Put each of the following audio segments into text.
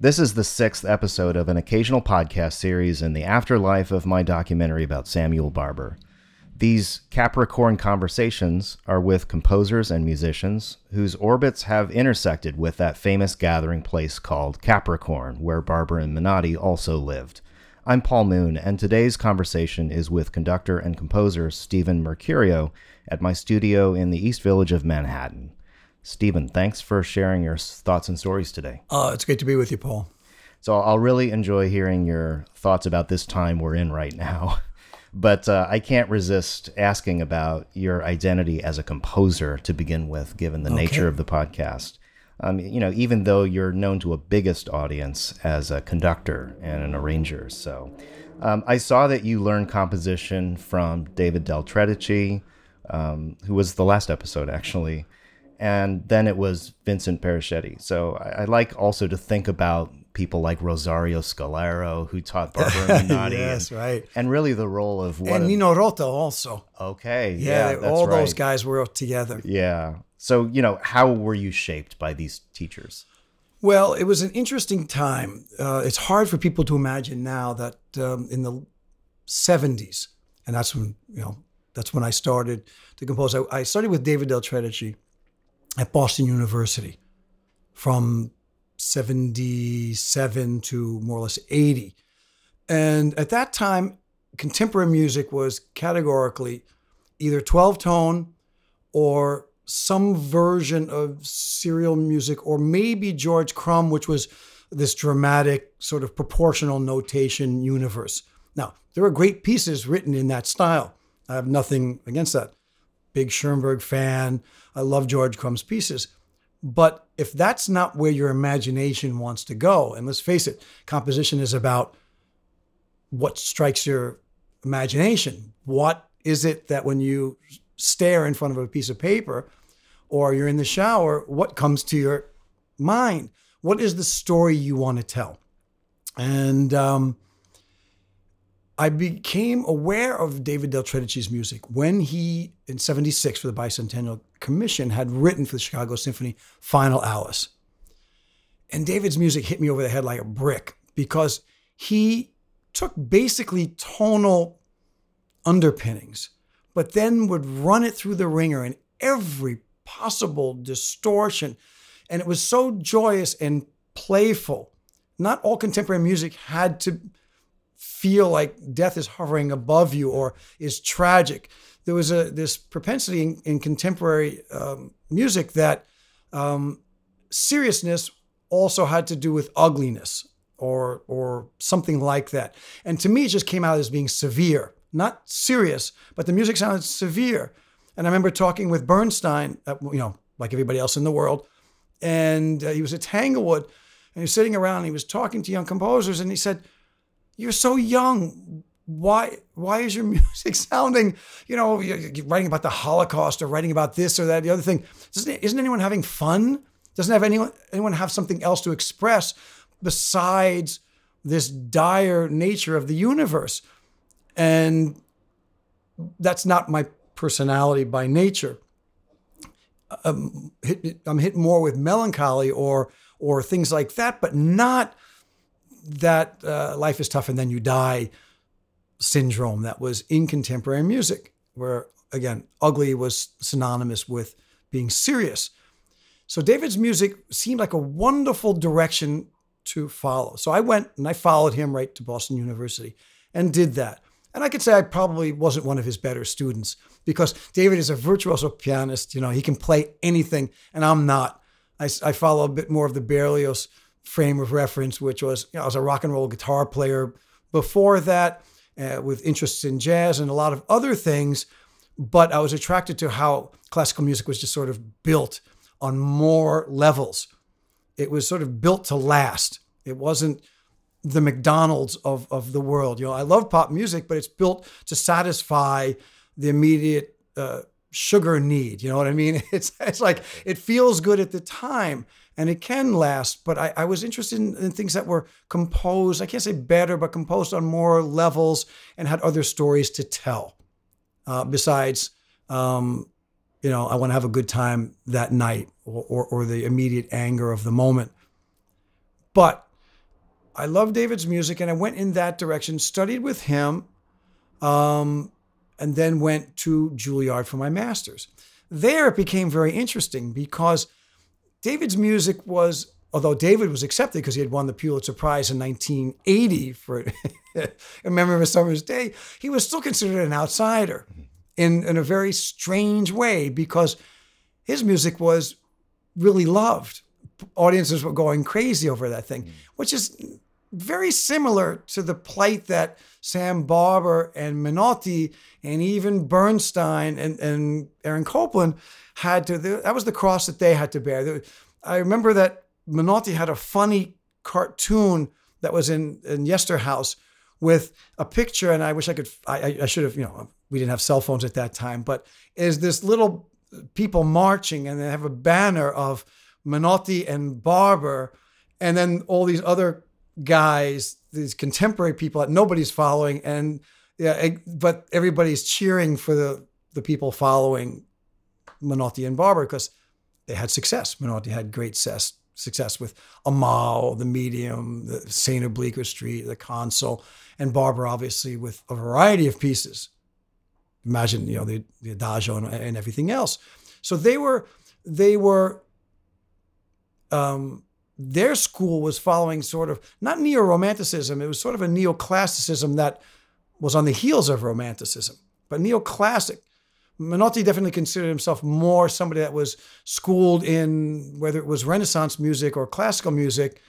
This is the sixth episode of an occasional podcast series in the afterlife of my documentary about Samuel Barber. These Capricorn conversations are with composers and musicians whose orbits have intersected with that famous gathering place called Capricorn, where Barber and Menotti also lived. I'm Paul Moon, and today's conversation is with conductor and composer Stephen Mercurio at my studio in the East Village of Manhattan. Stephen, thanks for sharing your thoughts and stories today. Uh, it's great to be with you, Paul. So I'll really enjoy hearing your thoughts about this time we're in right now. But uh, I can't resist asking about your identity as a composer to begin with, given the okay. nature of the podcast. Um, you know, even though you're known to a biggest audience as a conductor and an arranger. So um, I saw that you learned composition from David Del Tredici, um, who was the last episode, actually. And then it was Vincent Persichetti. So I, I like also to think about people like Rosario Scalero, who taught Barber and Menotti. yes, and, right. And really the role of what and Nino Rota also. Okay, yeah, yeah all right. those guys were together. Yeah. So you know, how were you shaped by these teachers? Well, it was an interesting time. Uh, it's hard for people to imagine now that um, in the '70s, and that's when you know that's when I started to compose. I, I studied with David Del Tredici at Boston University from 77 to more or less 80. And at that time, contemporary music was categorically either 12 tone or some version of serial music, or maybe George Crumb, which was this dramatic sort of proportional notation universe. Now, there are great pieces written in that style. I have nothing against that. Big Schoenberg fan. I love George Crumb's pieces. But if that's not where your imagination wants to go, and let's face it, composition is about what strikes your imagination. What is it that when you stare in front of a piece of paper or you're in the shower, what comes to your mind? What is the story you want to tell? And um, I became aware of David Del Tredici's music when he, in 76 for the Bicentennial Commission, had written for the Chicago Symphony Final Alice. And David's music hit me over the head like a brick because he took basically tonal underpinnings, but then would run it through the ringer in every possible distortion. And it was so joyous and playful. Not all contemporary music had to feel like death is hovering above you or is tragic. There was a this propensity in, in contemporary um, music that um, seriousness also had to do with ugliness or or something like that. And to me, it just came out as being severe, not serious, but the music sounded severe. And I remember talking with Bernstein, uh, you know, like everybody else in the world, and uh, he was at Tanglewood, and he was sitting around, and he was talking to young composers, and he said you're so young. Why why is your music sounding, you know, you're writing about the Holocaust or writing about this or that, the other thing? Doesn't, isn't anyone having fun? Doesn't have anyone anyone have something else to express besides this dire nature of the universe? And that's not my personality by nature. I'm hit, I'm hit more with melancholy or or things like that, but not that uh, life is tough and then you die syndrome that was in contemporary music, where again, ugly was synonymous with being serious. So David's music seemed like a wonderful direction to follow. So I went and I followed him right to Boston University and did that. And I could say I probably wasn't one of his better students because David is a virtuoso pianist. You know, he can play anything, and I'm not. I, I follow a bit more of the Berlioz frame of reference, which was you know, I was a rock and roll guitar player before that, uh, with interests in jazz and a lot of other things. But I was attracted to how classical music was just sort of built on more levels. It was sort of built to last. It wasn't the McDonald's of, of the world. You know, I love pop music, but it's built to satisfy the immediate uh, sugar need. You know what I mean? It's it's like it feels good at the time and it can last. But I, I was interested in, in, things that were composed. I can't say better, but composed on more levels and had other stories to tell. Uh, besides, um, you know, I want to have a good time that night or, or, or the immediate anger of the moment. But I love David's music, and I went in that direction. Studied with him, um, and then went to Juilliard for my master's. There, it became very interesting because David's music was, although David was accepted because he had won the Pulitzer Prize in 1980 for A Memory of a Summer's Day, he was still considered an outsider in, in a very strange way because his music was really loved. Audiences were going crazy over that thing, which is very similar to the plight that Sam Barber and Menotti and even Bernstein and, and Aaron Copland had to, that was the cross that they had to bear. I remember that Menotti had a funny cartoon that was in, in Yester House with a picture, and I wish I could, I, I should have, you know, we didn't have cell phones at that time, but is this little people marching and they have a banner of Menotti and Barber, and then all these other guys, these contemporary people that nobody's following, and yeah, but everybody's cheering for the the people following Menotti and Barber because they had success. Menotti had great success success with Amahl, the Medium, the Saint of Bleecker Street, the Consul, and Barber obviously with a variety of pieces. Imagine you know the, the Adagio and, and everything else. So they were they were um, their school was following sort of not neo romanticism, it was sort of a neoclassicism that was on the heels of romanticism, but neoclassic. Menotti definitely considered himself more somebody that was schooled in whether it was Renaissance music or classical music,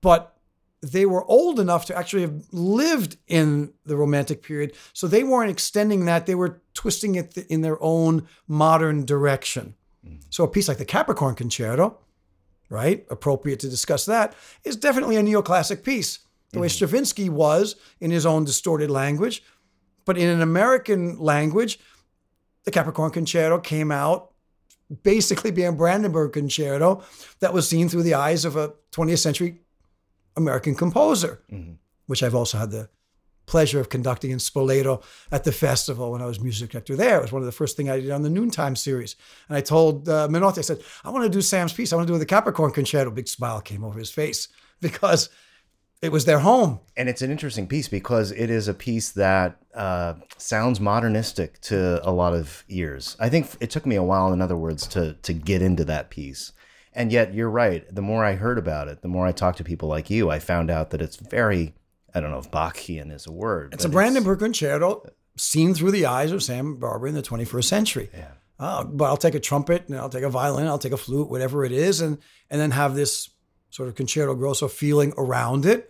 but they were old enough to actually have lived in the Romantic period. So they weren't extending that, they were twisting it in their own modern direction. Mm. So a piece like the Capricorn Concerto, right, appropriate to discuss that, is definitely a neoclassic piece, the mm-hmm. way Stravinsky was in his own distorted language. But in an American language, the Capricorn Concerto came out basically being a Brandenburg Concerto that was seen through the eyes of a 20th century American composer, mm-hmm. which I've also had the pleasure of conducting in Spoleto at the festival when I was music director there. It was one of the first things I did on the Noontime series. And I told uh, Menotti, I said, I want to do Sam's piece. I want to do the Capricorn Concerto. Big smile came over his face because it was their home. And it's an interesting piece because it is a piece that uh, sounds modernistic to a lot of ears. I think it took me a while, in other words, to to get into that piece. And yet, you're right. The more I heard about it, the more I talked to people like you, I found out that it's very I don't know if Bachian is a word. It's a Brandenburg concerto seen through the eyes of Sam Barber in the 21st century. Yeah. Uh, but I'll take a trumpet and I'll take a violin, I'll take a flute, whatever it is, and and then have this sort of concerto grosso feeling around it.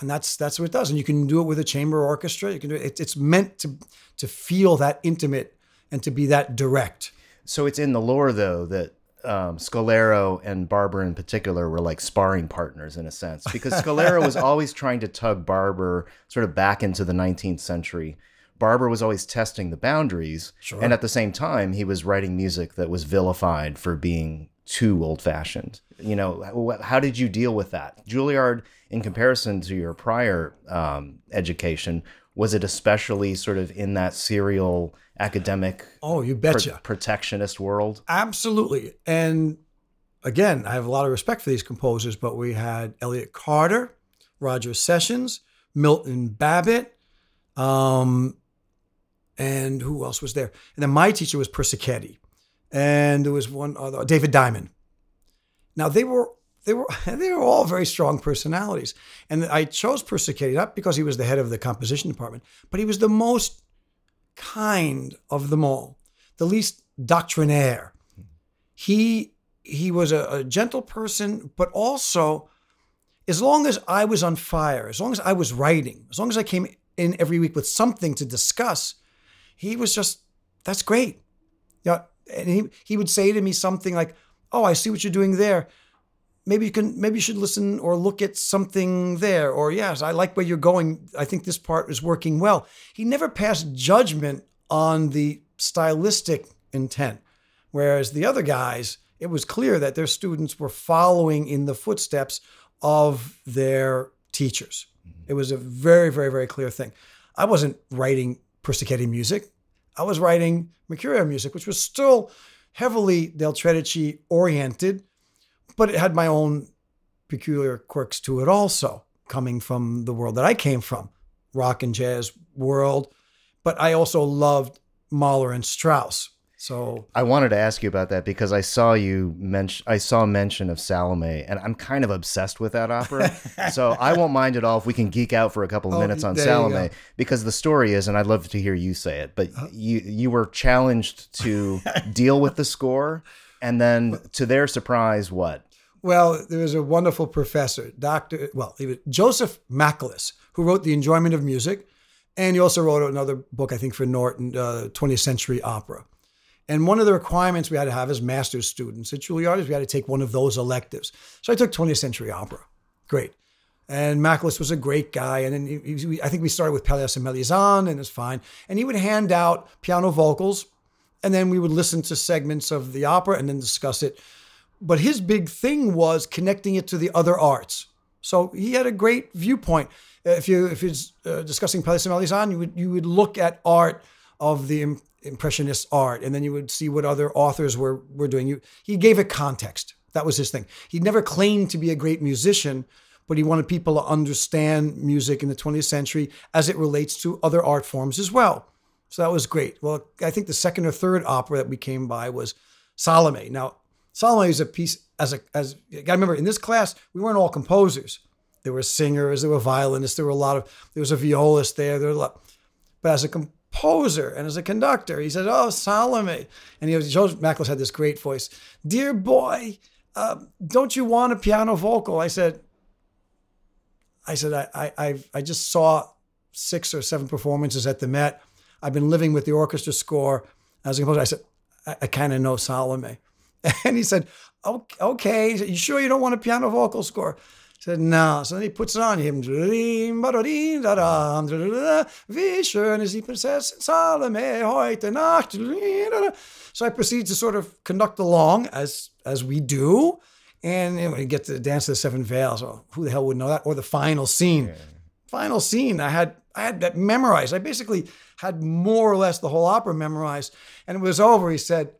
And that's that's what it does. And you can do it with a chamber orchestra. You can do it. It's meant to to feel that intimate and to be that direct. So it's in the lore though that um, Scalero and Barber in particular were like sparring partners in a sense because Scalero was always trying to tug Barber sort of back into the 19th century. Barber was always testing the boundaries, sure. and at the same time, he was writing music that was vilified for being too old-fashioned. You know, how did you deal with that, Juilliard? In comparison to your prior um, education, was it especially sort of in that serial academic oh you betcha. protectionist world? Absolutely. And again i have a lot of respect for these composers but we had elliott carter roger sessions milton babbitt um, and who else was there? And then my teacher was persichetti and there was one other david diamond. Now they were they were they were all very strong personalities. And I chose Persichetti not because he was the head of the composition department, but he was the most kind of them all, the least doctrinaire. He he was a, a gentle person, but also as long as I was on fire, as long as I was writing, as long as I came in every week with something to discuss, he was just that's great. Yeah, and he he would say to me something like, "Oh, I see what you're doing there maybe you can maybe you should listen or look at something there or yes i like where you're going. I think this part is working well. He never passed judgment on the stylistic intent whereas the other guys it was clear that their students were following in the footsteps of their teachers. It was a very very very clear thing. I wasn't writing persichetti music. I was writing mercurio music which was still heavily del tredici oriented but it had my own peculiar quirks to it also, coming from the world that I came from, rock and jazz world. But I also loved Mahler and Strauss. So I wanted to ask you about that because I saw you mention I saw mention of Salome and I'm kind of obsessed with that opera. so I won't mind at all if we can geek out for a couple of Oh, minutes on Salome because the story is and I'd love to hear you say it, but uh-huh. you you were challenged to deal with the score and then to their surprise what? Well, there was a wonderful professor, Dr. Well, he was Joseph Machlis, who wrote The Enjoyment of Music. And he also wrote another book, I think, for Norton, uh, 20th Century Opera. And one of the requirements we had to have as master's students at Juilliard is we had to take one of those electives. So I took 20th Century Opera. Great. And Macalis was a great guy. And then he, he- I think we started with Pelléas and Melisande, and it's fine. And he would hand out piano vocals, and then we would listen to segments of the opera and then discuss it but his big thing was connecting it to the other arts. So he had a great viewpoint. If you if it's uh, discussing and Melisande, you would you would look at art of the impressionist art, and then you would see what other authors were were doing. You he gave it context. That was his thing. He never claimed to be a great musician, but he wanted people to understand music in the 20th century as it relates to other art forms as well. So that was great. Well, I think the second or third opera that we came by was Salome. Now, Salome is a piece as a as you gotta remember in this class, we weren't all composers. There were singers, there were violinists, there were a lot of there was a violist there, there were a lot. But as a composer and as a conductor, he said, Oh, Salome. And he was Joe Machlis had this great voice. Dear boy, um, don't you want a piano vocal? I said, I said, I, I, I, I just saw six or seven performances at the Met. I've been living with the orchestra score as a composer. I said, I, I kind of know Salome. And he said, "Ok- okay. He said, you sure you don't want a piano vocal score? I said, no. So then he puts it on him. Wie schön ist die Prinzessin Salome heute Nacht. So I proceed to sort of conduct along as as we do. And you know, when you get to the Dance of the Seven Veils, well, who the hell would know that? Or the final scene. Final scene. I had I had that memorized. I basically had more or less the whole opera memorized. And it was over. He said,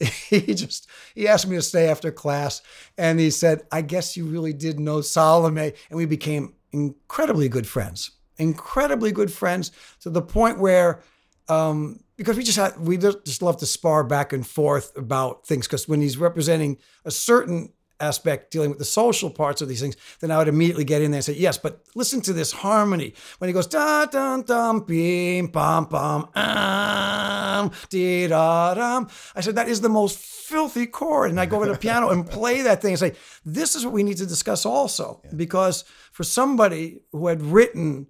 he just he asked me to stay after class and he said i guess you really did know salome and we became incredibly good friends incredibly good friends to the point where um, because we just had we just love to spar back and forth about things because when he's representing a certain aspect dealing with the social parts of these things then i would immediately get in there and say yes but listen to this harmony. When he goes da dum dum bim pam pam um dee da dum i said that is the most filthy chord. And i go over to the piano and play that thing and say this is what we need to discuss also because for somebody who had written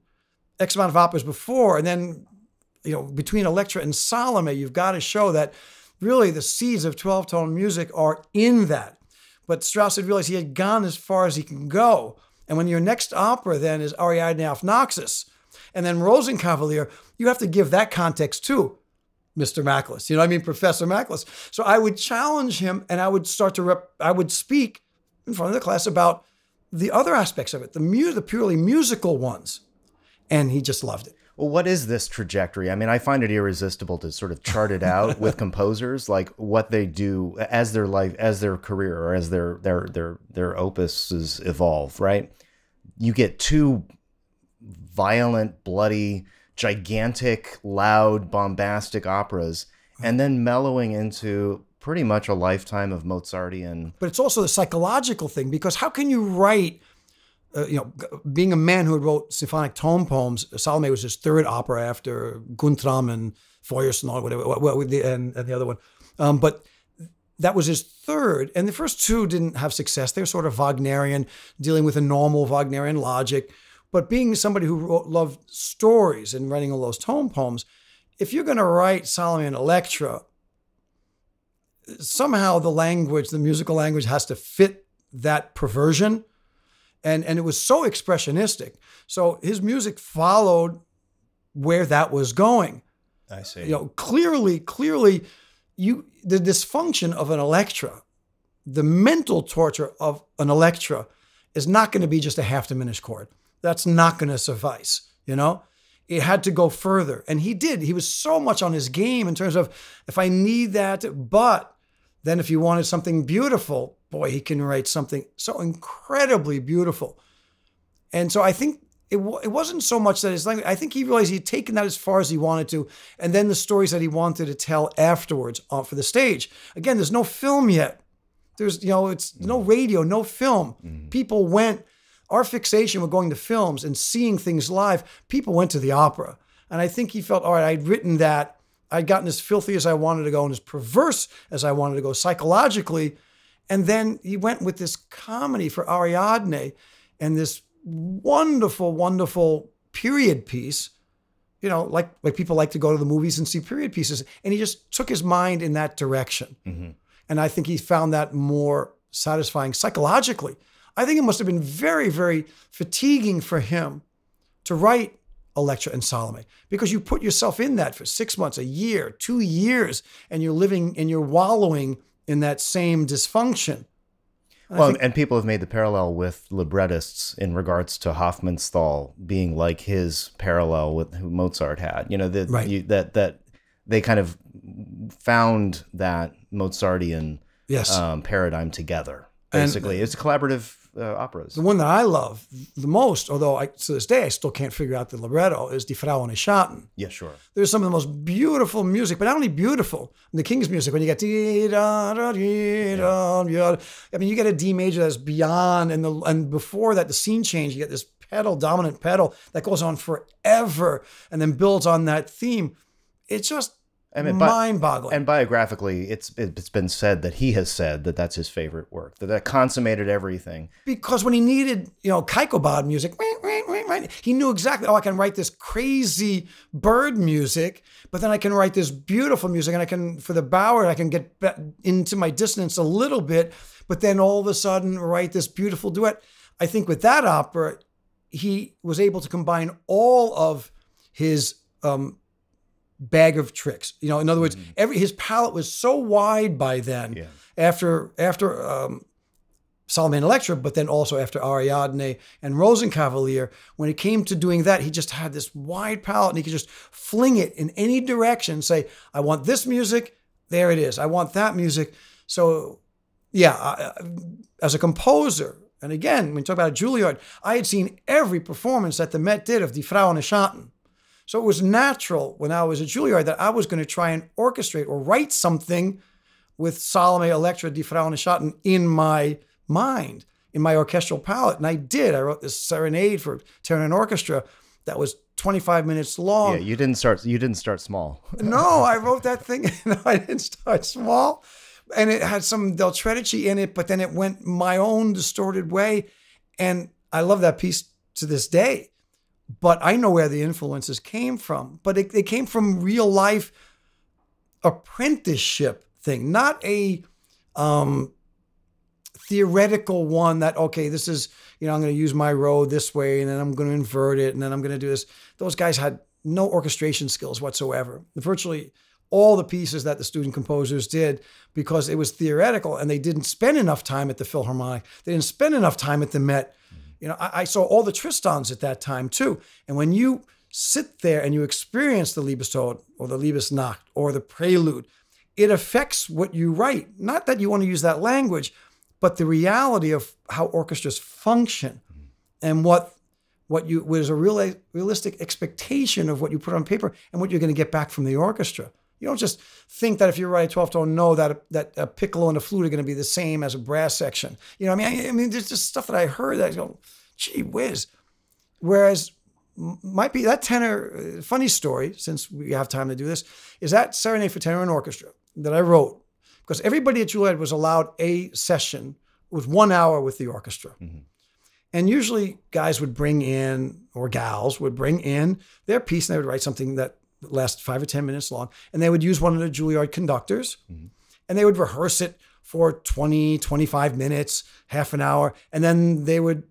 X amount of operas before, and then you know between Electra and Salome, you've got to show that really the seeds of 12 tone music are in that. But Strauss had realized he had gone as far as he can go. And when your next opera then is Ariadne auf Naxos, and then Rosenkavalier, you have to give that context too. Mr. Machlis. You know what I mean? Professor Machlis. So I would challenge him and I would start to rep, I would speak in front of the class about the other aspects of it, the mu- the purely musical ones. And he just loved it. Well, what is this trajectory? I mean, I find it irresistible to sort of chart it out with composers, like what they do as their life, as their career, or as their their their their opuses evolve. Right? You get two violent, bloody, gigantic, loud, bombastic operas, and then mellowing into pretty much a lifetime of Mozartian. But it's also the psychological thing because how can you write, uh, you know, being a man who wrote symphonic tone poems, Salome was his third opera after Guntram and Feuersnot, whatever, and, and the other one. Um, but that was his third. And the first two didn't have success. They were sort of Wagnerian, dealing with a normal Wagnerian logic. But being somebody who wrote, loved stories and writing all those tone poems, if you're going to write Salome and Electra, somehow the language, the musical language, has to fit that perversion. And, and it was so expressionistic. So his music followed where that was going I see. you know clearly clearly you the dysfunction of an electra the mental torture of an electra is not going to be just a half diminished chord that's not going to suffice you know it had to go further and he did he was so much on his game in terms of if i need that but Then, if you wanted something beautiful, boy, he can write something so incredibly beautiful. And so I think it, w- it wasn't so much that his language, I think he realized he'd taken that as far as he wanted to. And then the stories that he wanted to tell afterwards uh, for the stage. Again, there's no film yet. There's, you know, it's no radio, no film. People went, our fixation with going to films and seeing things live, people went to the opera. And I think he felt, all right, I'd written that. I'd gotten as filthy as I wanted to go and as perverse as I wanted to go psychologically. And then he went with this comedy for Ariadne and this wonderful, wonderful period piece. You know, like like people like to go to the movies and see period pieces. And he just took his mind in that direction. Mm-hmm. And I think he found that more satisfying psychologically. I think it must have been very, very fatiguing for him to write Electra and Salome because you put yourself in that for six months, a year, two years, and you're living and you're wallowing in that same dysfunction. Well, and people have made the parallel with librettists in regards to Hofmannsthal being like his parallel with who Mozart had. You know that Right. you, that that they kind of found that Mozartian Yes. um, paradigm together. And- Basically, it's collaborative uh, operas. The one that I love the most, although I, to this day I still can't figure out the libretto, is Die Frau ohne Schatten. Yeah, sure. There's some of the most beautiful music, but not only beautiful, the King's music, when you get dee da da dee da, da, I mean, you get a D major that's beyond, and the and before that, the scene change, you get this pedal, dominant pedal that goes on forever and then builds on that theme. It's just I mean, mind-boggling. And biographically, it's it's been said that he has said that that's his favorite work. That that consummated everything. because when he needed, you know, Keikobad music, he knew exactly, oh, I can write this crazy bird music, but then I can write this beautiful music and I can, for the Bower, I can get into my dissonance a little bit, but then all of a sudden write this beautiful duet. I think with that opera, he was able to combine all of his um, bag of tricks. You know, in other words, every his palette was so wide by then. Yeah. After after um, Solomon Electra, but then also after Ariadne and Rosenkavalier, when it came to doing that, he just had this wide palette and he could just fling it in any direction. Say, I want this music, there it is. I want that music. So, yeah, I, as a composer, and again, when you talk about Juilliard, I had seen every performance that the Met did of Die Frau ohne Schatten. So it was natural when I was at Juilliard that I was going to try and orchestrate or write something with Salome Electra di Frau Schatten in my mind, in my orchestral palette. And I did. I wrote this serenade for Terran Orchestra that was 25 minutes long. Yeah, you didn't start. You didn't start small. No, I wrote that thing. no, I didn't start small. And it had some Del Tredici in it, but then it went my own distorted way. And I love that piece to this day. But I know where the influences came from. But it, it came from real life apprenticeship thing, not a um, theoretical one that, okay, this is, you know, I'm going to use my road this way and then I'm going to invert it and then I'm going to do this. Those guys had no orchestration skills whatsoever. Virtually all the pieces that the student composers did because it was theoretical and they didn't spend enough time at the Philharmonic. They didn't spend enough time at the Met. You know, I, I saw all the Tristans at that time too. And when you sit there and you experience the Liebestod or the Liebesnacht or the Prelude, it affects what you write. Not that you want to use that language, but the reality of how orchestras function and what what you was a real realistic expectation of what you put on paper and what you're going to get back from the orchestra. You don't just think that if you write a 12 tone, know that that a piccolo and a flute are going to be the same as a brass section. You know, what I mean, I, I mean, there's just stuff that I heard that I go, gee whiz. Whereas might be that tenor. uh, Funny story, since we have time to do this, is that Serenade for Tenor and Orchestra that I wrote because everybody at Juilliard was allowed a session with one hour with the orchestra. And usually guys would bring in, or gals would bring in their piece and they would write something that lasted five or 10 minutes long. And they would use one of the Juilliard conductors and they would rehearse it for 20, 25 minutes, half an hour. And then they would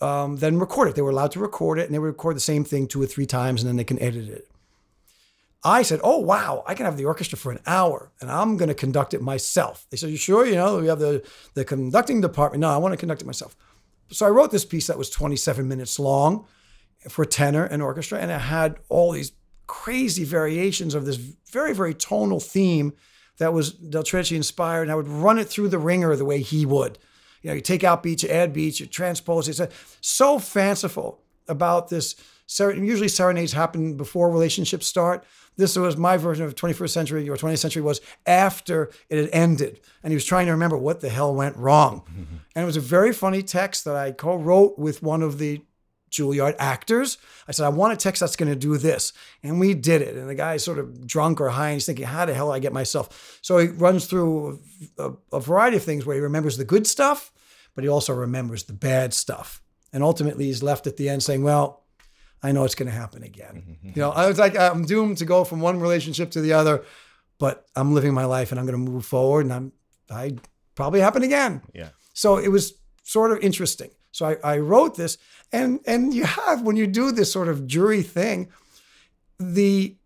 um, then record it. They were allowed to record it and they would record the same thing two or three times and then they can edit it. I said, "Oh wow, I can have the orchestra for an hour, and I'm going to conduct it myself." They said, "You sure? You know, we have the the conducting department." No, I want to conduct it myself. So I wrote this piece that was 27 minutes long for tenor and orchestra, and it had all these crazy variations of this very very tonal theme that was Del Tredici inspired, and I would run it through the ringer the way he would. You know, you take out beats, you add beats, you transpose. It's so fanciful about this. Usually serenades happen before relationships start. This was my version of 21st century or 20th century was after it had ended. And he was trying to remember what the hell went wrong. Mm-hmm. And it was a very funny text that I co-wrote with one of the Juilliard actors. I said, I want a text that's going to do this. And we did it. And the guy's sort of drunk or high and he's thinking, how the hell do I get myself? So he runs through a, a variety of things where he remembers the good stuff, but he also remembers the bad stuff. And ultimately, he's left at the end saying, well, I know it's going to happen again. Mm-hmm. You know, I was like, I'm doomed to go from one relationship to the other, but I'm living my life and I'm going to move forward and I'm, I probably happen again. Yeah. So it was sort of interesting. So I, I wrote this and, and you have, when you do this sort of jury thing, the,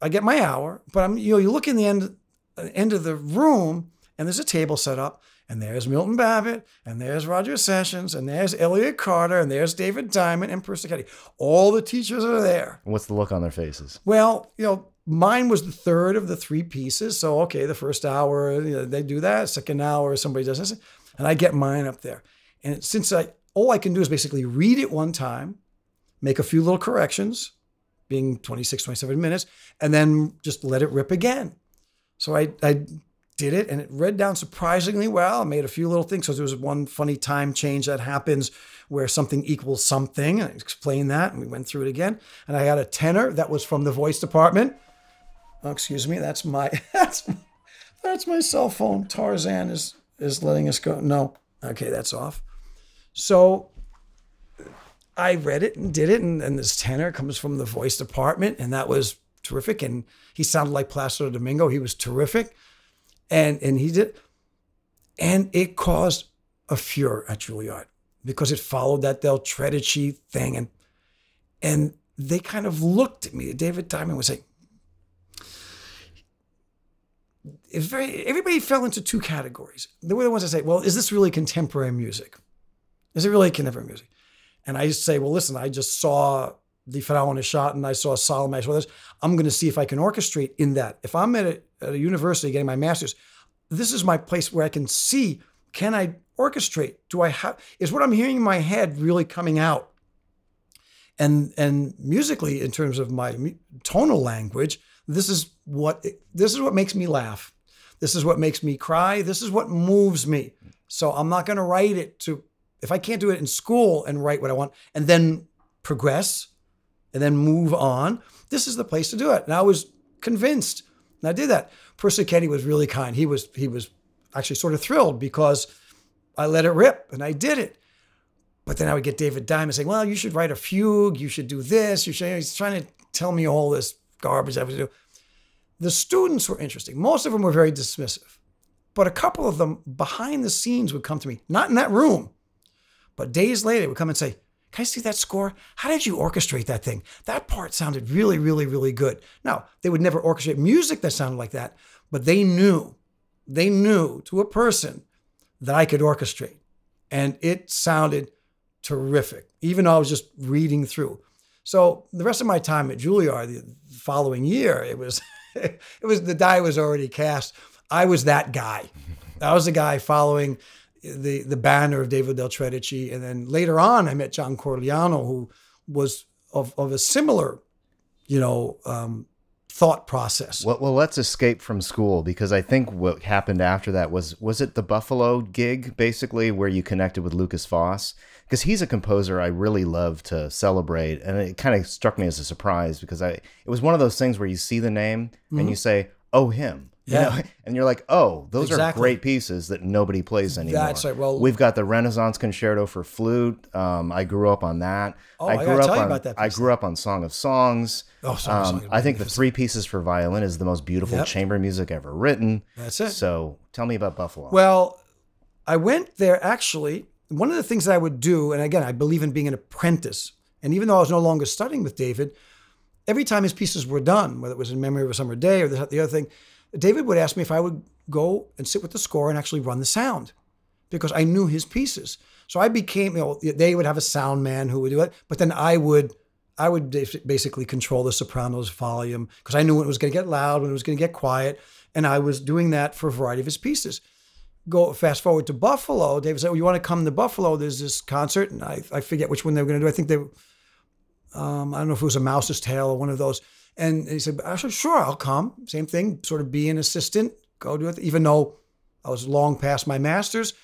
I get my hour, but I'm, you know, you look in the end, uh, end of the room and there's a table set up and there's Milton Babbitt, and there's Roger Sessions, and there's Elliott Carter, and there's David Diamond and Persichetti. All the teachers are there. What's the look on their faces? Well, you know, mine was the third of the three pieces. So, okay, the first hour, you know, they do that. Second hour, somebody does this. And I get mine up there. And since I, all I can do is basically read it one time, make a few little corrections, being 26, 27 minutes, and then just let it rip again. So I, I did it and it read down surprisingly well. I made a few little things. So there was one funny time change that happens where something equals something. I explained that and we went through it again. And I had a tenor that was from the voice department. Oh, excuse me, that's my that's that's my cell phone. Tarzan is is letting us go. No. Okay, that's off. So I read it and did it, and, and this tenor comes from the voice department, and that was terrific. And he sounded like Placido Domingo. He was terrific and and he did, and it caused a furor at Juilliard because it followed that Del Tredici thing, and and they kind of looked at me. David Diamond was like, it's very everybody fell into two categories. They were the ones that say, well, is this really contemporary music? Is it really contemporary music? And I say, well, listen, I just saw the shot and I saw Salome, I saw this. I'm going to see if I can orchestrate in that. If I'm at a, at a university getting my master's, this is my place where I can see can I orchestrate? Do I have is what I'm hearing in my head really coming out? And and musically, in terms of my tonal language, this is what this is what makes me laugh. This is what makes me cry. This is what moves me. So I'm not going to write it to if I can't do it in school and write what I want and then progress and then move on. This is the place to do it. And I was convinced. And I did that. Persichetti was really kind. He was he was actually sort of thrilled because I let it rip and I did it. But then I would get David Diamond saying, "Well, you should write a fugue. You should do this. You should." He's trying to tell me all this garbage I was do. The students were interesting. Most of them were very dismissive, but a couple of them behind the scenes would come to me, not in that room, but days later they would come and say, can I see that score? How did you orchestrate that thing? That part sounded really, really, really good. Now, they would never orchestrate music that sounded like that, but they knew, they knew to a person that I could orchestrate. And it sounded terrific, even though I was just reading through. So the rest of my time at Juilliard the following year, it was it was the die was already cast. I was that guy. I was the guy following the the banner of David Del Tredici, and then later on, I met John Corigliano, who was of of a similar, you know, um, thought process. Well, well, let's escape from school because I think what happened after that was was it the Buffalo gig basically where you connected with Lukas Foss because he's a composer I really love to celebrate, and it kind of struck me as a surprise because I it was one of those things where you see the name mm-hmm. and you say, "Oh, him." Yeah. know? And you're like, oh, those exactly. are great pieces that nobody plays anymore. That's right. Well, we've got the Renaissance Concerto for flute. Um, I grew up on that. Oh, I, grew I up on, I grew up on Song of Songs. Oh, Song um, of Songs. I think the three pieces for violin is the most beautiful yep. chamber music ever written. That's it. So tell me about Buffalo. Well, I went there actually. One of the things that I would do, and again, I believe in being an apprentice. And even though I was no longer studying with David, every time his pieces were done, whether it was in memory of a summer day or the other thing, David would ask me if I would go and sit with the score and actually run the sound because I knew his pieces. So I became, you know, they would have a sound man who would do it, but then I would I would basically control the sopranos volume because I knew when it was going to get loud, when it was going to get quiet, and I was doing that for a variety of his pieces. Go fast forward to Buffalo. David said, "Well, you want to come to Buffalo? There's this concert, and I, I forget which one they were going to do. I think they, um, I don't know if it was a Mouse's Tale or one of those." And he said, "I said, sure, I'll come. Same thing, sort of be an assistant, go do it. Even though I was long past my masters,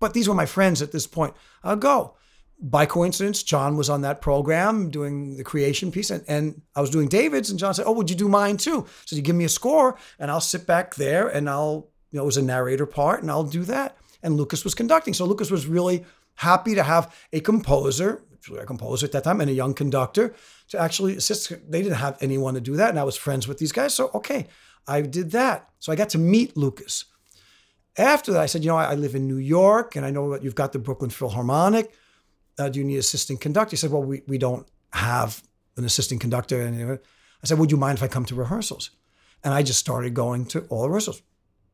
but these were my friends at this point. I'll go." by coincidence, John was on that program doing the creation piece, and, and I was doing David's, and John said, "Oh, would you do mine too?" So you give me a score, and I'll sit back there, and I'll, you know, it was a narrator part, and I'll do that. And Lukas was conducting, so Lukas was really happy to have a composer, a composer at that time, and a young conductor to actually assist. They didn't have anyone to do that, and I was friends with these guys, so okay, I did that. So I got to meet Lukas. After that, I said, you know, I, I live in New York, and I know that you've got the Brooklyn Philharmonic uh, do you need an assistant conductor? He said, well, we, we don't have an assistant conductor. And I said, would you mind if I come to rehearsals? And I just started going to all the rehearsals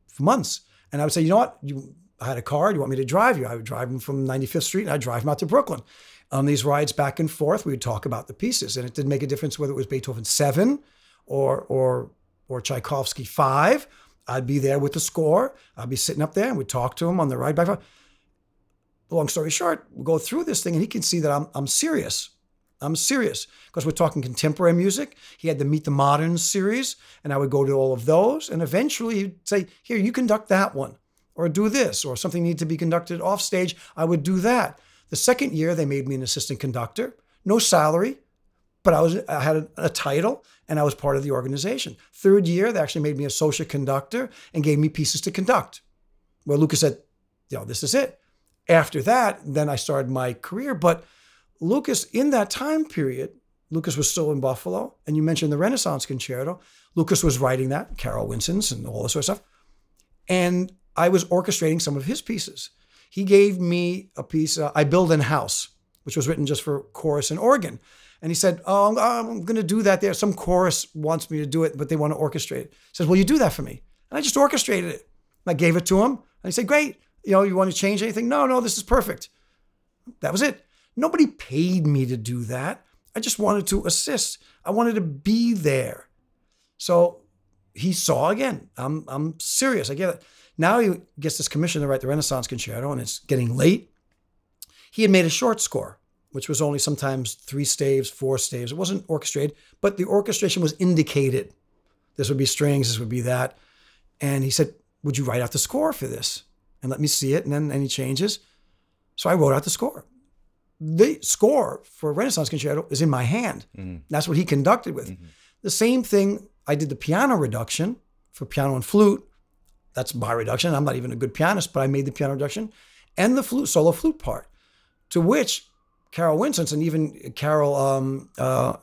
for months. And I would say, you know what? You, I had a car. Do you want me to drive you? I would drive him from 95th Street and I'd drive him out to Brooklyn. On these rides back and forth, we would talk about the pieces. And it didn't make a difference whether it was Beethoven 7 or, or, or Tchaikovsky 5. I'd be there with the score. I'd be sitting up there and we'd talk to him on the ride back long story short, we go through this thing and he can see that I'm, I'm serious. I'm serious because we're talking contemporary music. He had the Meet the Moderns series, and I would go to all of those. And eventually he'd say, Here, you conduct that one, or do this, or something needs to be conducted off stage. I would do that. The second year, they made me an assistant conductor, no salary, but I was I had a, a title and I was part of the organization. Third year, they actually made me associate conductor and gave me pieces to conduct. Well, Lukas said, you know, this is it after that, then I started my career. But Lukas, in that time period, Lukas was still in Buffalo, and you mentioned the Renaissance Concerto. Lukas was writing that, Carol Wincenc's, and all this sort of stuff. And I was orchestrating some of his pieces. He gave me a piece, uh, I Build in House, which was written just for chorus and organ. And he said, Oh, I'm, I'm going to do that there. Some chorus wants me to do it, but they want to orchestrate it. He says, Well, you do that for me. And I just orchestrated it. And I gave it to him. And he said, Great you know, you want to change anything? No, no, this is perfect. That was it. Nobody paid me to do that. I just wanted to assist. I wanted to be there. So he saw again. I'm I'm serious. I get it. Now he gets this commission to write the Renaissance Concerto, and it's getting late. He had made a short score, which was only sometimes three staves, four staves. It wasn't orchestrated, but the orchestration was indicated. This would be strings, this would be that. And he said, Would you write out the score for this? and let me see it and then any changes. So I wrote out the score. The score for Renaissance Concerto is in my hand. Mm-hmm. That's what he conducted with. Mm-hmm. The same thing, I did the piano reduction for piano and flute. That's my reduction. I'm not even a good pianist, but I made the piano reduction and the flute solo flute part, to which Carol Wincenc and even Carol, um, uh,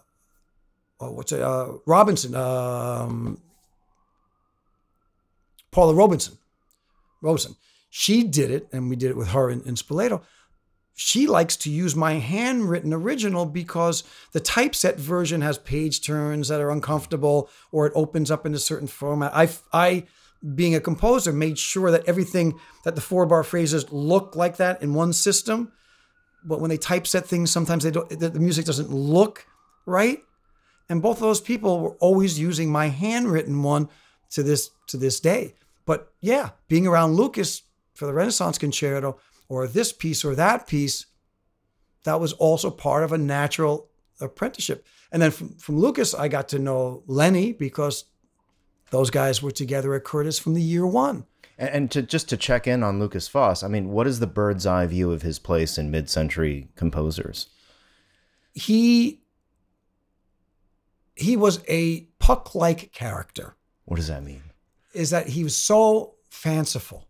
oh, what's it, uh, Robison, um, Paula Robison, Robison she did it, and we did it with her in, in Spoleto. She likes to use my handwritten original because the typeset version has page turns that are uncomfortable or it opens up in a certain format. I, I being a composer, made sure that everything that the four bar phrases look like that in one system. But when they typeset things, sometimes they don't. The music doesn't look right. And both of those people were always using my handwritten one to this to this day. But yeah, being around Lukas for the Renaissance Concerto or this piece or that piece, that was also part of a natural apprenticeship. And then from, from Lukas, I got to know Lenny because those guys were together at Curtis from the year one. And, to just to check in on Lukas Foss, I mean, what is the bird's eye view of his place in mid-century composers? He he was a puck-like character. What does that mean? Is that he was so fanciful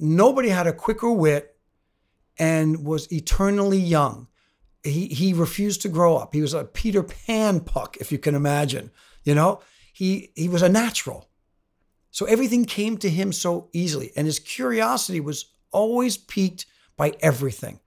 nobody had a quicker wit and was eternally young. He, he refused to grow up. He was a Peter Pan puck, if you can imagine. You know, he, he was a natural. So everything came to him so easily. And his curiosity was always piqued by everything.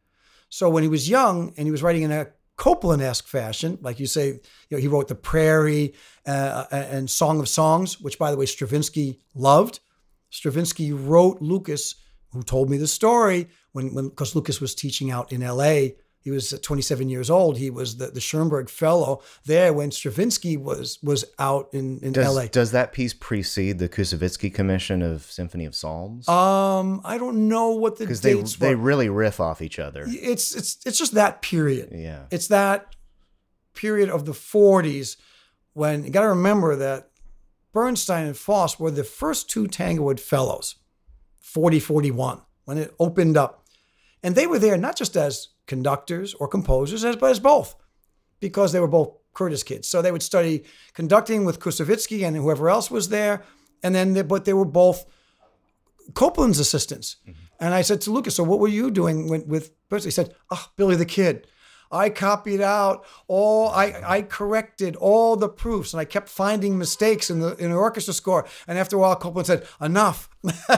So when he was young and he was writing in a Copland-esque fashion, like you say, you know, he wrote The Prairie uh, and Song of Songs, which, by the way, Stravinsky loved. Stravinsky wrote Lukas, who told me the story when, when because Lukas was teaching out in L.A. He was 27 years old. He was the, the Schoenberg Fellow there when Stravinsky was was out in, in Does, LA. does that piece precede the Koussevitzky Commission of Symphony of Psalms? Um, I don't know what the Because they dates they really riff off each other. It's it's it's just that period. Yeah. It's that period of the 40s when you got to remember that Bernstein and Foss were the first two Tanglewood Fellows, 40 41, when it opened up. And they were there not just as conductors or composers, as, as both, because they were both Curtis kids. So they would study conducting with Koussevitzky and whoever else was there. And then, they, but they were both Copland's assistants. Mm-hmm. And I said to Lukas, so what were you doing when, with? He said, oh, Billy the Kid. I copied out all, I, I corrected all the proofs and I kept finding mistakes in the, in the orchestra score. And after a while, Copeland said, enough,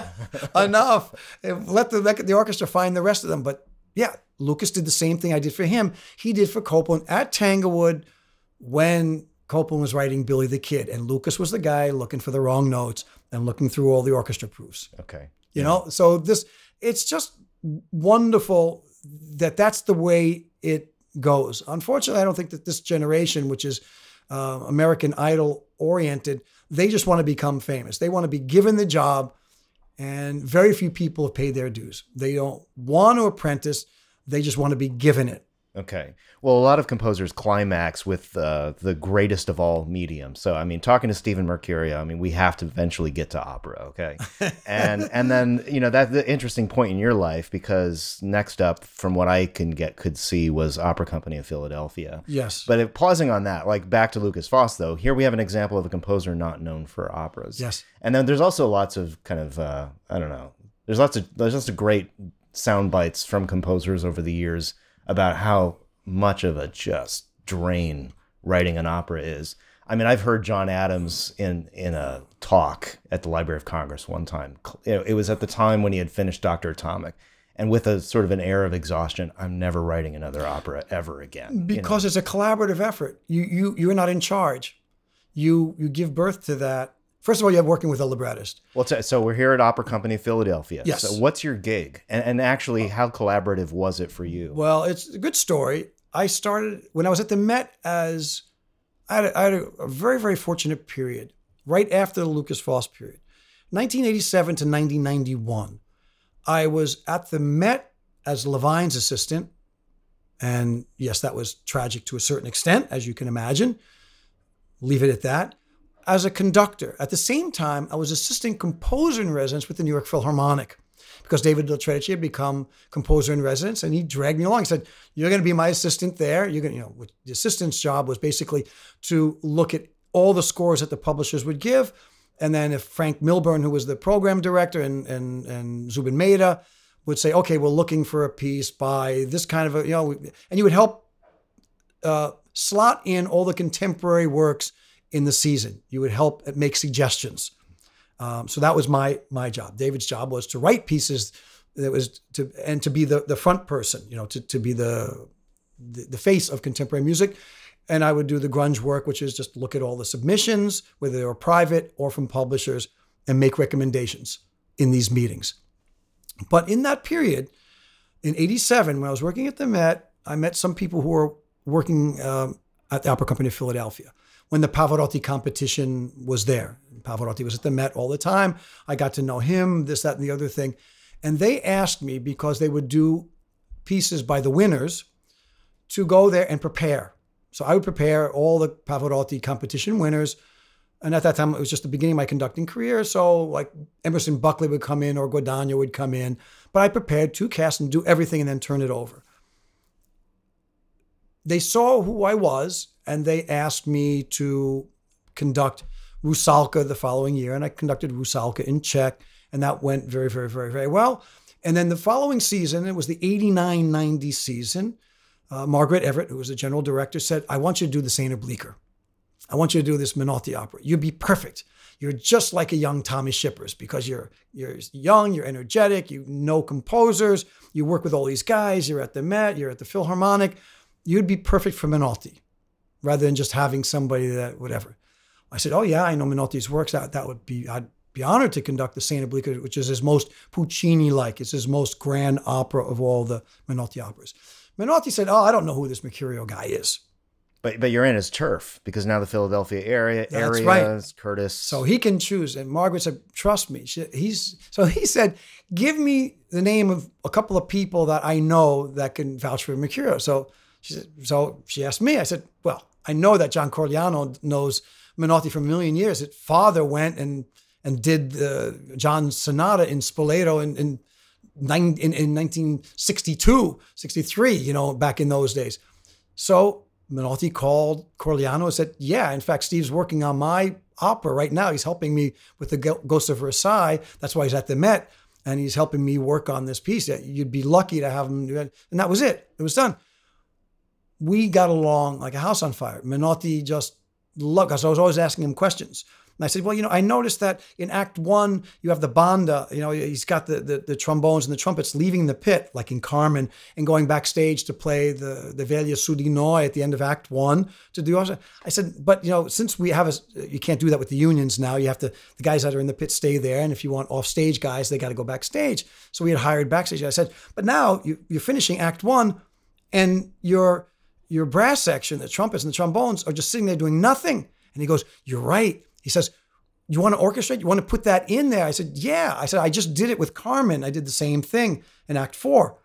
enough. Let the, let the orchestra find the rest of them. But yeah, Lukas did the same thing I did for him. He did for Copland at Tanglewood when Copland was writing Billy the Kid. And Lukas was the guy looking for the wrong notes and looking through all the orchestra proofs. Okay. You know, so this it's just wonderful that that's the way it goes. Unfortunately, I don't think that this generation, which is uh, American Idol oriented, they just want to become famous. They want to be given the job, and very few people have paid their dues. They don't want to apprentice; they just want to be given it. Okay. Well, a lot of composers climax with uh, the greatest of all mediums. So, I mean, talking to Steven Mercurio, I mean, we have to eventually get to opera, okay? and and then you know that's the interesting point in your life because next up, from what I can get could see, was Opera Company of Philadelphia. Yes, But if, pausing on that, like back to Lukas Foss, though, here we have an example of a composer not known for operas. yes, And then there's also lots of kind of uh, I don't know. There's lots of there's lots of great sound bites from composers over the years about how much of a just drain writing an opera is. I mean, I've heard John Adams in in a talk at the Library of Congress one time. It it was at the time when he had finished Doctor Atomic, and with a sort of an air of exhaustion, I'm never writing another opera ever again. you know? because it's a collaborative effort. You you you're not in charge. You you give birth to that. First of all, you have working with a librettist. Well, so we're here at Opera Company Philadelphia. Yes. So what's your gig? And, and actually, how collaborative was it for you? Well, it's a good story. I started when I was at the Met as I had a, I had a, a very very fortunate period right after the Lukas Foss period, 1987 to 1991. I was at the Met as Levine's assistant, and yes, that was tragic to a certain extent, as you can imagine. Leave it at that. As a conductor, at the same time, I was assistant composer in residence with the New York Philharmonic because David Del Tredici had become composer in residence, and he dragged me along. He said, "You're going to be my assistant there. You're going, to, you know, the assistant's job was basically to look at all the scores that the publishers would give, and then if Frank Milburn, who was the program director, and and and Zubin Mehta would say, "Okay, we're looking for a piece by this kind of a, you know," and you would help uh, slot in all the contemporary works in the season. You would help make suggestions. Um, so that was my my job. David's job was to write pieces that was to and to be the the front person, you know, to to be the the, the face of contemporary music. And I would do the grunge work, which is just look at all the submissions, whether they were private or from publishers, and make recommendations in these meetings. But in that period, in '87, when I was working at the Met, I met some people who were working um, at the Opera Company of Philadelphia when the Pavarotti competition was there. Pavarotti was at the Met all the time. I got to know him, this, that, and the other thing. And they asked me because they would do pieces by the winners to go there and prepare. So I would prepare all the Pavarotti competition winners. And at that time, it was just the beginning of my conducting career. So, like Emerson Buckley would come in or Guadagno would come in. But I prepared two casts and do everything and then turn it over. They saw who I was and they asked me to conduct Rusalka the following year. And I conducted Rusalka in Czech. And that went very, very, very, very well. And then the following season, it was the 89 90 season. Uh, Margaret Everitt, who was the general director, said, I want you to do the Saint Bleecker. I want you to do this Menotti opera. You'd be perfect. You're just like a young Tommy Schippers because you're you're young, you're energetic, you know composers, you work with all these guys, you're at the Met, you're at the Philharmonic. You'd be perfect for Menotti rather than just having somebody that whatever. I said, Oh yeah, I know Menotti's works. That that would be I'd be honored to conduct the Saint Bleecker, which is his most Puccini like. It's his most grand opera of all the Menotti operas. Menotti said, "Oh, I don't know who this Mercurio guy is." But but you're in his turf because now the Philadelphia area That's area right. is Curtis. So he can choose. And Margaret said, "Trust me." She, he's so he said, "Give me the name of a couple of people that I know that can vouch for Mercurio." So she said, so she asked me. I said, "Well, I know that John Corigliano knows Menotti for a million years. His father went and and did the John Sonata in Spoleto in in, in in 1962, 63. You know, back in those days. So." Menotti called Corigliano and said, Yeah, in fact, Steve's working on my opera right now. He's helping me with the Ghost of Versailles. That's why he's at the Met. And he's helping me work on this piece. You'd be lucky to have him. And that was it. It was done. We got along like a house on fire. Menotti just loved us. I was always asking him questions. And I said, well, you know, I noticed that in Act One, you have the banda, you know, he's got the, the, the trombones and the trumpets leaving the pit, like in Carmen, and going backstage to play the, the Veglia su di noi at the end of Act One to do. I said, but, you know, since we have a, you can't do that with the unions now. You have to, the guys that are in the pit stay there. And if you want off stage guys, they got to go backstage. So we had hired backstage. I said, but now you, you're finishing Act One and your, your brass section, the trumpets and the trombones are just sitting there doing nothing. And he goes, You're right. He says, You want to orchestrate? You want to put that in there? I said, Yeah. I said, I just did it with Carmen. I did the same thing in Act Four.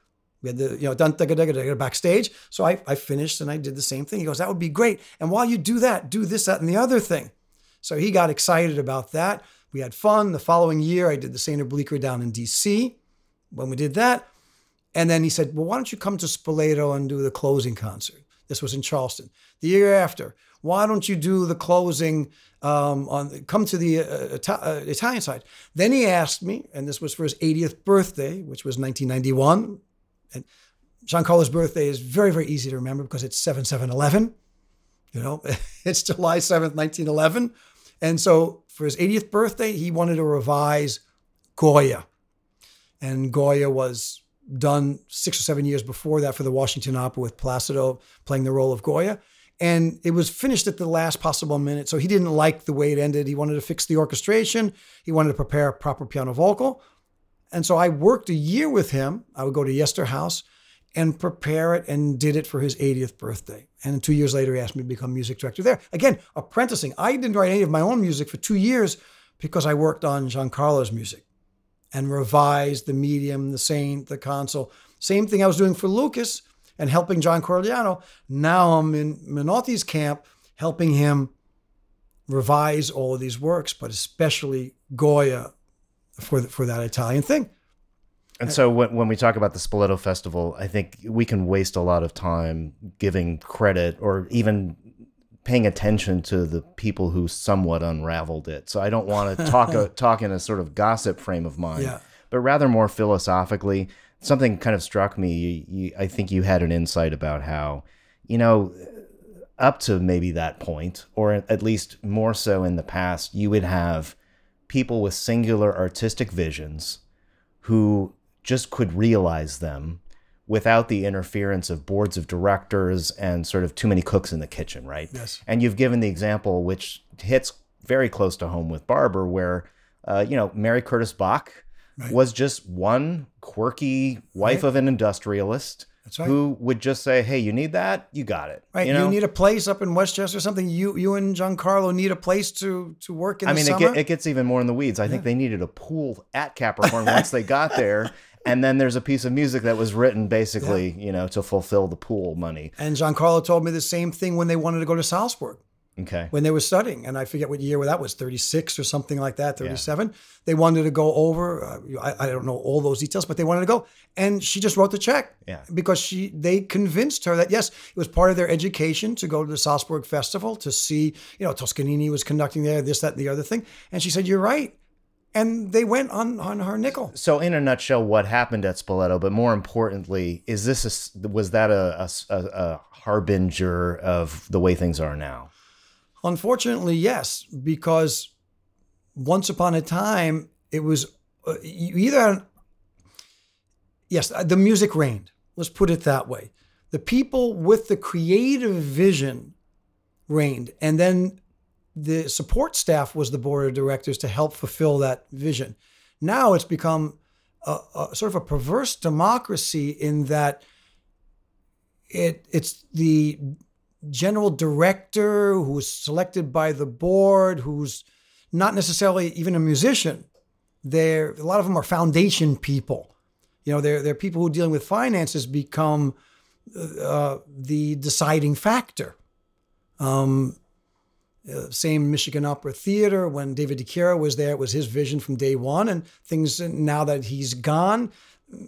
We had the, you know, dun dun dun dun backstage. So I, I finished and I did the same thing. He goes, That would be great. And while you do that, do this, that, and the other thing. So he got excited about that. We had fun. The following year, I did the St. of Bleecker down in DC. When we did that, and then he said, Well, why don't you come to Spoleto and do the closing concert? This was in Charleston. The year after, why don't you do the closing um, on come to the uh, Ita- uh, Italian side? Then he asked me, and this was for his 80th birthday, which was 1991. And Giancarlo's birthday is very, very easy to remember because it's 7711. You know, it's July 7th, 1911. And so for his 80th birthday, he wanted to revise Goya. And Goya was done six or seven years before that for the Washington Opera with Placido playing the role of Goya. And it was finished at the last possible minute. So he didn't like the way it ended. He wanted to fix the orchestration. He wanted to prepare a proper piano vocal. And so I worked a year with him. I would go to Yester House and prepare it and did it for his 80th birthday. And two years later, he asked me to become music director there. Again, apprenticing. I didn't write any of my own music for two years because I worked on Giancarlo's music and revise the medium, the saint, the Consul. Same thing I was doing for Lukas and helping John Corigliano. Now I'm in Menotti's camp helping him revise all of these works, but especially Goya for, the, for that Italian thing. And so when, when we talk about the Spoleto Festival, I think we can waste a lot of time giving credit or even paying attention to the people who somewhat unraveled it. So I don't want to talk talk in a sort of gossip frame of mind, Yeah. but rather more philosophically. Something kind of struck me. You, you, I think you had an insight about how, you know, up to maybe that point, or at least more so in the past, you would have people with singular artistic visions who just could realize them without the interference of boards of directors and sort of too many cooks in the kitchen, right? Yes. And you've given the example which hits very close to home with Barber, where, uh, you know, Mary Curtis Bok was just one quirky wife of an industrialist right. who would just say, hey, you need that? You got it. Right. You You, need a place up in Westchester or something. You you and Giancarlo need a place to to work in I the mean, it, get, it gets even more in the weeds. I think they needed a pool at Capricorn once they got there. And then there's a piece of music that was written basically, you know, to fulfill the pool money. and Giancarlo told me the same thing when they wanted to go to Salzburg Okay. when they were studying. And I forget what year that was, 36 or something like that, 37. They wanted to go over. Uh, I, I don't know all those details, but they wanted to go. And she just wrote the check. Yeah. Because she they convinced her that, yes, it was part of their education to go to the Salzburg Festival to see, you know, Toscanini was conducting there, this, that, and the other thing. And she said, you're right. And they went on, on her nickel. So, in a nutshell, what happened at Spoleto, but more importantly, is this a was that a harbinger of the way things are now? Unfortunately, yes, because once upon a time it was uh, you either had, yes, uh, the music reigned. Let's put it that way. The people with the creative vision reigned, and then the support staff was the board of directors to help fulfill that vision. Now it's become a, a sort of a perverse democracy in that it it's the general director who's selected by the board, who's not necessarily even a musician. They're a lot of them are foundation people. You know, they're they're people who are dealing with finances become uh, the deciding factor. Um, uh, same Michigan Opera Theater when David DiChiara was there, it was his vision from day one. And things now that he's gone,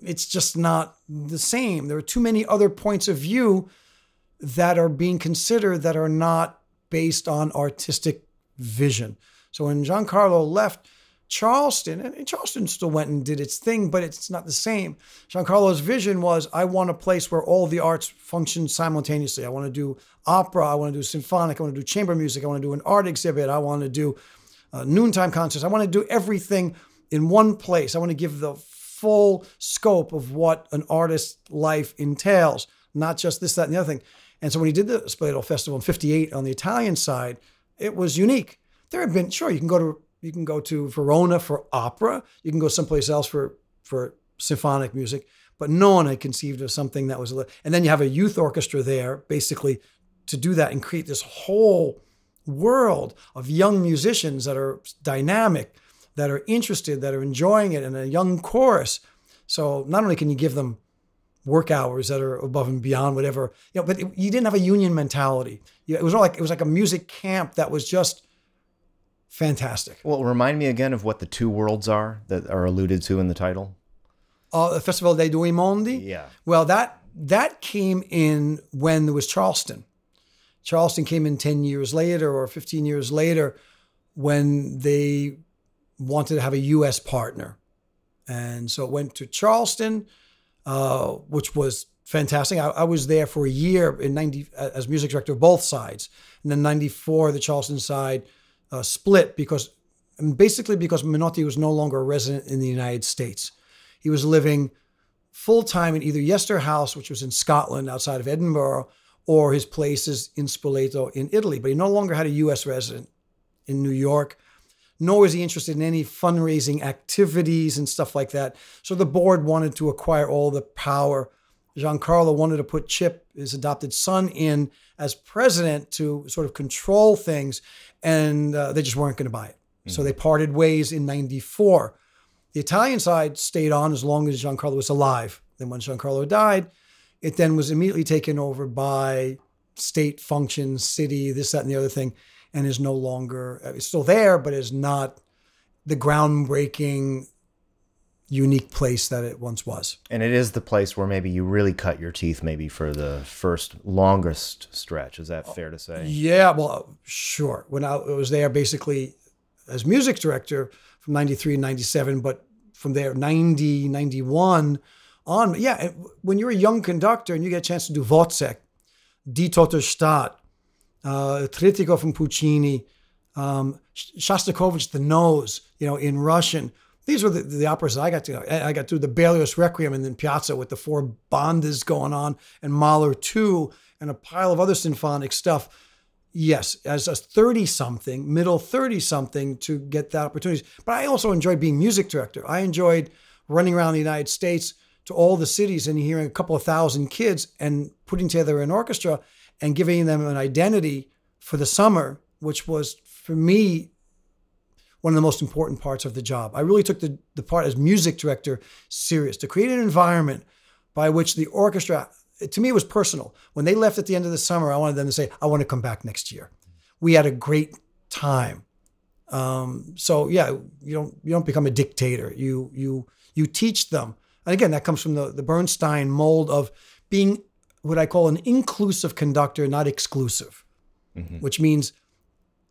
it's just not the same. There are too many other points of view that are being considered that are not based on artistic vision. So when Giancarlo left Charleston, and Charleston still went and did its thing, but it's not the same. Giancarlo's vision was I want a place where all the arts function simultaneously. I want to do opera, I want to do symphonic, I want to do chamber music, I want to do an art exhibit, I want to do uh, noontime concerts, I want to do everything in one place. I want to give the full scope of what an artist's life entails, not just this, that, and the other thing. And so when he did the Spoleto Festival in 58 on the Italian side, it was unique. There have been, sure, you can go to you can go to Verona for opera, you can go someplace else for for symphonic music, but no one had conceived of something that was A, and then you have a youth orchestra there basically to do that and create this whole world of young musicians that are dynamic, that are interested, that are enjoying it, and a young chorus. So not only can you give them work hours that are above and beyond whatever you know but it, you didn't have a union mentality it was all like it was like a music camp that was just fantastic. Well remind me again of what the two worlds are that are alluded to in the title. Uh, the festival dei due mondi yeah. Well that that came in when there was charleston. Charleston came in 10 years later or 15 years later when they wanted to have a us partner. And so it went to charleston uh, which was fantastic. I, I, was there for a year in 90 as music director of both sides. And then 94, the Charleston side uh, split because basically because Menotti was no longer a resident in the United States. He was living full time in either Yester House, which was in Scotland outside of Edinburgh, or his places in Spoleto in Italy. But he no longer had a U.S. resident in New York nor was he interested in any fundraising activities and stuff like that. So the board wanted to acquire all the power. Giancarlo wanted to put Chip, his adopted son, in as president to sort of control things, and uh, they just weren't going to buy it. Mm-hmm. So they parted ways in 94. The Italian side stayed on as long as Giancarlo was alive. Then when Giancarlo died, it then was immediately taken over by state functions, city, this, that, and the other thing and is no longer uh, it's still there, but is not the groundbreaking unique place that it once was. And it is the place where maybe you really cut your teeth maybe for the first longest stretch. Is that fair to say? Yeah, well, sure. When I was there basically as music director from 93 and 97, but from there 90, 91 on. Yeah, when you're a young conductor and you get a chance to do Wozzeck, Die Tote Stadt, uh, Trittico from Puccini, um, Shostakovich, The Nose, you know, in Russian. These were the, the operas I got to. I got to the Berlioz Requiem and then Piazza with the four bandas going on, and Mahler 2, and a pile of other symphonic stuff. Yes, as a 30 something, middle 30 something to get that opportunity. But I also enjoyed being music director. I enjoyed running around the United States to all the cities and hearing a couple of thousand kids and putting together an orchestra and giving them an identity for the summer, which was for me one of the most important parts of the job. I really took the, the part as music director serious to create an environment by which the orchestra, to me, it was personal. When they left at the end of the summer, I wanted them to say, I want to come back next year. We had a great time. Um, so yeah, you don't you don't become a dictator. You you you teach them. And again, that comes from the, the Bernstein mold of being what I call an inclusive conductor, not exclusive, mm-hmm. which means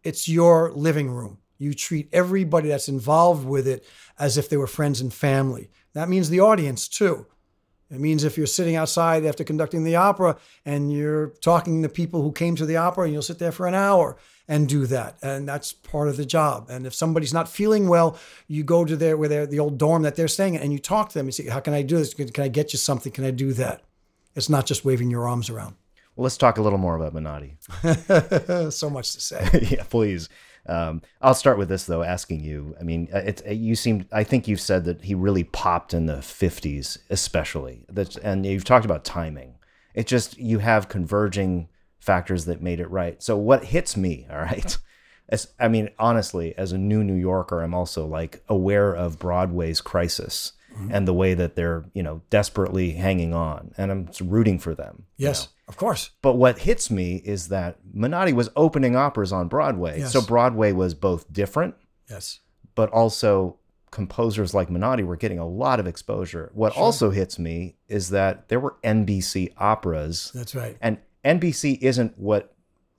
it's your living room. You treat everybody that's involved with it as if they were friends and family. That means the audience too. It means if you're sitting outside after conducting the opera and you're talking to people who came to the opera and you'll sit there for an hour and do that. And that's part of the job. And if somebody's not feeling well, you go to their where they're the old dorm that they're staying in and you talk to them and say, How can I do this? Can I get you something? Can I do that? It's not just waving your arms around. Well, let's talk a little more about Menotti. so much to say. yeah, please. Um, I'll start with this though, asking you. I mean, uh, it's you seem. I think you've said that he really popped in the '50s, especially. That's and you've talked about timing, It just you have converging factors that made it right. So what hits me, all right? As, I mean, honestly, as a new New Yorker, I'm also like aware of Broadway's crisis Mm-hmm. and the way that they're, you know, desperately hanging on, and I'm rooting for them. you Yes, know. of course. But what hits me is that Menotti was opening operas on Broadway. Yes. So Broadway was both different, Yes. but also composers like Menotti were getting a lot of exposure. What also hits me is that there were NBC operas, That's right. and NBC isn't what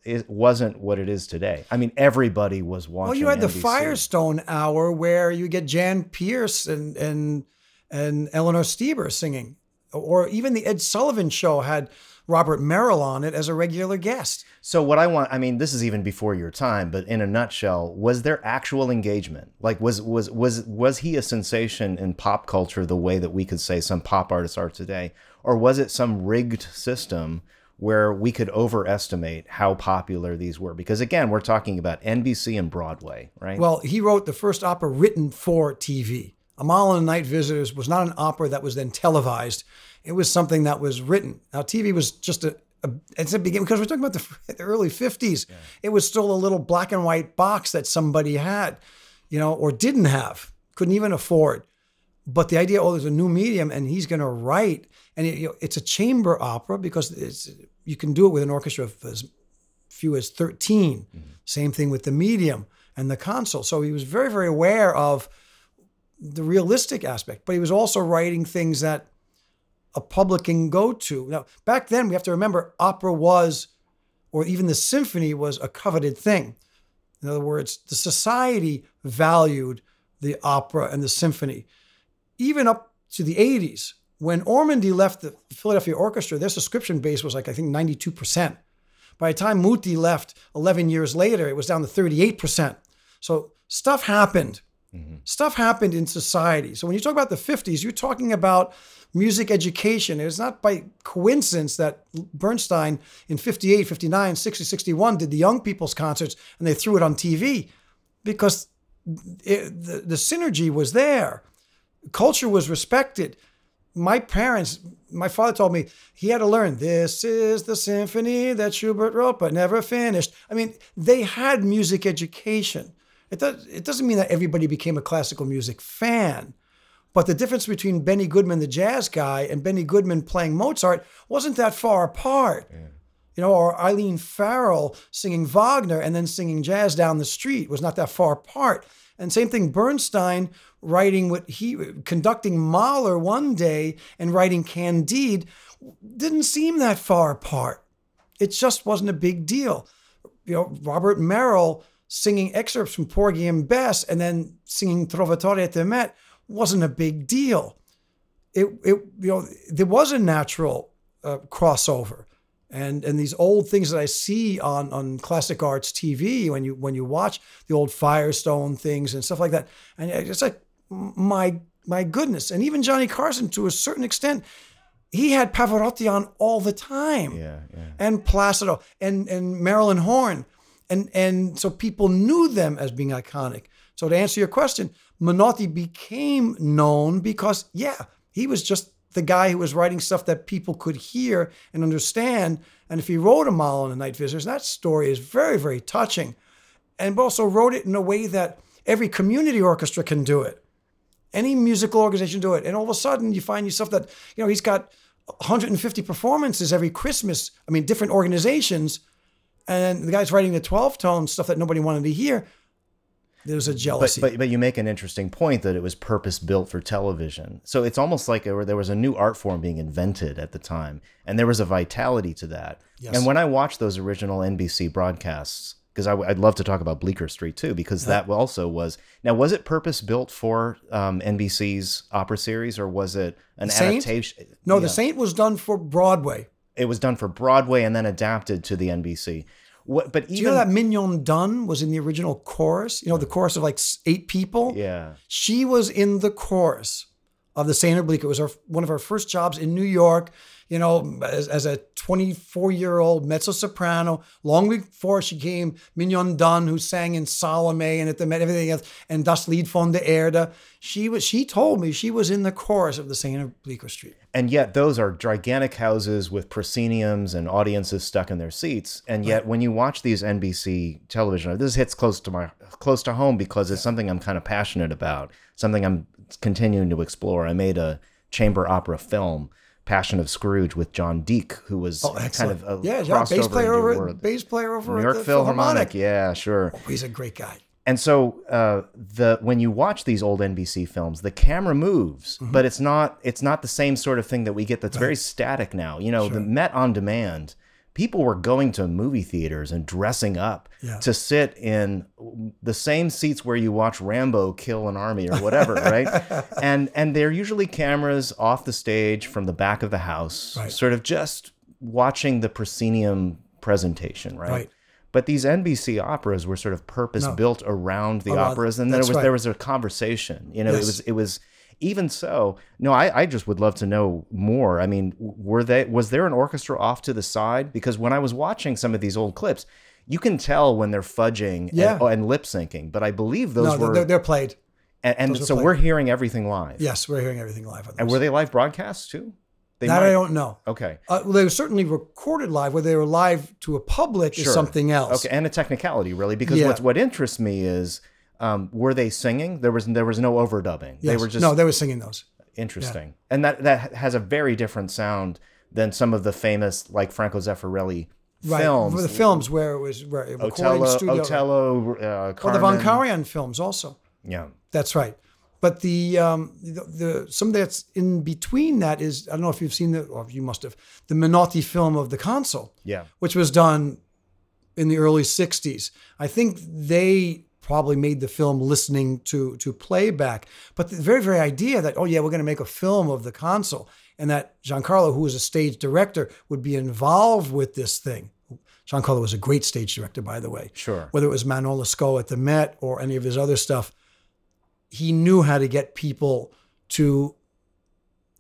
it wasn't what it is today. I mean, everybody was watching. Well, you had the Firestone hour where you get Jan Peerce and and and Eleanor Steber singing, or even the Ed Sullivan show had Robert Merrill on it as a regular guest. So what I want, I mean, this is even before your time, but in a nutshell, was there actual engagement? Like, was was was was he a sensation in pop culture the way that we could say some pop artists are today, or was it some rigged system where we could overestimate how popular these were? Because again, we're talking about NBC and Broadway, right? Well, he wrote the first opera written for TV. Amahl and the Night Visitors was not an opera that was then televised. It was something that was written. Now, TV was just a, a it's a beginning because we're talking about the, the early 50s. It was still a little black and white box that somebody had, you know, or didn't have, couldn't even afford. But the idea, oh, there's a new medium and he's going to write, and it, you know, it's a chamber opera because it's you can do it with an orchestra of as few as 13. Mm-hmm. Same thing with the medium and the Consul. So he was very, very aware of the realistic aspect, but he was also writing things that a public can go to. Now, back then, we have to remember opera was, or even the symphony was a coveted thing. In other words, the society valued the opera and the symphony. Even up to the 80s, when Ormandy left the Philadelphia Orchestra, their subscription base was like, I think, 92%. By the time Muti left 11 years later, it was down to 38%. So stuff happened. Mm-hmm. Stuff happened in society. So when you talk about the 50s, you're talking about music education. It's not by coincidence that Bernstein in 58, 59, 60, 61 did the young people's concerts and they threw it on TV because it, the, the synergy was there. Culture was respected my parents, my father told me he had to learn this is the symphony that Schubert wrote but never finished. I mean, they had music education. It, does, it doesn't mean that everybody became a classical music fan, but the difference between Benny Goodman, the jazz guy, and Benny Goodman playing Mozart wasn't that far apart. You know, or Eileen Farrell singing Wagner and then singing jazz down the street was not that far apart. And same thing, Bernstein writing what he conducting Mahler one day and writing Candide didn't seem that far apart. It just wasn't a big deal. You know, Robert Merrill singing excerpts from Porgy and Bess and then singing Trovatore et te Met wasn't a big deal. It, it you know, there was a natural uh, crossover and and these old things that I see on on classic arts TV when you when you watch the old Firestone things and stuff like that, and it's like my my goodness, and even Johnny Carson to a certain extent, he had Pavarotti on all the time, yeah, yeah. and Placido and and Marilyn Horne, and and so people knew them as being iconic. So to answer your question, Menotti became known because yeah, he was just the guy who was writing stuff that people could hear and understand. And if he wrote Amahl and the Night Visitors, that story is very, very touching. And also wrote it in a way that every community orchestra can do it. Any musical organization do it. And all of a sudden you find yourself that, you know, he's got 150 performances every Christmas. I mean, different organizations. And the guy's writing the 12 tone stuff that nobody wanted to hear. There's a But, jealousy. but but you make an interesting point that it was purpose built for television. So it's almost like there there was a new art form being invented at the time, and there was a vitality to that. Yes. And when I watch those original NBC broadcasts, because I'd love to talk about Bleecker Street too, because that also was now was it purpose built for um, NBC's opera series or was it an Saint? adaptation? no, Yeah. The Saint was done for Broadway. It was done for Broadway and then adapted to the NBC. What, but even Do you know that Mignon Dunn was in the original chorus? You know, the chorus of like eight people? yeah, She was in the chorus of the Saint of Bleecker. It was our, one of our first jobs in New York. You know, as, as a 24 year old mezzo soprano, long before she came Mignon Dunn, who sang in Salome and at the Met, everything else, and Das Lied von der Erde. She was. She told me she was in the chorus of the Saint of Bleecker Street. And yet, those are gigantic houses with prosceniums and audiences stuck in their seats. And yet, right. when you watch these NBC television, this hits close to my close to home because it's something I'm kind of passionate about, something I'm continuing to explore. I made a chamber opera film, Passion of Scrooge, with John Deak, who was oh, kind of a yeah, yeah, bass player over, bass player over New York Philharmonic. Philharmonic. Yeah, sure. Oh, he's a great guy. And so uh, the when you watch these old NBC films, the camera moves, mm-hmm. but it's not it's not the same sort of thing that we get. That's right. very static now. You know, sure. the Met on Demand people were going to movie theaters and dressing up yeah. to sit in the same seats where you watch Rambo kill an army or whatever, right? And and they're usually cameras off the stage from the back of the house, right. sort of just watching the proscenium presentation, right? right. But these NBC operas were sort of purpose no. built around the around, operas, and there was right. there was a conversation. You know, yes. it was it was even so, no, I, I just would love to know more. I mean, were they was there an orchestra off to the side? Because when I was watching some of these old clips, you can tell when they're fudging yeah. and, oh, and lip syncing. But I believe those no, were they're, they're played. And, and so played. we're hearing everything live. Yes, we're hearing everything live. And were they live broadcasts too? They that might. I don't know. Okay. Uh, well, they were certainly recorded live. Whether they were live to a public sure. is something else. Okay, and a technicality really, because yeah. what's what interests me is um, were they singing? There was there was no overdubbing. Yes. They were just no, they were singing those. Interesting. Yeah. And that that has a very different sound than some of the famous like Franco Zeffirelli right. films. For the films where it was where recording Otello, studio. Otello, uh, Carmen. the Von Karajan films also. Yeah. That's right. But the, um, the, the some that's in between that is I don't know if you've seen the or you must have the Menotti film of the Consul. Yeah. Which was done in the early 60s. I think they probably made the film listening to to playback. But the very very idea that oh yeah we're going to make a film of the Consul and that Giancarlo, who was a stage director, would be involved with this thing. Giancarlo was a great stage director, by the way. Sure. Whether it was Manon Lescaut at the Met or any of his other stuff, he knew how to get people to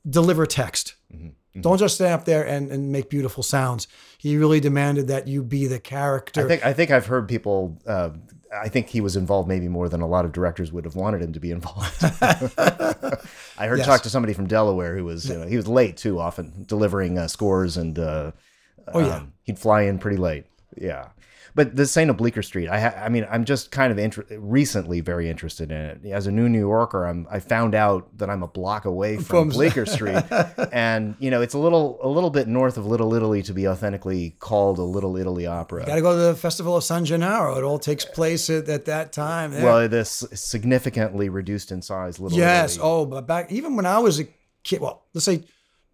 deliver text. Mm-hmm. Mm-hmm. Don't just stand up there and, and make beautiful sounds. He really demanded that you be the character. I think I think I've heard people uh, I think he was involved maybe more than a lot of directors would have wanted him to be involved. I heard yes. talk to somebody from Delaware who was you know, he was late too, often delivering uh, scores and uh, oh yeah, um, he'd fly in pretty late. Yeah, but the Saint of Bleecker Street, I, ha- I mean, I'm just kind of inter- recently very interested in it. As a new New Yorker, I'm I found out that I'm a block away from Bleecker Street, and you know, it's a little a little bit north of Little Italy to be authentically called a Little Italy opera. Got to go to the Festival of San Gennaro. It all takes place at, at that time. There. Well, this significantly reduced in size. Little yes. Italy. Oh, but back even when I was a kid, well, let's say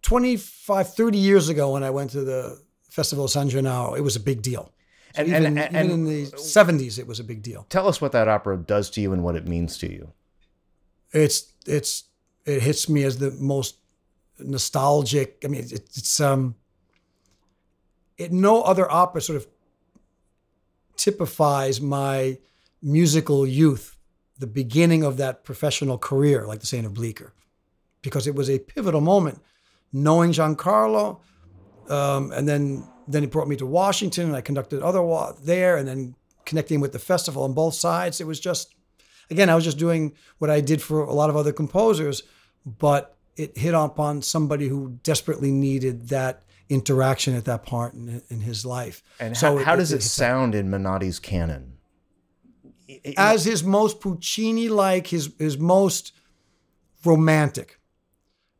25, 30 years ago when I went to the Festival of San Gennaro, it was a big deal and, even, and, and, even in the 70s, it was a big deal. Tell us what that opera does to you and what it means to you. It's it's it hits me as the most nostalgic. I mean, it, it's um, it no other opera sort of typifies my musical youth, the beginning of that professional career, like the Saint of Bleecker, because it was a pivotal moment. Knowing Giancarlo, um, and then then he brought me to Washington, and I conducted other wa- there, and then connecting with the festival on both sides. It was just, again, I was just doing what I did for a lot of other composers, but it hit upon somebody who desperately needed that interaction at that part in, in his life. And so how, how does it, it sound in Menotti's canon? As his most Puccini-like, his his most romantic.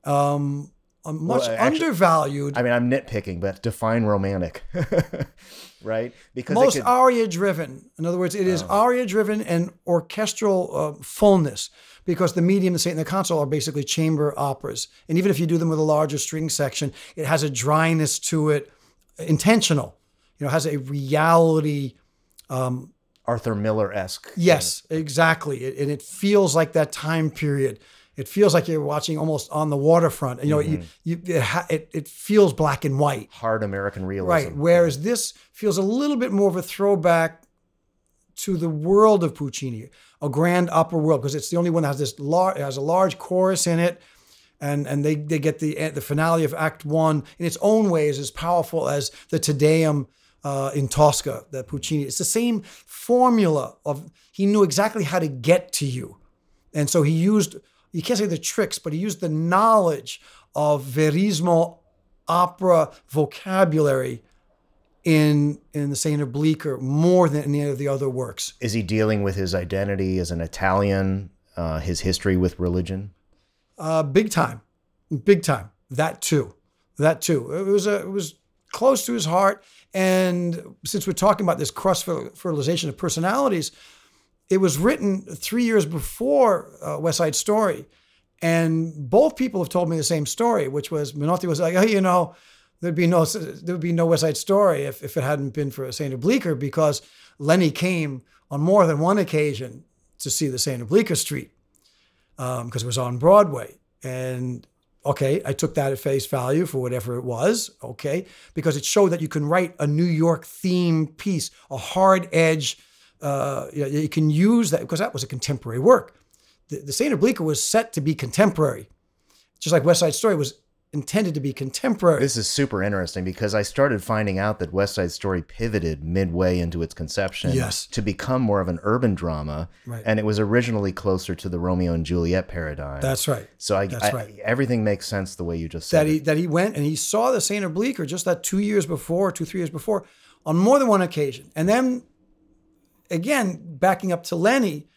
Um, much well, actually, undervalued. I mean, I'm nitpicking, but define romantic, right? Because most could, aria driven. In other words, it is oh. aria driven and orchestral uh, fullness because the medium, the Saint, and the Consul are basically chamber operas. And even if you do them with a larger string section, it has a dryness to it, intentional. You know, has a reality. Um, Arthur Miller esque. Yes, kind of. exactly. It, and it feels like that time period it feels like you're watching almost on the waterfront. You know, mm-hmm. you, you it, it, it, feels black and white. Hard American realism. Right. Whereas this feels a little bit more of a throwback to the world of Puccini, a grand opera world, because it's the only one that has this large, has a large chorus in it, and and they they get the the finale of Act One in its own way is as powerful as the Te Deum uh, in Tosca that Puccini. It's the same formula of he knew exactly how to get to you, and so he used you can't say the tricks, but he used the knowledge of verismo opera vocabulary in in the Saint of Bleecker more than any of the other works. Is he dealing with his identity as an Italian, uh, his history with religion? Uh, big time, big time. That too, that too. It was a, it was close to his heart. And since we're talking about this cross fertilization of personalities, it was written three years before uh, West Side Story, and both people have told me the same story, which was Menotti was like, oh, you know, there'd be no there would be no West Side Story if, if it hadn't been for Saint Bleecker because Lenny came on more than one occasion to see the Saint Bleecker Street because um, it was on Broadway. And okay, I took that at face value for whatever it was. Okay, because it showed that you can write a New York theme piece, a hard edge. Uh, you, know, you, can use that because that was a contemporary work. The, the Saint Bleecker was set to be contemporary, just like West Side Story was intended to be contemporary. This is super interesting because I started finding out that West Side Story pivoted midway into its conception yes. to become more of an urban drama. Right. And it was originally closer to the Romeo and Juliet paradigm. That's right. So I, That's I, right. everything makes sense the way you just said that he it. that he went and he saw the Saint of Bleecker just that two years before, two three years before, on more than one occasion, and then again backing up to Lenny,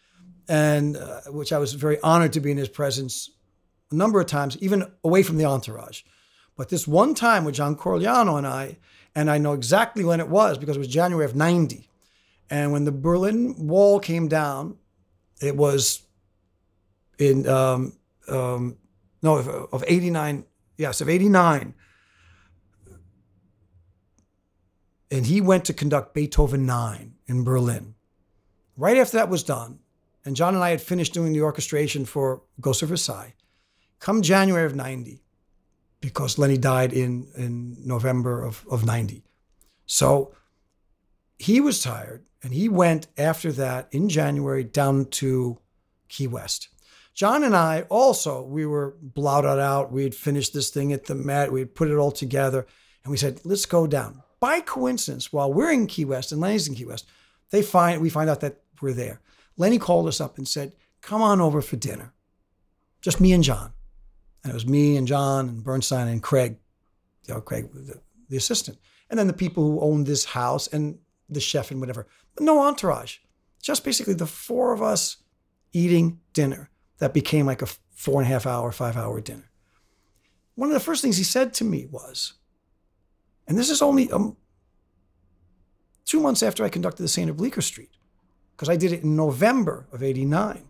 and uh, which I was very honored to be in his presence a number of times, even away from the entourage. But this one time with John Corigliano and I, and I know exactly when it was because it was January of 90. And when the Berlin Wall came down, it was in, um, um, no, of, of 89, yes, of 89. And he went to conduct Beethoven 9 in Berlin. Right after that was done, and John and I had finished doing the orchestration for Ghost of Versailles, come January of 90, because Lenny died in, in November of, of 90. So he was tired and he went after that in January down to Key West. John and I also, we were blotted out. We had finished this thing at the Met. We had put it all together. And we said, let's go down. By coincidence, while we're in Key West and Lenny's in Key West, they find we find out that we're there. Lenny called us up and said, come on over for dinner. Just me and John. And it was me and John and Bernstein and Craig, you know, Craig, the, the assistant. And then the people who owned this house and the chef and whatever. But no entourage. Just basically the four of us eating dinner that became like a four and a half hour, five hour dinner. One of the first things he said to me was, and this is only um, two months after I conducted the Saint of Bleecker Street, because I did it in November of 89.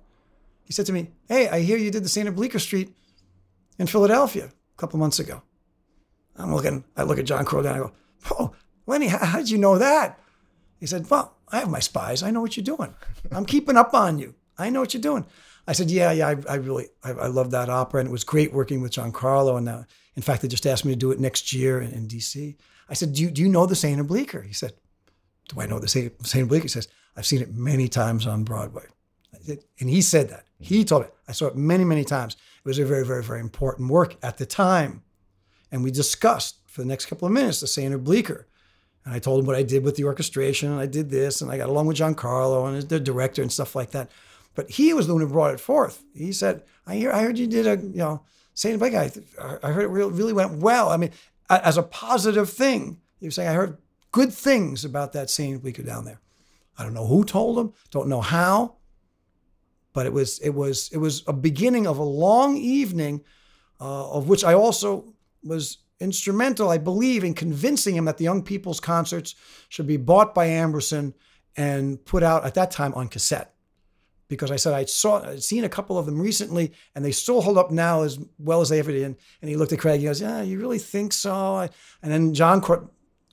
He said to me, Hey, I hear you did the of Bleecker Street in Philadelphia a couple months ago. I'm looking, I look at John Crow and I go, Oh, Lenny, how, how did you know that? He said, Well, I have my spies. I know what you're doing. I'm keeping up on you. I know what you're doing. I said, Yeah, yeah, I, I really, I, I love that opera. And it was great working with Giancarlo. And uh, in fact, they just asked me to do it next year in, in DC. I said, do you, do you know the of Bleecker? He said, Do I know the of Bleecker? He says, I've seen it many times on Broadway. And he said that. He mm-hmm. told it. I saw it many, many times. It was a very, very, very important work at the time. And we discussed for the next couple of minutes the Saint of Bleecker. And I told him what I did with the orchestration, and I did this, and I got along with Giancarlo and the director and stuff like that. But he was the one who brought it forth. He said, "I hear, I heard you did a, you know, Saint Bleecker. I, I heard it really, really went well. I mean, as a positive thing. He was saying, I heard good things about that Saint Bleecker down there. I don't know who told him, don't know how, but it was it was it was a beginning of a long evening, uh, of which I also was instrumental, I believe, in convincing him that the Young People's concerts should be bought by Amberson and put out at that time on cassette. Because I said I saw I'd seen a couple of them recently, and they still hold up now as well as they ever did. And, he looked at Craig. He goes, "Yeah, you really think so?" And then John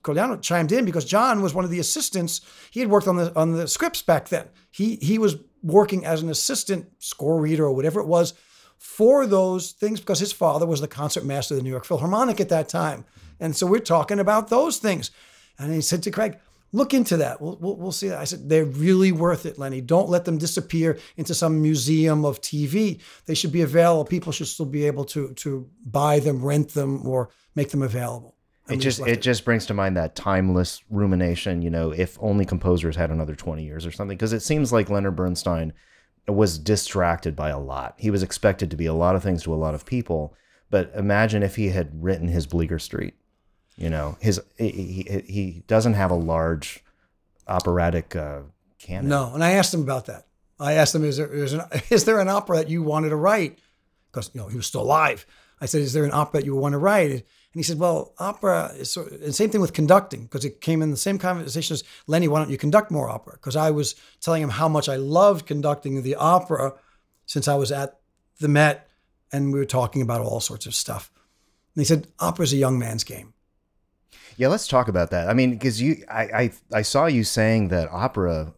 Corigliano chimed in because John was one of the assistants. He had worked on the on the scripts back then. He he was working as an assistant score reader or whatever it was for those things because his father was the concert master of the New York Philharmonic at that time. And so we're talking about those things. And he said to Craig, look into that. We'll, we'll, we'll see that. I said, they're really worth it, Lenny. Don't let them disappear into some museum of TV. They should be available. People should still be able to, to buy them, rent them, or make them available. It just it, just brings to mind that timeless rumination, you know, if only composers had another 20 years or something because it seems like Leonard Bernstein was distracted by a lot. He was expected to be a lot of things to a lot of people, but imagine if he had written his Bleecker Street you know, his he, he, he doesn't have a large operatic uh, canon. No, and I asked him about that. I asked him, "Is there is, an, is there an opera that you wanted to write?" Because you know he was still alive. I said, "Is there an opera that you want to write?" And he said, "Well, opera is sort of, and same thing with conducting because it came in the same conversation as Lenny. Why don't you conduct more opera?" Because I was telling him how much I loved conducting the opera since I was at the Met, and we were talking about all sorts of stuff. And he said, "Opera is a young man's game." Yeah, let's talk about that. I mean, because you, I, I, I, saw you saying that opera.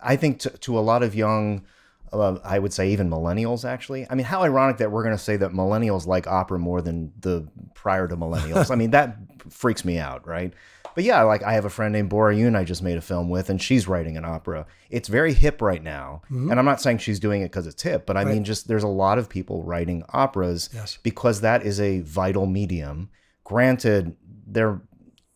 I think to, to a lot of young, uh, I would say even millennials. Actually, I mean, how ironic that we're going to say that millennials like opera more than the prior to millennials. I mean, that freaks me out, right? But yeah, like I have a friend named Bora Yoon I just made a film with, and she's writing an opera. It's very hip right now, mm-hmm. and I'm not saying she's doing it because it's hip, but I right. mean, just there's a lot of people writing operas yes. because that is a vital medium. Granted, they're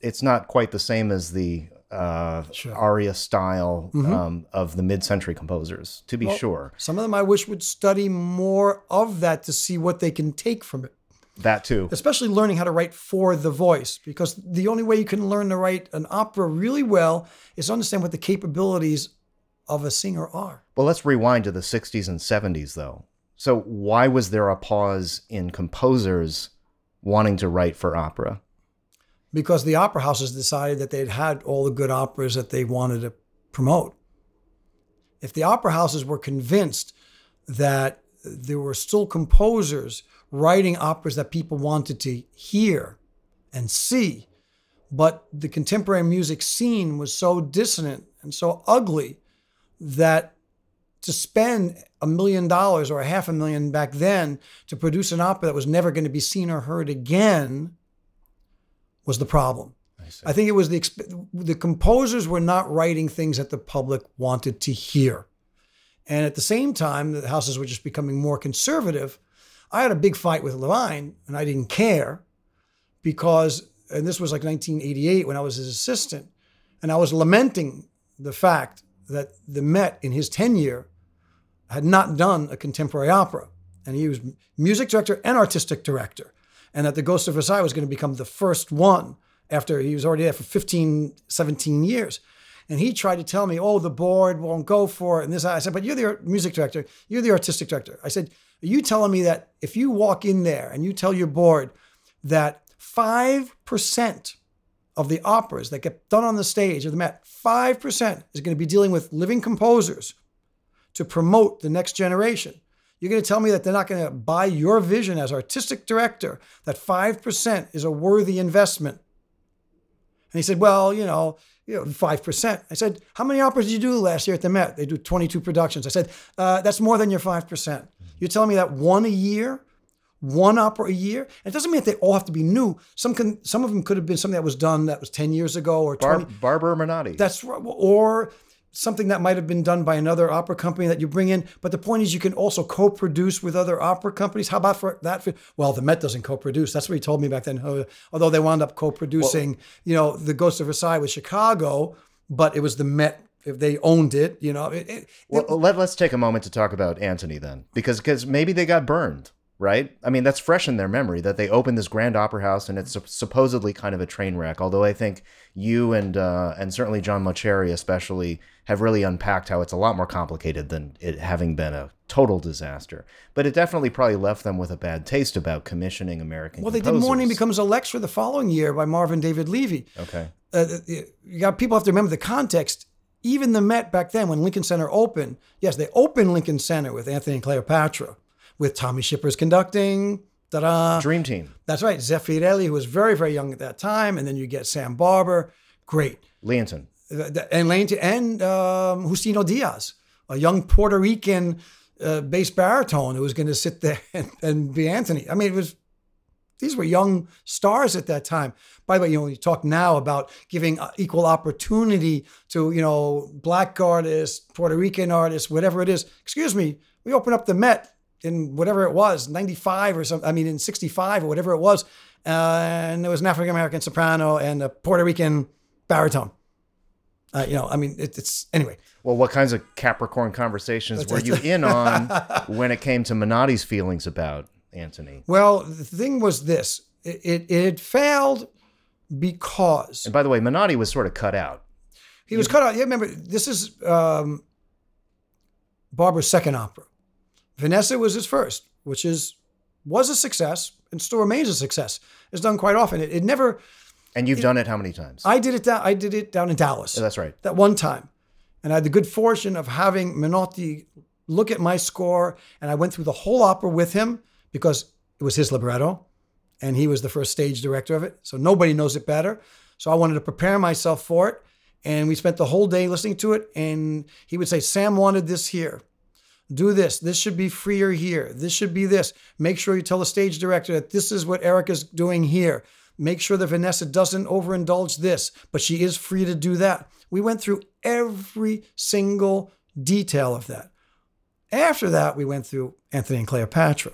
it's not quite the same as the uh, sure. aria style mm-hmm. um, of the mid-century composers, to be well, sure. Some of them I wish would study more of that to see what they can take from it. That too. Especially learning how to write for the voice, because the only way you can learn to write an opera really well is understand what the capabilities of a singer are. Well, let's rewind to the 60s and 70s, though. So, why was there a pause in composers wanting to write for opera? Because the opera houses decided that they'd had all the good operas that they wanted to promote. If the opera houses were convinced that there were still composers writing operas that people wanted to hear and see, but the contemporary music scene was so dissonant and so ugly that to spend a million dollars or a half a million back then to produce an opera that was never going to be seen or heard again was the problem. I, I think it was the the composers were not writing things that the public wanted to hear, and at the same time, the houses were just becoming more conservative. I had a big fight with Levine, and I didn't care because, and this was like 1988 when I was his assistant, and I was lamenting the fact that the Met in his tenure had not done a contemporary opera, and he was music director and artistic director and that the Ghost of Versailles was going to become the first one after he was already there for 15, 17 years. And he tried to tell me, oh, the board won't go for it. And this, I said, but you're the music director, you're the artistic director. I said, are you telling me that if you walk in there and you tell your board that 5% of the operas that get done on the stage of the Met, 5% is going to be dealing with living composers to promote the next generation. You're going to tell me that they're not going to buy your vision as artistic director, that 5% is a worthy investment. And he said, Well, you know, you know, 5%. I said, How many operas did you do last year at the Met? They do 22 productions. I said, uh, That's more than your 5%. You're telling me that one a year? One opera a year? And it doesn't mean that they all have to be new. Some can, some of them could have been something that was done that was 10 years ago or 20. Bar- Barbara Menotti. That's right. Or something that might have been done by another opera company that you bring in. But the point is, you can also co-produce with other opera companies. How about for that? Well, the Met doesn't co-produce. That's what he told me back then. Uh, although they wound up co-producing, well, you know, the Ghost of Versailles with Chicago, but it was the Met. If they owned it, you know. It, it, well, it, let, let's take a moment to talk about Antony then, because because maybe they got burned right? I mean, that's fresh in their memory that they opened this grand opera house and it's supposedly kind of a train wreck. Although I think you and uh, and certainly John Mauceri especially have really unpacked how it's a lot more complicated than it having been a total disaster. But it definitely probably left them with a bad taste about commissioning American. Well, composers. they did Morning Becomes a Lecture the following year by Marvin David Levy. Okay, uh, you got people have to remember the context. Even the Met back then, when Lincoln Center opened, yes, they opened Lincoln Center with Antony and Cleopatra with Tommy Schippers conducting. Ta-da. Dream Team. That's right. Zeffirelli, who was very, very young at that time. And then you get Sam Barber. Great. Leontyne. And Leontyne and um, Justino Diaz, a young Puerto Rican uh, bass baritone who was going to sit there and, and, be Antony. I mean, it was these were young stars at that time. By the way, you know, you talk now about giving uh, equal opportunity to, you know, black artists, Puerto Rican artists, whatever it is. Excuse me, we open up the Met in whatever it was, 95 or something, I mean, in 65 or whatever it was. Uh, and there was an African American soprano and a Puerto Rican baritone. Uh, you know, I mean, it, it's anyway. Well, what kinds of Capricorn conversations were you in on when it came to Menotti's feelings about Antony? Well, the thing was this it, it, it failed because. And by the way, Menotti was sort of cut out. He was cut out. Yeah, remember, this is um, Barber's second opera. Vanessa was his first, which is was a success and still remains a success. It's done quite often. It, it never. And you've it, done it how many times? I did it down. I did it down in Dallas. That's right. That one time, and I had the good fortune of having Menotti look at my score, and I went through the whole opera with him because it was his libretto, and he was the first stage director of it. So nobody knows it better. So I wanted to prepare myself for it, and we spent the whole day listening to it. And he would say, "Sam wanted this here." Do this. This should be freer here. This should be this. Make sure you tell the stage director that this is what Erika's doing here. Make sure that Vanessa doesn't overindulge this, but she is free to do that. We went through every single detail of that. After that, we went through Antony and Cleopatra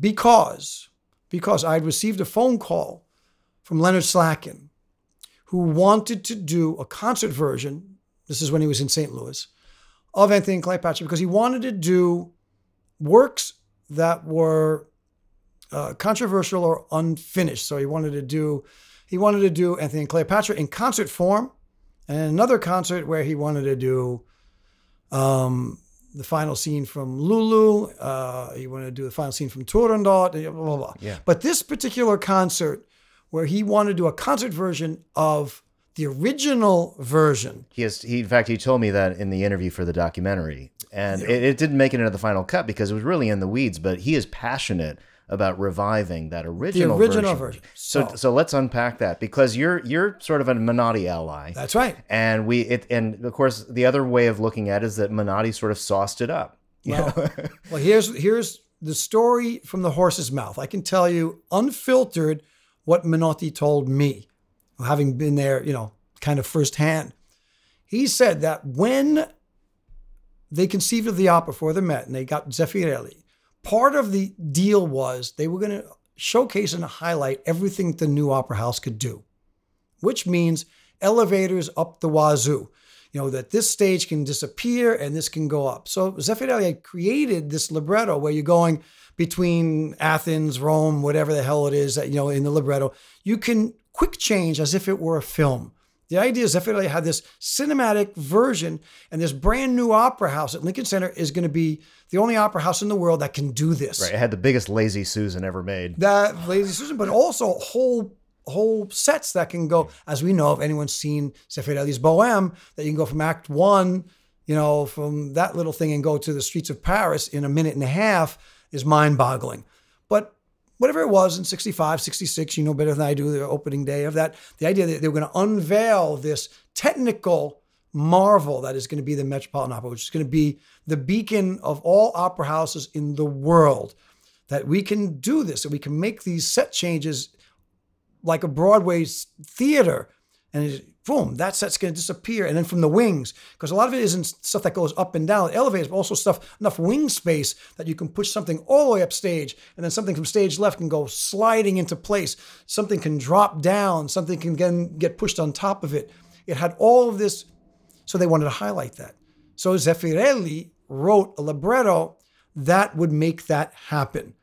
because because I had received a phone call from Leonard Slatkin, who wanted to do a concert version. This is when he was in St. Louis of Antony and Cleopatra because he wanted to do works that were uh, controversial or unfinished. So he wanted to do he wanted to do Antony and Cleopatra in concert form, and another concert where he wanted to do um, the final scene from Lulu. Uh, he wanted to do the final scene from Turandot. Blah, blah, blah. Yeah. But this particular concert, where he wanted to do a concert version of the original version. He has. He, in fact, he told me that in the interview for the documentary, and yeah. it, it, didn't make it into the final cut because it was really in the weeds. But he is passionate about reviving that original, the original version. version. So, so, so let's unpack that because you're you're sort of a Menotti ally. That's right. And we it and of course the other way of looking at it is that Menotti sort of sauced it up. Well, well, here's here's the story from the horse's mouth. I can tell you unfiltered what Menotti told me having been there, you know, kind of firsthand. He said that when they conceived of the opera for the Met and they got Zeffirelli, part of the deal was they were going to showcase and highlight everything the new opera house could do, which means elevators up the wazoo. You know, that this stage can disappear and this can go up. So Zeffirelli had created this libretto where you're going between Athens, Rome, whatever the hell it is that, you know, in the libretto. You can quick change as if it were a film. The idea is Zeffirelli had this cinematic version, and this brand new opera house at Lincoln Center is going to be the only opera house in the world that can do this. Right, it had the biggest Lazy Susan ever made. That Lazy Susan, but also whole whole sets that can go, as we know, if anyone's seen Zeffirelli's Bohème, that you can go from Act One, you know, from that little thing and go to the streets of Paris in a minute and a half is mind-boggling. But whatever it was in 65, 66, you know better than I do, the opening day of that, the idea that they were going to unveil this technical marvel that is going to be the Metropolitan Opera, which is going to be the beacon of all opera houses in the world. That we can do this, that we can make these set changes like a Broadway theater. And boom, that set's going to disappear. And then from the wings, because a lot of it isn't stuff that goes up and down elevators, but also stuff, enough wing space that you can push something all the way up stage. And then something from stage left can go sliding into place. Something can drop down. Something can get, get pushed on top of it. It had all of this. So they wanted to highlight that. So Zeffirelli wrote a libretto that would make that happen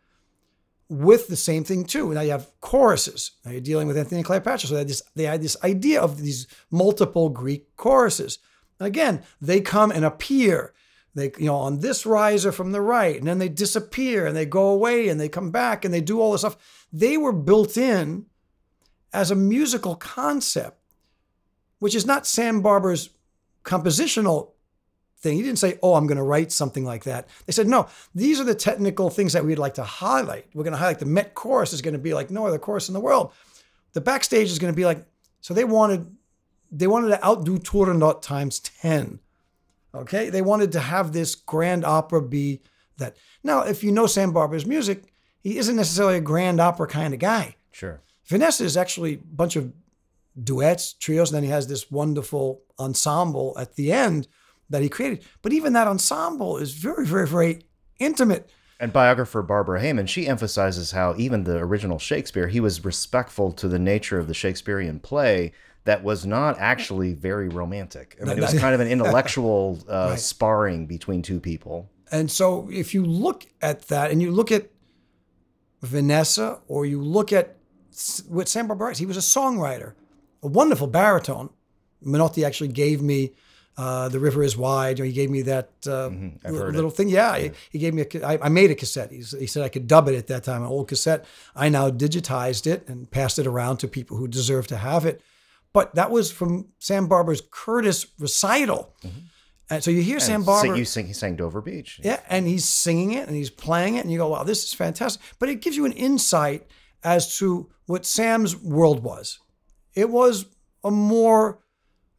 with the same thing too. Now you have choruses. Now you're dealing with Antony Cleopatra. So they had this, they had this idea of these multiple Greek choruses. Again, they come and appear. They, you know, on this riser from the right, and then they disappear and they go away and they come back and they do all this stuff. They were built in as a musical concept, which is not Sam Barber's compositional thing. He didn't say, oh, I'm going to write something like that. They said, no, these are the technical things that we'd like to highlight. We're going to highlight the Met chorus is going to be like no other chorus in the world. The backstage is going to be like, so they wanted, they wanted to outdo Turandot times 10. Okay. They wanted to have this grand opera be that. Now, if you know Sam Barber's music, he isn't necessarily a grand opera kind of guy. Sure. Vanessa is actually a bunch of duets, trios, and then he has this wonderful ensemble at the end that he created. But even that ensemble is very, very, very intimate. And biographer Barbara Heyman, she emphasizes how even the original Shakespeare, he was respectful to the nature of the Shakespearean play that was not actually very romantic. I mean, it was kind of an intellectual uh, right. sparring between two people. And so if you look at that and you look at Vanessa or you look at what Sam Barber he was a songwriter, a wonderful baritone. Menotti actually gave me uh, the river is wide. He gave me that uh, mm-hmm. little it. thing. Yeah, yeah, He, he gave me. A, I, I made a cassette. He, he, said I could dub it at that time, an old cassette. I now digitized it and passed it around to people who deserve to have it. But that was from Sam Barber's Curtis recital. Mm-hmm. And so you hear and Sam Barber. You sing, he sang Dover Beach. Yeah, and he's singing it and he's playing it, and you go, wow, this is fantastic. But it gives you an insight as to what Sam's world was. It was a more,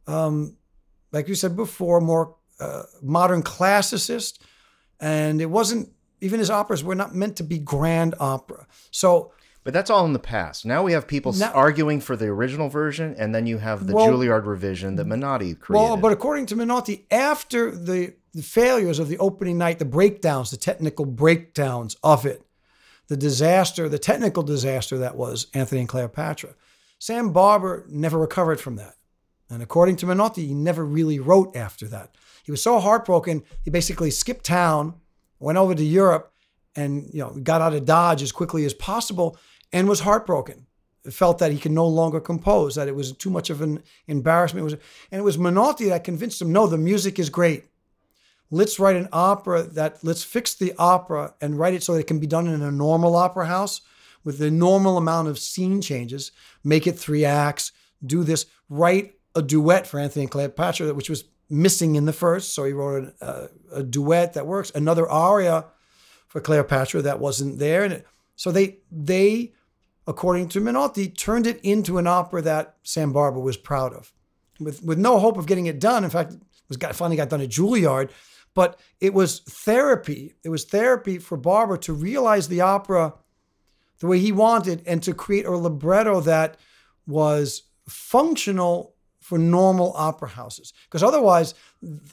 um, like you said before, more uh, modern classicist. And it wasn't, even his operas were not meant to be grand opera. So but that's all in the past. Now we have people now, arguing for the original version, and then you have the well, Juilliard revision that Menotti created. Well, but according to Menotti, after the, the failures of the opening night, the breakdowns, the technical breakdowns of it, the disaster, the technical disaster that was Antony and Cleopatra, Sam Barber never recovered from that. And according to Menotti, he never really wrote after that. He was so heartbroken, he basically skipped town, went over to Europe, and you know got out of Dodge as quickly as possible and was heartbroken. Felt that he could no longer compose, that it was too much of an embarrassment. It was, and it was Menotti that convinced him, no, the music is great. Let's write an opera that, let's fix the opera and write it so that it can be done in a normal opera house with the normal amount of scene changes, make it three acts, do this, write a duet for Antony and Cleopatra, which was missing in the first. So he wrote a, uh, a duet that works, another aria for Cleopatra that wasn't there. And it, so they, they according to Menotti, turned it into an opera that Sam Barber was proud of, with with no hope of getting it done. In fact, it was got, finally got done at Juilliard, but it was therapy. It was therapy for Barber to realize the opera the way he wanted and to create a libretto that was functional for normal opera houses. Because otherwise,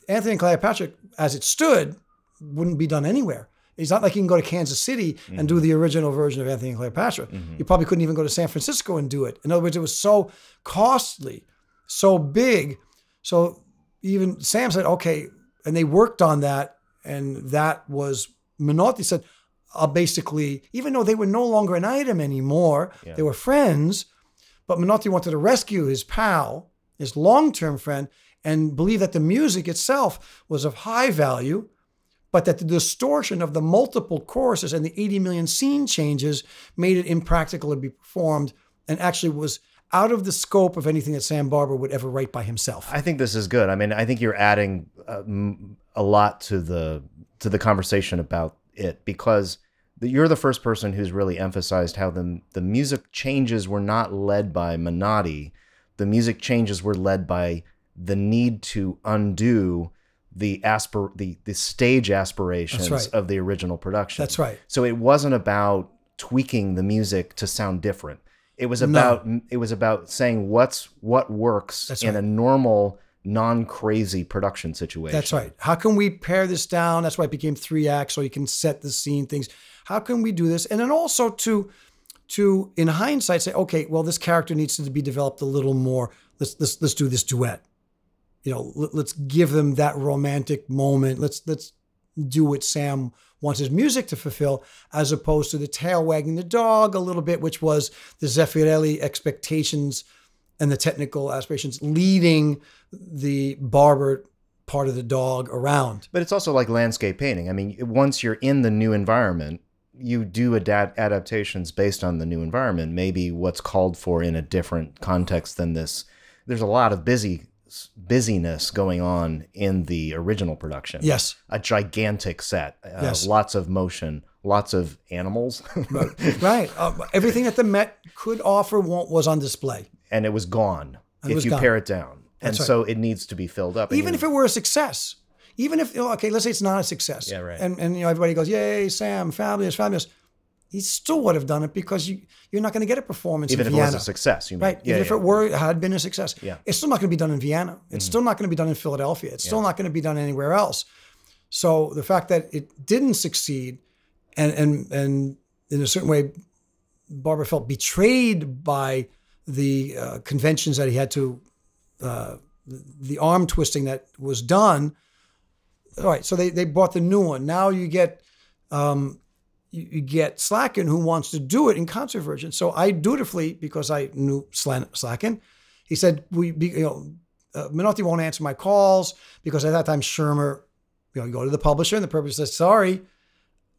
Antony and Cleopatra, as it stood, wouldn't be done anywhere. It's not like you can go to Kansas City mm-hmm. and do mm-hmm. the original version of Antony and Cleopatra. Mm-hmm. You probably couldn't even go to San Francisco and do it. In other words, it was so costly, so big. So even Sam said, okay, and they worked on that, and that was Menotti said, I'll basically, even though they were no longer an item anymore, yeah. they were friends, but Menotti wanted to rescue his pal, his long-term friend, and believe that the music itself was of high value but that the distortion of the multiple choruses and the 80 million scene changes made it impractical to be performed and actually was out of the scope of anything that Sam Barber would ever write by himself. I think this is good. I mean, I think you're adding uh, a lot to the to the conversation about it because you're the first person who's really emphasized how the the music changes were not led by Menotti. The music changes were led by the need to undo the aspir the the stage aspirations right. of the original production. That's right. So it wasn't about tweaking the music to sound different. It was about no. it was about saying what's what works That's in right. a normal non-crazy production situation. That's right. How can we pare this down? That's why it became three acts so you can set the scene things. How can we do this? And then also to to in hindsight say, okay, well this character needs to be developed a little more. Let's let's let's do this duet you know, let, us give them that romantic moment. Let's let's do what Sam wants his music to fulfill, as opposed to the tail wagging the dog a little bit, which was the Zeffirelli expectations and the technical aspirations leading the barber part of the dog around. But it's also like landscape painting. I mean, once you're in the new environment, you do adapt adaptations based on the new environment. Maybe what's called for in a different context than this. There's a lot of busy busyness going on in the original production. Yes. A gigantic set, uh, yes. lots of motion, lots of animals. right. right. Uh, everything that the Met could offer was on display. And it was gone and if was you gone. pare it down. That's and right. so it needs to be filled up. Even if it were a success. Even if, okay, let's say it's not a success. Yeah, right. And, and you know, everybody goes, yay, Sam, fabulous, fabulous. he still would have done it because you you're not going to get a performance Even in if Vienna. it was a success, you mean? Right. Yeah, Even if yeah. it were had been a success. Yeah. Mm-hmm. It's still not going to be done in Vienna. It's still not going to be done in Philadelphia. It's still not going to be done anywhere else. So the fact that it didn't succeed and and and in a certain way Barber felt betrayed by the uh, conventions that he had to uh, the arm twisting that was done. All right, so they, they bought the new one. Now you get um, you, you get Slatkin who wants to do it in concert version. So I dutifully, because I knew Slatkin, he said we be, you know uh, Menotti won't answer my calls because at that time Schirmer, you know, you go to the publisher and the publisher says sorry,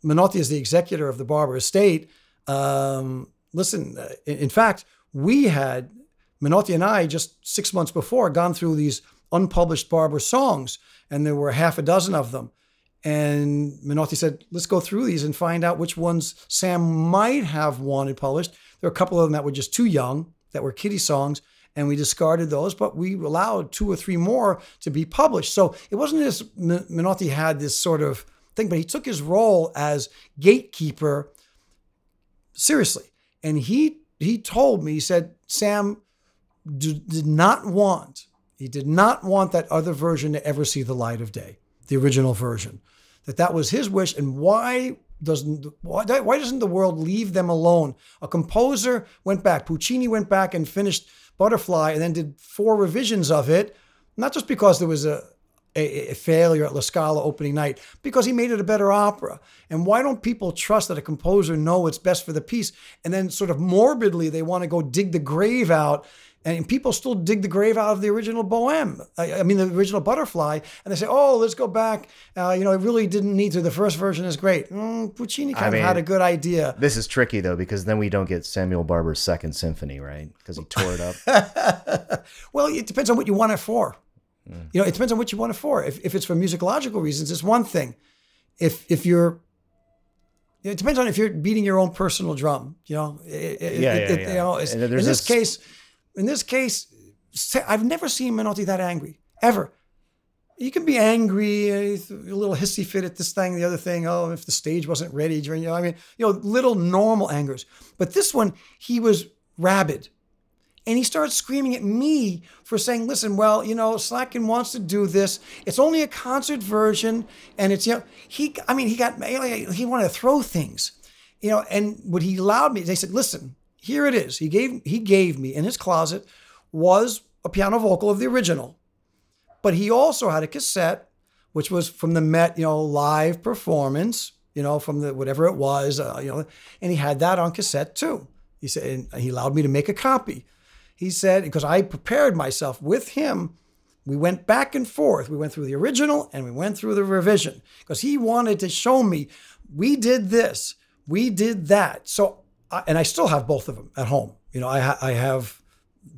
Menotti is the executor of the Barber estate. Um, listen, uh, in, in fact, we had Menotti and I just six months before gone through these unpublished Barber songs, and there were half a dozen of them. And Menotti said, let's go through these and find out which ones Sam might have wanted published. There were a couple of them that were just too young, that were kiddie songs, and we discarded those, but we allowed two or three more to be published. So it wasn't as Menotti had this sort of thing, but he took his role as gatekeeper seriously. And he he told me, he said, Sam d- did not want, he did not want that other version to ever see the light of day, the original version. That that was his wish. And why doesn't why, why doesn't the world leave them alone? A composer went back, Puccini went back and finished Butterfly and then did four revisions of it, not just because there was a a, a failure at La Scala opening night because he made it a better opera. And why don't people trust that a composer know what's best for the piece? And then sort of morbidly, they want to go dig the grave out. And people still dig the grave out of the original Bohème. I, I mean, the original Butterfly. And they say, oh, let's go back. Uh, you know, it really didn't need to. The first version is great. Mm, Puccini kind I of had a good idea. This is tricky though because then we don't get Samuel Barber's second symphony, right? Because he tore it up. Well, it depends on what you want it for. You know, it depends on what you want it for. If, if it's for musicological reasons, it's one thing. If if you're, it depends on if you're beating your own personal drum. You know, It- Yeah, it- yeah, it- yeah. You know, in this this- case, in this case, I've never seen Menotti that angry ever. You can be angry, eh, a little hissy fit at this thing, the other thing. Oh, if the stage wasn't ready during, you know, I mean, you know, little normal angers. But this one, he was rabid. And he started screaming at me for saying, listen, well, you know, Slatkin wants to do this. It's only a concert version. And it's, you know, he, I mean, he got, he wanted to throw things, you know, and what he allowed me, they said, listen, here it is. He gave, he gave me in his closet was a piano vocal of the original. But he also had a cassette, which was from the Met, you know, live performance, you know, from the whatever it was, uh, you know, and he had that on cassette too. He said, and he allowed me to make a copy. He said, because I prepared myself with him, we went back and forth. We went through the original and we went through the revision because he wanted to show me we did this, we did that. So, I, and I still have both of them at home. You know, I, ha- I have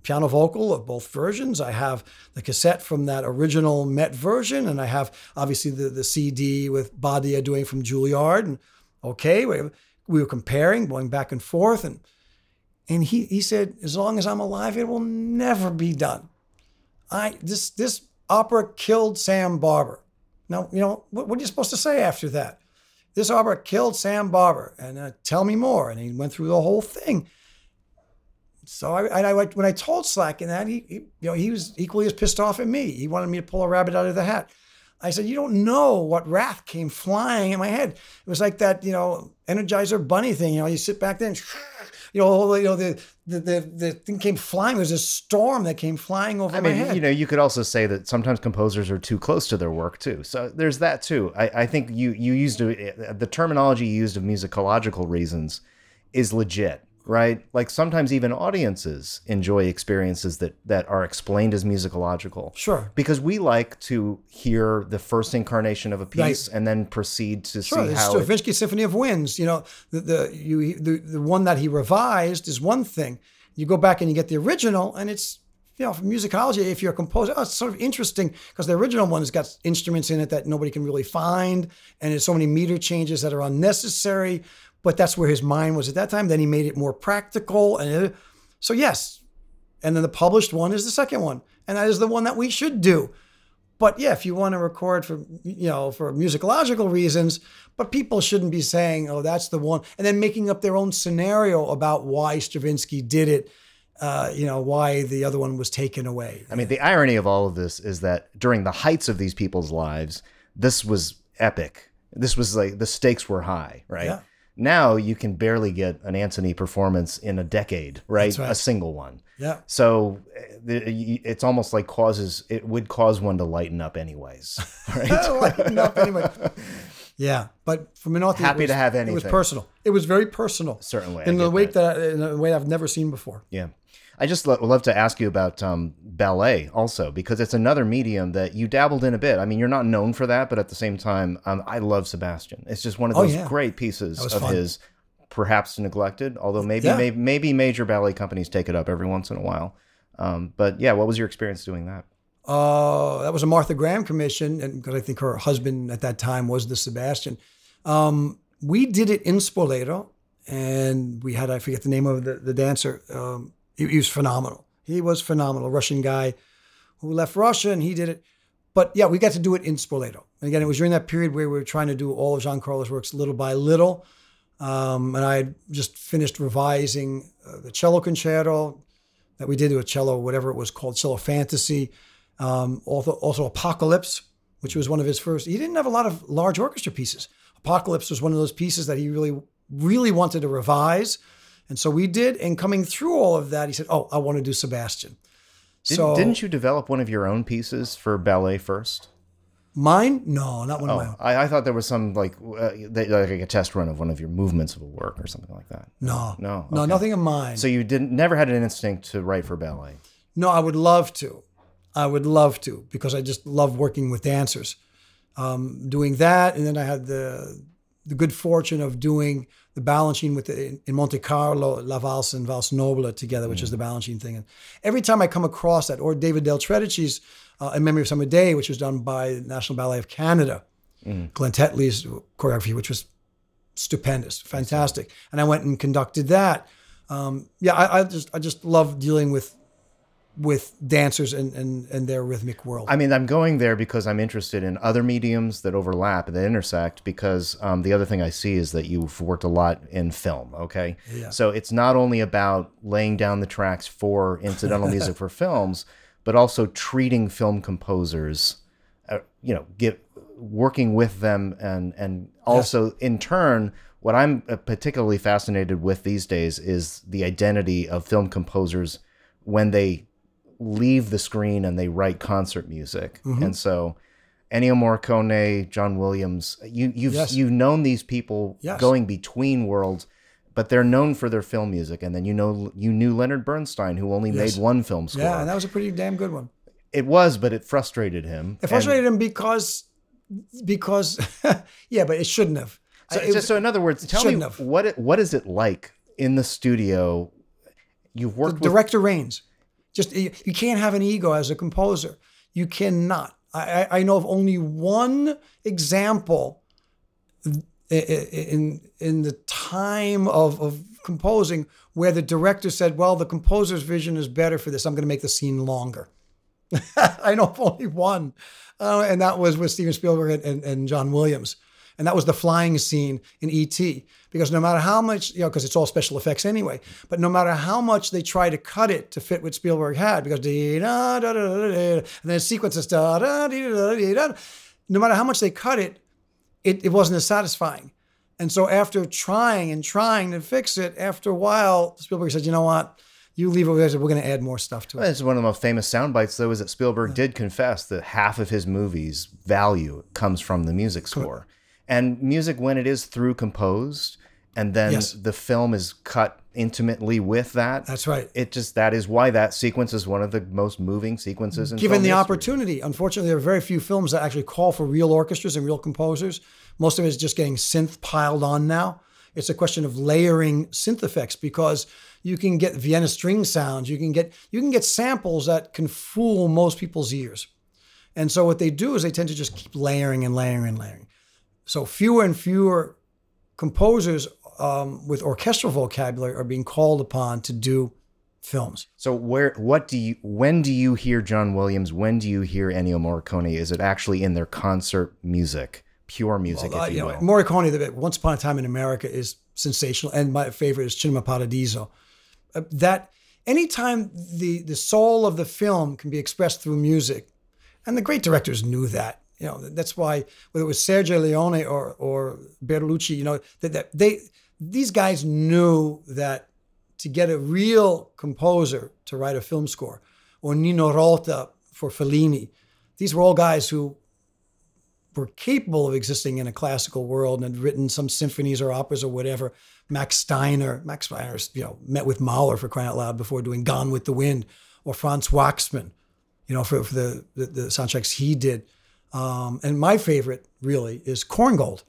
piano vocal of both versions. I have the cassette from that original Met version, and I have obviously the, the CD with Badea doing from Juilliard. And okay, we, we were comparing, going back and forth, and and he he said, as long as I'm alive, it will never be done. I this this opera killed Sam Barber. Now you know what, what are you supposed to say after that? This opera killed Sam Barber, and uh, tell me more. And he went through the whole thing. So I, I when I told Slatkin that he, he, you know, he was equally as pissed off at me. He wanted me to pull a rabbit out of the hat. I said, you don't know what wrath came flying in my head. It was like that, you know, Energizer Bunny thing. You know, you sit back there and, you know, you know, the the the, the thing came flying. There's a storm that came flying over I my mean, head. you know, you could also say that sometimes composers are too close to their work too. So there's that too. I, I think you you used a, the terminology you used of musicological reasons is legit, right? Like sometimes even audiences enjoy experiences that that are explained as musicological. Sure. Because we like to hear the first incarnation of a piece and then proceed to Sure, see how Stravinsky Symphony of Winds. You know, the the you the, the one that he revised is one thing. You go back and you get the original, and it's you know, from musicology, if you're a composer, oh, it's sort of interesting because the original one has got instruments in it that nobody can really find, and there's so many meter changes that are unnecessary. But that's where his mind was at that time. Then he made it more practical, and it, so yes, and then the published one is the second one, and that is the one that we should do. But yeah, if you want to record for you know for musicological reasons, but people shouldn't be saying, "Oh, that's the one," and then making up their own scenario about why Stravinsky did it. Uh, you know why the other one was taken away. I mean, the irony of all of this is that during the heights of these people's lives, this was epic. This was like the stakes were high, right? Yeah. Now you can barely get an Antony performance in a decade, right? Right. A single one. Yeah. So uh, it's almost like causes it would cause one to lighten up anyways, right? Lighten up anyway. Yeah, but for Menotti, Happy it was, to have anything. It was personal. It was very personal. Certainly, I in the way that, I, in a way I've never seen before. Yeah. I just lo- love to ask you about um, ballet also, because it's another medium that you dabbled in a bit. I mean, you're not known for that, but at the same time, um, I love Sebastian. It's just one of Oh, those yeah. great pieces of fun. his, perhaps neglected, although maybe, Yeah. maybe maybe major ballet companies take it up every once in a while. Um, but yeah, what was your experience doing that? Uh, that was a Martha Graham commission, and because I think her husband at that time was the Sebastian. Um, we did it in Spoleto, and we had I forget the name of the, the dancer. Um, he, he was phenomenal. He was phenomenal. Russian guy who left Russia, and he did it. But yeah, we got to do it in Spoleto. And again, it was during that period where we were trying to do all of Gian Carlo's works little by little. Um, and I had just finished revising uh, the cello concerto that we did to a cello, whatever it was called, cello fantasy. Um, also, also Apocalypse, which was one of his first. He didn't have a lot of large orchestra pieces. Apocalypse was one of those pieces that he really, really wanted to revise, and so we did. And coming through all of that, he said, "Oh, I want to do Sebastian." Didn't, so didn't you develop one of your own pieces for ballet first? mine? No, not one of my Oh, own. I, I thought there was some like uh, they, like a test run of one of your movements of a work or something like that. No, No, no, nothing of mine. So you didn't never had an instinct to write for ballet. No, I would love to. I would love to because I just love working with dancers. Um, doing that, and then I had the the good fortune of doing the Balanchine with the, in Monte Carlo, La Valse and Valse Nobile together, which is the Balanchine thing. And every time I come across that, or David Del Tredici's uh, In Memory of Summer Day, which was done by the National Ballet of Canada, Glen Tetley's choreography, which was stupendous, fantastic. And I went and conducted that. Um, yeah, I, I just I just love dealing with with dancers and, and, and their rhythmic world. I mean, I'm going there because I'm interested in other mediums that overlap and that intersect. Because um, the other thing I see is that you've worked a lot in film. Okay, Yeah. so it's not only about laying down the tracks for incidental music for films, but also treating film composers. Uh, you know, get working with them, and and also in turn. What I'm uh, particularly fascinated with these days is the identity of film composers when they leave the screen and they write concert music. Mm-hmm. And so Ennio Morricone, John Williams, you you've Yes. you've known these people Yes. going between worlds, but they're known for their film music. And then you know you knew Leonard Bernstein, who only Yes. made one film score. yeah, and that was a pretty damn good one. it was, but it frustrated him. It frustrated him because because yeah, but it shouldn't have. So, it so, in other words, tell me have. what it, what is it like in the studio? You've worked with director reigns. Just you can't have an ego as a composer. You cannot. I, I- know of only one example in in the time of, of composing where the director said, "Well, the composer's vision is better for this. I'm going to make the scene longer." I know of only one, uh, and that was with Steven Spielberg and, and, and John Williams, and that was the flying scene in E.T. Because no matter how much, you know, because it's all special effects anyway, but no matter how much they try to cut it to fit what Spielberg had, because da da da da da, and then sequences da da da dee da, no matter how much they cut it, it, it wasn't as satisfying. And so after trying and trying to fix it, after a while, Spielberg said, "You know what? You leave it. with us. We're going to add more stuff to it." It's one of the most famous sound bites, though, is that Spielberg did confess that half of his movie's value comes from the music score. And music, when it is through composed, and then Yes. the film is cut intimately with that. That's right. It just that is why that sequence is one of the most moving sequences in given film the history. opportunity. Unfortunately, there are very few films that actually call for real orchestras and real composers. Most of it is just getting synth piled on now. It's a question of layering synth effects because you can get Vienna string sounds, you can get you can get samples that can fool most people's ears. And so what they do is they tend to just keep layering and layering and layering. So fewer and fewer composers um, with orchestral vocabulary are being called upon to do films. So where what do you when do you hear John Williams? When do you hear Ennio Morricone? Is it actually in their concert music, pure music, Uh, if you you know, will? Morricone, the Once Upon a Time in America is sensational, and my favorite is Cinema Paradiso. Uh, that anytime the the soul of the film can be expressed through music, and the great directors knew that. You know, that's why whether it was Sergio Leone or or Bertolucci, you know, that, that they these guys knew that to get a real composer to write a film score, or Nino Rota for Fellini, these were all guys who were capable of existing in a classical world and had written some symphonies or operas or whatever. Max Steiner, Max Steiner, you know, met with Mahler for crying out loud before doing Gone with the Wind, or Franz Waxman, you know, for, for the, the the soundtracks he did. Um, and my favorite really is Korngold.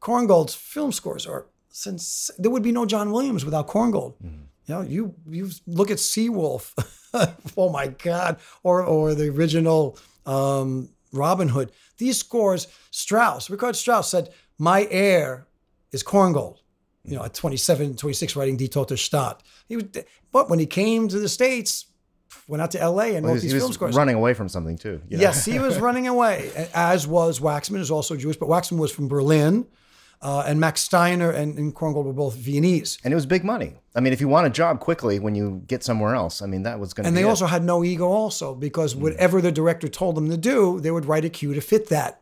Korngold's film scores are since there would be no John Williams without Korngold. You know, you you look at Seawolf, oh my God, or or the original um, Robin Hood. These scores, Strauss, Richard Strauss said, "My heir is Korngold." You know, at 27, 26, writing Die Tote Stadt. He was, but when he came to the states, went out to L.A. and He wrote these he film was scores. running away from something too. you know? Yes, he was running away, as was Waxman, who's also Jewish, but Waxman was from Berlin, uh, and Max Steiner and, and Korngold were both Viennese. and it was big money. I mean, if you want a job quickly when you get somewhere else, I mean, that was going to. And they it. also had no ego, also, because whatever the director told them to do, they would write a cue to fit that.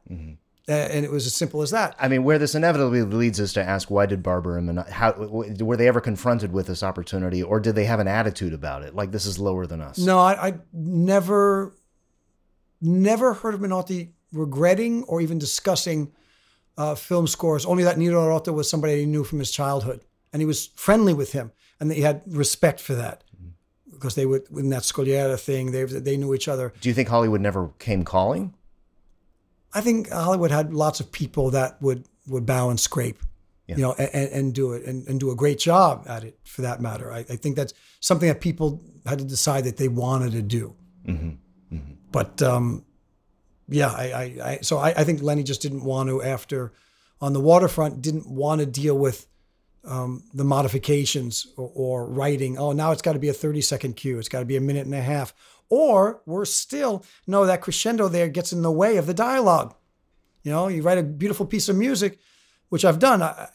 Uh, and it was as simple as that. I mean, where this inevitably leads us to ask, why did Barber and Minot, how were they ever confronted with this opportunity, or did they have an attitude about it, like this is lower than us? No, I, I never, never heard of Minotti regretting or even discussing uh, film scores. Only that Nino Rota was somebody he knew from his childhood, and he was friendly with him, and he had respect for that because they would in that Scogliera thing. They they knew each other. Do you think Hollywood never came calling? I think Hollywood had lots of people that would would bow and scrape, you know, and, and do it and, and do a great job at it for that matter. I, I think that's something that people had to decide that they wanted to do. But um, yeah, I, I, I so I, I think Lenny just didn't want to after on the waterfront didn't want to deal with um, the modifications or, or writing. Oh, now it's got to be a 30 second cue. It's got to be a minute and a half. Or worse still, no, that crescendo there gets in the way of the dialogue. You know, you write a beautiful piece of music, which I've done. I,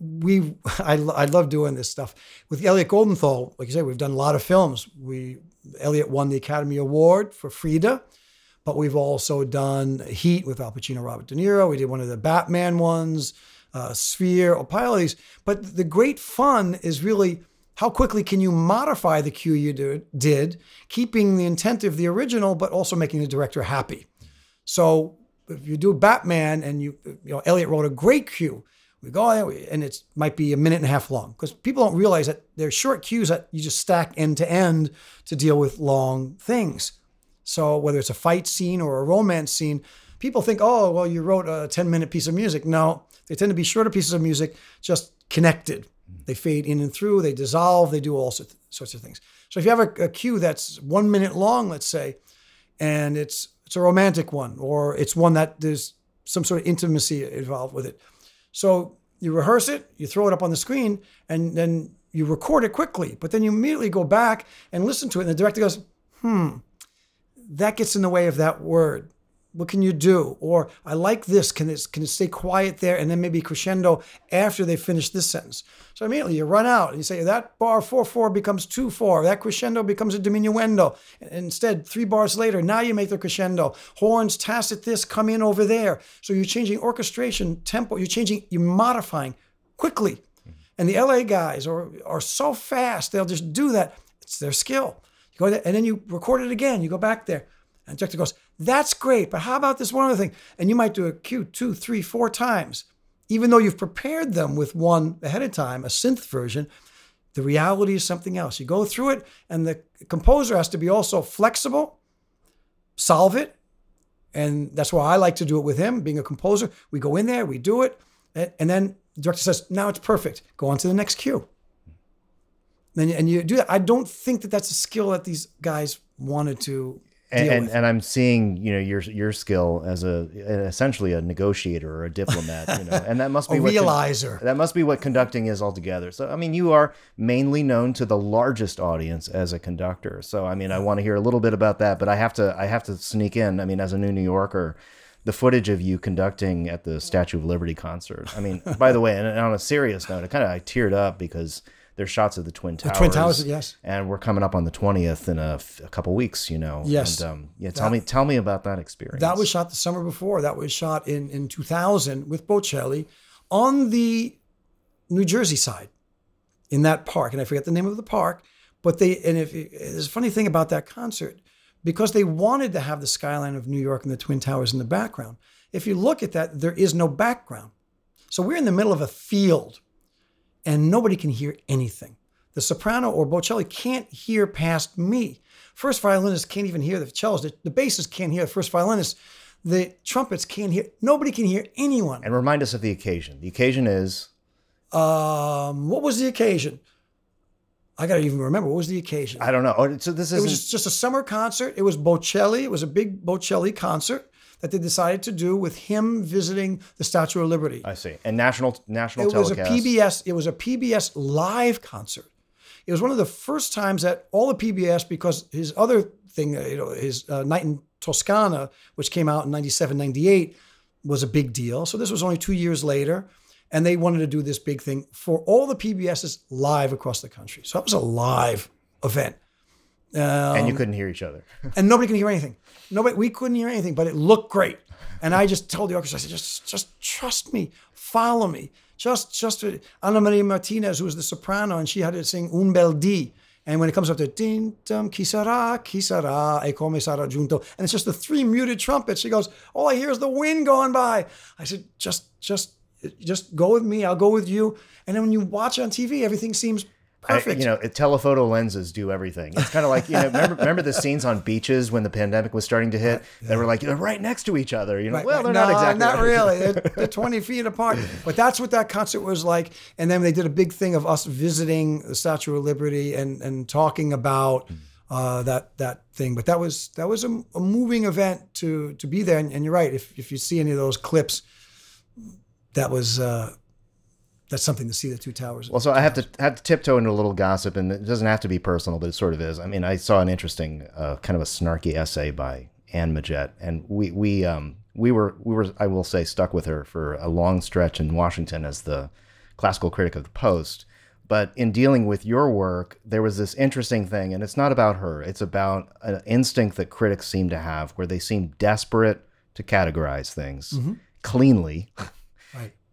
we, I, I love doing this stuff with Elliot Goldenthal. Like you said, we've done a lot of films. We Elliot won the Academy Award for Frida, but we've also done Heat with Al Pacino, Robert De Niro. We did one of the Batman ones, uh, Sphere, or pile. But the great fun is really how quickly can you modify the cue you do, did, keeping the intent of the original, but also making the director happy. So if you do Batman and you, you know, Elliot wrote a great cue. We go and it might be a minute and a half long because people don't realize that they're short cues that you just stack end to end to deal with long things. So whether it's a fight scene or a romance scene, people think, oh, well, you wrote a 10 minute piece of music. No, they tend to be shorter pieces of music, just connected. They fade in and through, they dissolve, they do all sorts of things. So if you have a, a cue that's one minute long, let's say, and it's it's a romantic one, or it's one that there's some sort of intimacy involved with it. So you rehearse it, you throw it up on the screen, and then you record it quickly. But then you immediately go back and listen to it, and the director goes, "Hmm, that gets in the way of that word. What can you do?" Or I like this. Can it can it stay quiet there, and then maybe crescendo after they finish this sentence? So immediately you run out and you say that bar four four becomes two four. That crescendo becomes a diminuendo. Instead, three bars later, now you make the crescendo. Horns tacit this come in over there. So you're changing orchestration tempo. You're changing. You're modifying quickly. Mm-hmm. And the LA guys are are so fast. They'll just do that. It's their skill. You go there, and then you record it again. You go back there. And director goes, "That's great, but how about this one other thing?" And you might do a cue two, three, four times even though you've prepared them with one ahead of time, a synth version, the reality is something else. You go through it, and the composer has to be also flexible, solve it. And that's why I like to do it with him, being a composer. We go in there, we do it, and then the director says, Now it's perfect. Go on to the next cue. And you do that. I don't think that that's a skill that these guys wanted to and, and, and I'm seeing you know your your skill as a essentially a negotiator or a diplomat, you know, and that must be A what con- that must be what conducting is altogether. So I mean, you are mainly known to the largest audience as a conductor. So I mean, I want to hear a little bit about that, but I have to I have to sneak in. I mean, as a new New Yorker. The footage of you conducting at the Statue of Liberty concert. I mean, by the way, and on a serious note, I kind of I teared up because there's shots of the Twin Towers. The Twin Towers, yes. and we're coming up on the 20th in a, f- a couple weeks you know Yes. and, um, yeah tell me tell me about that experience That was shot the summer before. That was shot in, in 2000 with Bocelli on the New Jersey side in that park. And I forget the name of the park. But they, and if there's a funny thing about that concert, because they wanted to have the skyline of New York and the Twin Towers in the background. If you look at that, there is no background. So we're in the middle of a field and nobody can hear anything. The soprano or Bocelli can't hear past me. First violinist can't even hear the cellos. The, the bassist can't hear the first violinist. The trumpets can't hear. Nobody can hear anyone. and remind us of the occasion the occasion is Um, what was the occasion? I gotta even remember what was the occasion. i don't know oh, so this It isn't was just a summer concert. It was Bocelli. It was a big Bocelli concert that they decided to do with him visiting the Statue of Liberty. i see and national national it was a PBS. It was a PBS live concert. It was one of the first times that all the PBS, because his other thing, uh, you know, his uh, Night in Toscana, which came out in 97, 98, was a big deal. So this was only two years later. And they wanted to do this big thing for all the PBSs live across the country. So that was a live event. And you um, couldn't hear each other And nobody can hear anything. Nobody, we couldn't hear anything, but it looked great. And I just told the orchestra, I said, just, just trust me, follow me. Just, just Ana Maria Martinez, who was the soprano, and she had to sing Un bel di. And when it comes up to din dum chi sarà, chi sarà, e come sarà giunto, and it's just the three muted trumpets. She goes, all I hear is the wind going by. I said, just, just, just go with me. I'll go with you. And then when you watch on TV, everything seems I- you know, it, telephoto lenses do everything. It's kind of like you know, remember, remember the scenes on beaches when the pandemic was starting to hit? They were like they're right next to each other. You know, Right, well, they're no, not exactly. Not right. really. They're, they're 20 feet apart. But that's what that concert was like. And then they did a big thing of us visiting the Statue of Liberty and, and talking about uh, that that thing. But that was that was a, a moving event to to be there. And, and you're right. If if you see any of those clips, that was uh, that's something to see the two towers. Well, so I have to have to tiptoe into a little gossip, and it doesn't have to be personal, but it sort of is. I mean, I saw an interesting, uh, kind of a snarky essay by Anne Midgette, and we we um we were we were I will say stuck with her for a long stretch in Washington as the classical critic of the Post. But in dealing with your work, there was this interesting thing, and it's not about her. It's about an instinct that critics seem to have, where they seem desperate to categorize things cleanly right.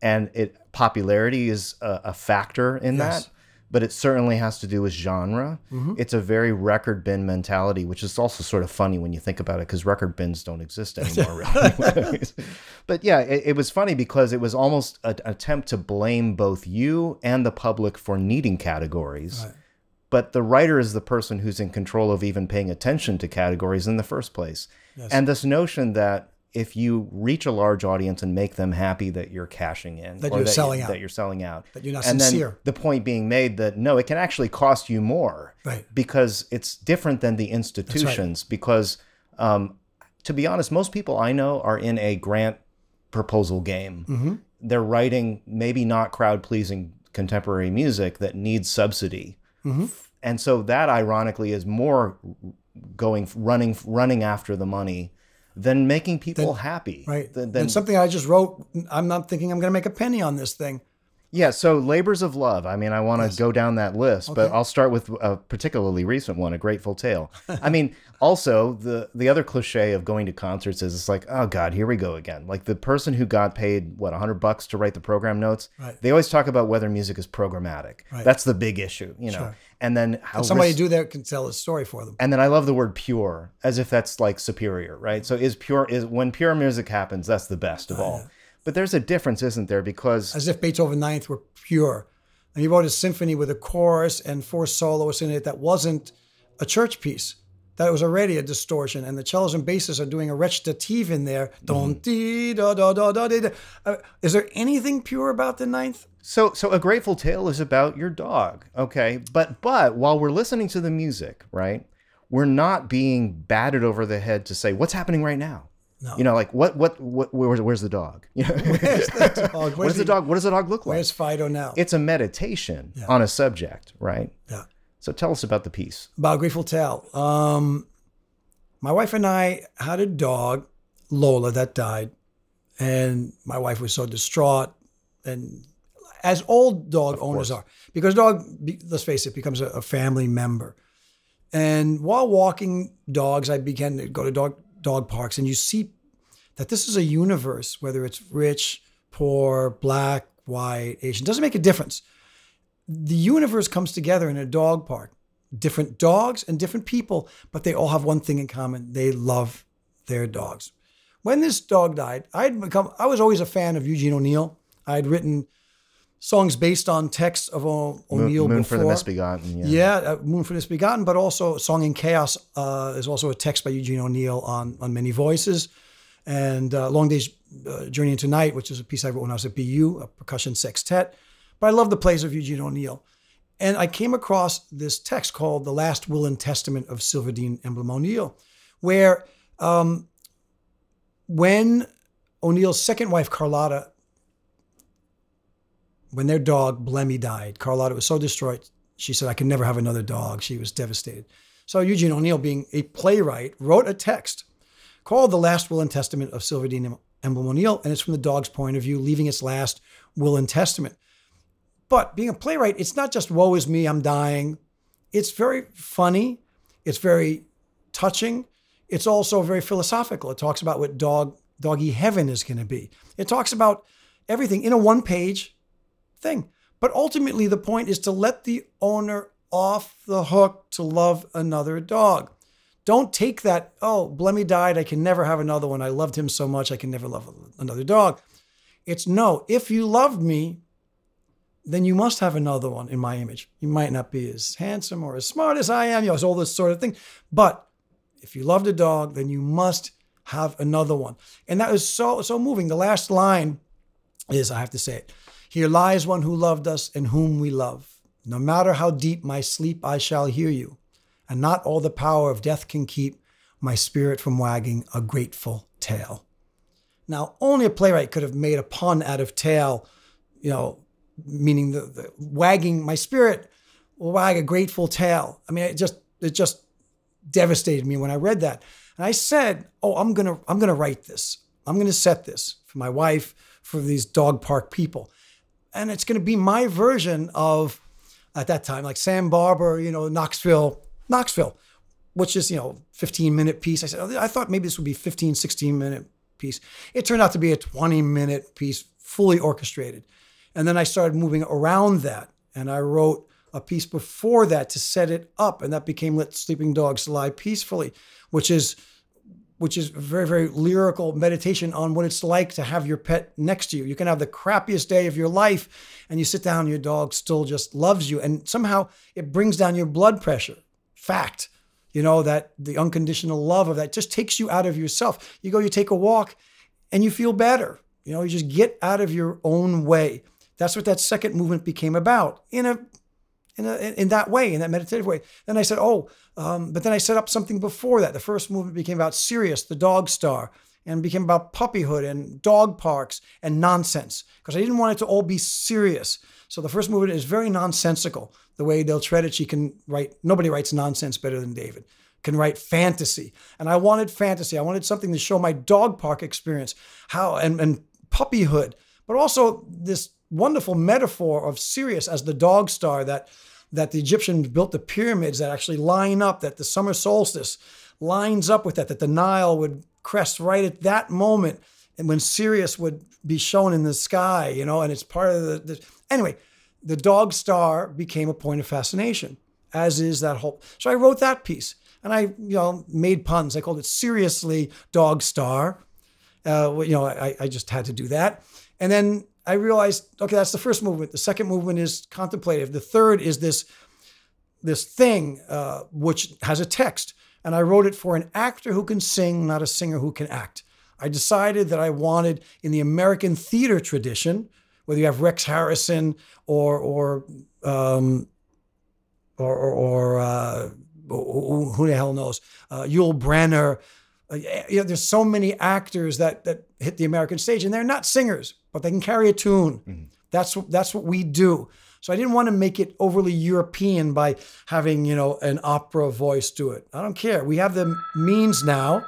And it popularity is a, a factor in Yes. that but it certainly has to do with genre. Mm-hmm. It's a very record bin mentality which is also sort of funny when you think about it because record bins don't exist anymore really. But yeah it, it was funny because it was almost an attempt to blame both you and the public for needing categories. Right. but the writer is the person who's in control of even paying attention to categories in the first place. And this notion that if you reach a large audience and make them happy that you're cashing in That or you're selling you, out. that you're selling out That you're not and sincere. then the point being made that no it can actually cost you more Right. because it's different than the institutions because um, to be honest most people i know are in a grant proposal game Mm-hmm. they're writing maybe not crowd pleasing contemporary music that needs subsidy Mm-hmm. and so that ironically is more going running running after the money than making people happy Right. Than- and than- something I just wrote. I'm not thinking I'm going to make a penny on this thing. Yeah, so labors of love. I mean, I want to go down that list, but I'll start with a particularly recent one, A Grateful Tale. I mean, also the the other cliche of going to concerts is it's like, oh god, here we go again. Like the person who got paid what 100 bucks to write the program notes, Right. they always talk about whether music is programmatic. Right. That's the big issue, you know. Sure. And then how Somebody ris- do that can tell a story for them. and then I love the word pure, as if that's like superior, right? So is pure is when pure music happens, that's the best of oh, all. But there's a difference, isn't there? Because As if Beethoven Ninth were pure. And he wrote a symphony with a chorus and four soloists in it that wasn't a church piece. That was already a distortion, and the cellos and basses are doing a recitative in there. Don dee da da da da da. Uh, Is there anything pure about the ninth? So, so a grateful tale is about your dog, okay? But, but while we're listening to the music, right? we're not being batted over the head to say what's happening right now. No. You know, like what, what, what where's, where's the dog? You know? Where's the dog? what Where's is the the- dog? What does the dog look like? Where's Fido now? It's a meditation on a subject, right? yeah. So tell us about the piece. About Grateful Tale. Um, my wife and I had a dog, Lola, that died. And my wife was so distraught. And as old dog owners are, because dog, let's face it, becomes a, a family member. And while walking dogs, I began to go to dog dog parks, and you see that this is a universe, whether it's rich, poor, black, white, Asian, doesn't make a difference. The universe comes together in a dog park. Different dogs and different people, but they all have one thing in common. They love their dogs. When this dog died, I'd become I was always a fan of Eugene O'Neill. I'd written songs based on texts of O- Moon, O'Neill Moon before. for the Misbegotten. Yeah. Yeah, uh, Moon for the Misbegotten, but also Song in Chaos uh, is also a text by Eugene O'Neill on on many voices, and uh, Long Day's uh, Journey into Night, which is a piece I wrote when I was at BU, a percussion sextet. But I love the plays of Eugene O'Neill, and I came across this text called "The Last Will and Testament of Silverdene Emblem O'Neill," where um, when O'Neill's second wife Carlotta when their dog Blemie died, Carlotta was so destroyed. She said, "I can never have another dog." She was devastated. So Eugene O'Neill, being a playwright, wrote a text called "The Last Will and Testament of Silverdene Emblem O'Neill," and it's from the dog's point of view, leaving its last will and testament. But being a playwright, it's not just "woe is me, I'm dying." It's very funny. It's very touching. It's also very philosophical. It talks about what dog doggy heaven is going to be. It talks about everything in a one-page thing. But ultimately, the point is to let the owner off the hook to love another dog. Don't take that, oh, Blemie died. I can never have another one. I loved him so much. I can never love another dog. It's no, if you loved me, then you must have another one in my image. You might not be as handsome or as smart as I am, you know, all this sort of thing. But if you loved a dog, then you must have another one. And that was so, so moving. The last line is, I have to say it, here lies one who loved us and whom we love. No matter how deep my sleep, I shall hear you. And not all the power of death can keep my spirit from wagging a grateful tail. Now, only a playwright could have made a pun out of tail, you know, meaning the, the wagging my spirit will wag a grateful tail. I mean, it just it just devastated me when I read that. And I said, "Oh, I'm gonna I'm gonna write this. I'm gonna set this for my wife, for these dog park people, and it's gonna be my version of at that time like Sam Barber, you know, Knoxville, Knoxville, which is you know 15 minute piece. I said oh, I thought maybe this would be 15 16 minute piece. It turned out to be a 20 minute piece, fully orchestrated. And then I started moving around that, and I wrote a piece before that to set it up, and that became "Let Sleeping Dogs Lie Peacefully," which is which is a very very lyrical meditation on what it's like to have your pet next to you. You can have the crappiest day of your life, and you sit down, your dog still just loves you, and somehow it brings down your blood pressure. Fact. You know, that the unconditional love of that just takes you out of yourself. You go, you take a walk, and you feel better. You know, you just get out of your own way. That's what that second movement became about in a in a in that way, in that meditative way. Then I said, oh, um, but then I set up something before that. The first movement became about Sirius, the dog star, and became about puppyhood and dog parks and nonsense because I didn't want it to all be serious. So the first movement is very nonsensical. The way Del Tredici can write, nobody writes nonsense better than David. Can write fantasy, and I wanted fantasy. I wanted something to show my dog park experience, how and and puppyhood, but also this wonderful metaphor of Sirius as the dog star that that the Egyptians built the pyramids that actually line up, that the summer solstice lines up with that, that the Nile would crest right at that moment, and when Sirius would be shown in the sky, you know, and it's part of the, the anyway, the dog star became a point of fascination, as is that whole. So I wrote that piece, and I, you know, made puns. I called it seriously dog star. Uh, you know, I, I just had to do that, and then I realized, okay, that's the first movement. The second movement is contemplative. The third is this this thing uh, which has a text, and I wrote it for an actor who can sing, not a singer who can act. I decided that I wanted in the American theater tradition, whether you have Rex Harrison or or um, or or, or uh, who, the hell knows? Uh, Yul Brynner. Uh, you know, there's so many actors that that hit the American stage, and they're not singers, but they can carry a tune. That's that's what we do. So I didn't want to make it overly European by having you know an opera voice do it. I don't care. We have the means now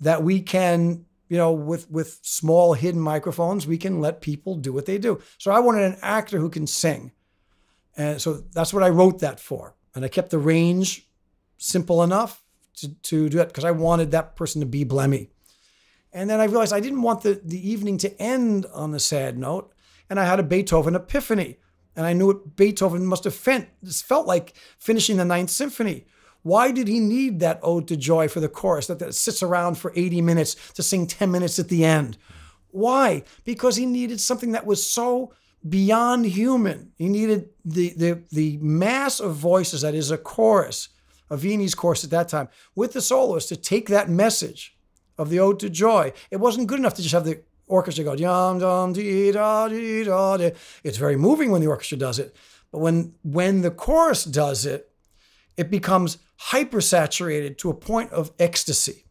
that we can you know with with small hidden microphones we can let people do what they do. So I wanted an actor who can sing, and so that's what I wrote that for. And I kept the range simple enough to, to do it because I wanted that person to be Blemie. And then I realized I didn't want the, the evening to end on a sad note. And I had a Beethoven epiphany. And I knew what Beethoven must have felt, This felt like finishing the Ninth Symphony. Why did he need that ode to joy for the chorus that, that sits around for 80 minutes to sing 10 minutes at the end? Why? Because he needed something that was so beyond human. He needed the, the, the mass of voices that is a chorus, a Viennese chorus at that time, with the soloist to take that message of the Ode to Joy. It wasn't good enough to just have the orchestra go yum dum dee da dee da dee. It's very moving when the orchestra does it, but when when the chorus does it, it becomes hypersaturated to a point of ecstasy.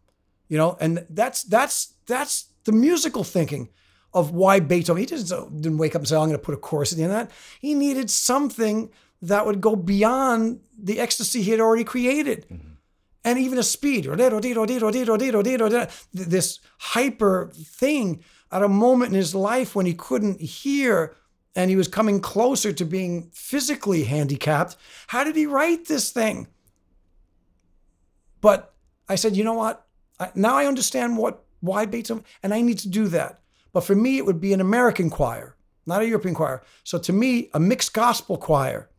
You know, and that's that's that's the musical thinking of why Beethoven. He didn't, didn't wake up and say, "I'm going to put a chorus at the end of that." He needed something that would go beyond the ecstasy he had already created mm-hmm. and even a speed, this hyper thing at a moment in his life when he couldn't hear and he was coming closer to being physically handicapped. How did he write this thing? But I said, you know what? I, now I understand what why Beethoven, and I need to do that. But for me, it would be an American choir, not a European choir. So to me, a mixed gospel choir,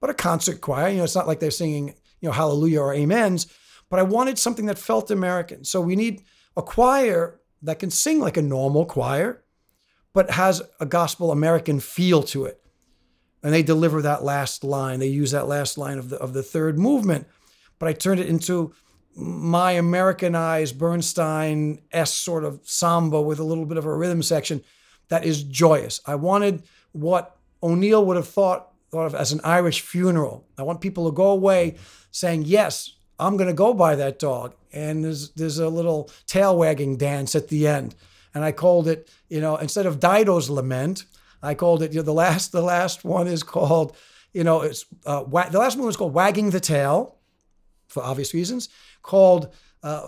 but a concert choir. You know, it's not like they're singing, you know, Hallelujah or Amens but I wanted something that felt American. So we need a choir that can sing like a normal choir, but has a gospel American feel to it. And they deliver that last line. They use that last line of the of the third movement. But I turned it into my Americanized Bernstein s sort of samba with a little bit of a rhythm section that is joyous. I wanted what O'Neill would have thought thought of as an Irish funeral. I want people to go away saying, yes, I'm going to go by that dog. And there's there's a little tail wagging dance at the end. And I called it, you know, instead of Dido's Lament, I called it, you know, the last the last one is called, you know, it's uh, the last one was called Wagging the Tail, for obvious reasons. Called uh,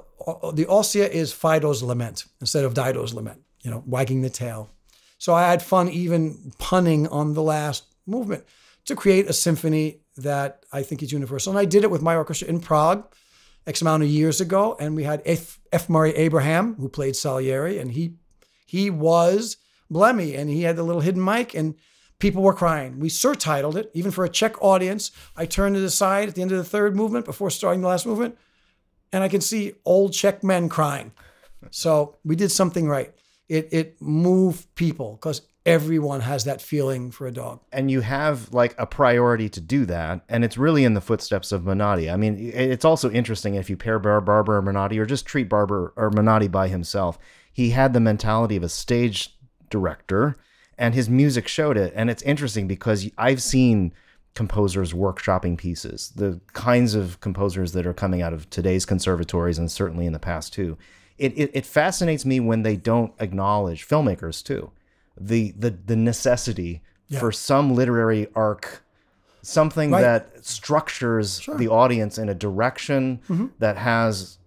the Ossia is Fido's Lament instead of Dido's Lament, you know, wagging the tail. So I had fun even punning on the last movement to create a symphony that I think is universal. And I did it with my orchestra in Prague X amount of years ago. And we had F. F. Murray Abraham, who played Salieri, and he he was Blemie, and he had the little hidden mic, and people were crying. We surtitled it, even for a Czech audience. I turned it aside at the end of the third movement before starting the last movement, and I can see old Czech men crying. So we did something right. It it moved people because everyone has that feeling for a dog. And you have like a priority to do that, and it's really in the footsteps of Menotti. I mean, it's also interesting if you pair Bar- Barber or Menotti, or just treat Barber or Menotti by himself. He had the mentality of a stage director, and his music showed it. And it's interesting because I've seen composers workshopping pieces, the kinds of composers that are coming out of today's conservatories, and certainly in the past too. It, it, it fascinates me when they don't acknowledge filmmakers too the the the necessity yeah. for some literary arc something right. that structures sure. the audience in a direction mm-hmm. that has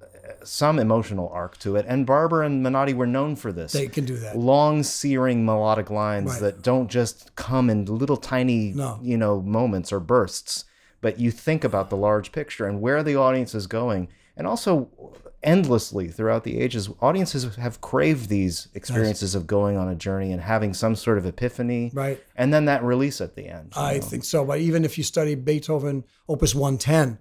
some emotional arc to it. And Barber and Menotti were known for this. They can do that. Long, searing melodic lines right. that don't just come in little tiny, no. you know, moments or bursts, but you think about the large picture and where the audience is going. And also endlessly throughout the ages, audiences have craved these experiences yes. of going on a journey and having some sort of epiphany. Right. And then that release at the end. I know? think so. But even if you study Beethoven, Opus 110,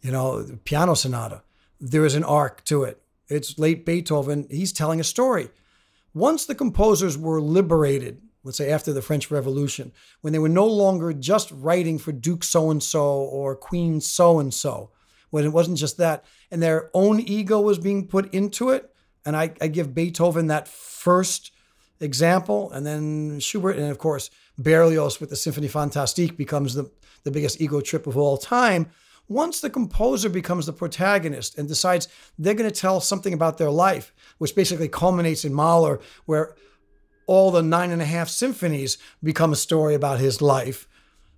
you know, piano sonata, there is an arc to it. It's late Beethoven. He's telling a story. Once the composers were liberated, let's say after the French Revolution, when they were no longer just writing for Duke so and so or Queen so and so, when it wasn't just that, and their own ego was being put into it. And I, I give Beethoven that first example, and then Schubert, and of course Berlioz with the Symphonie Fantastique becomes the, the biggest ego trip of all time. once the composer becomes the protagonist and decides they're going to tell something about their life, which basically culminates in Mahler, where all the nine and a half symphonies become a story about his life.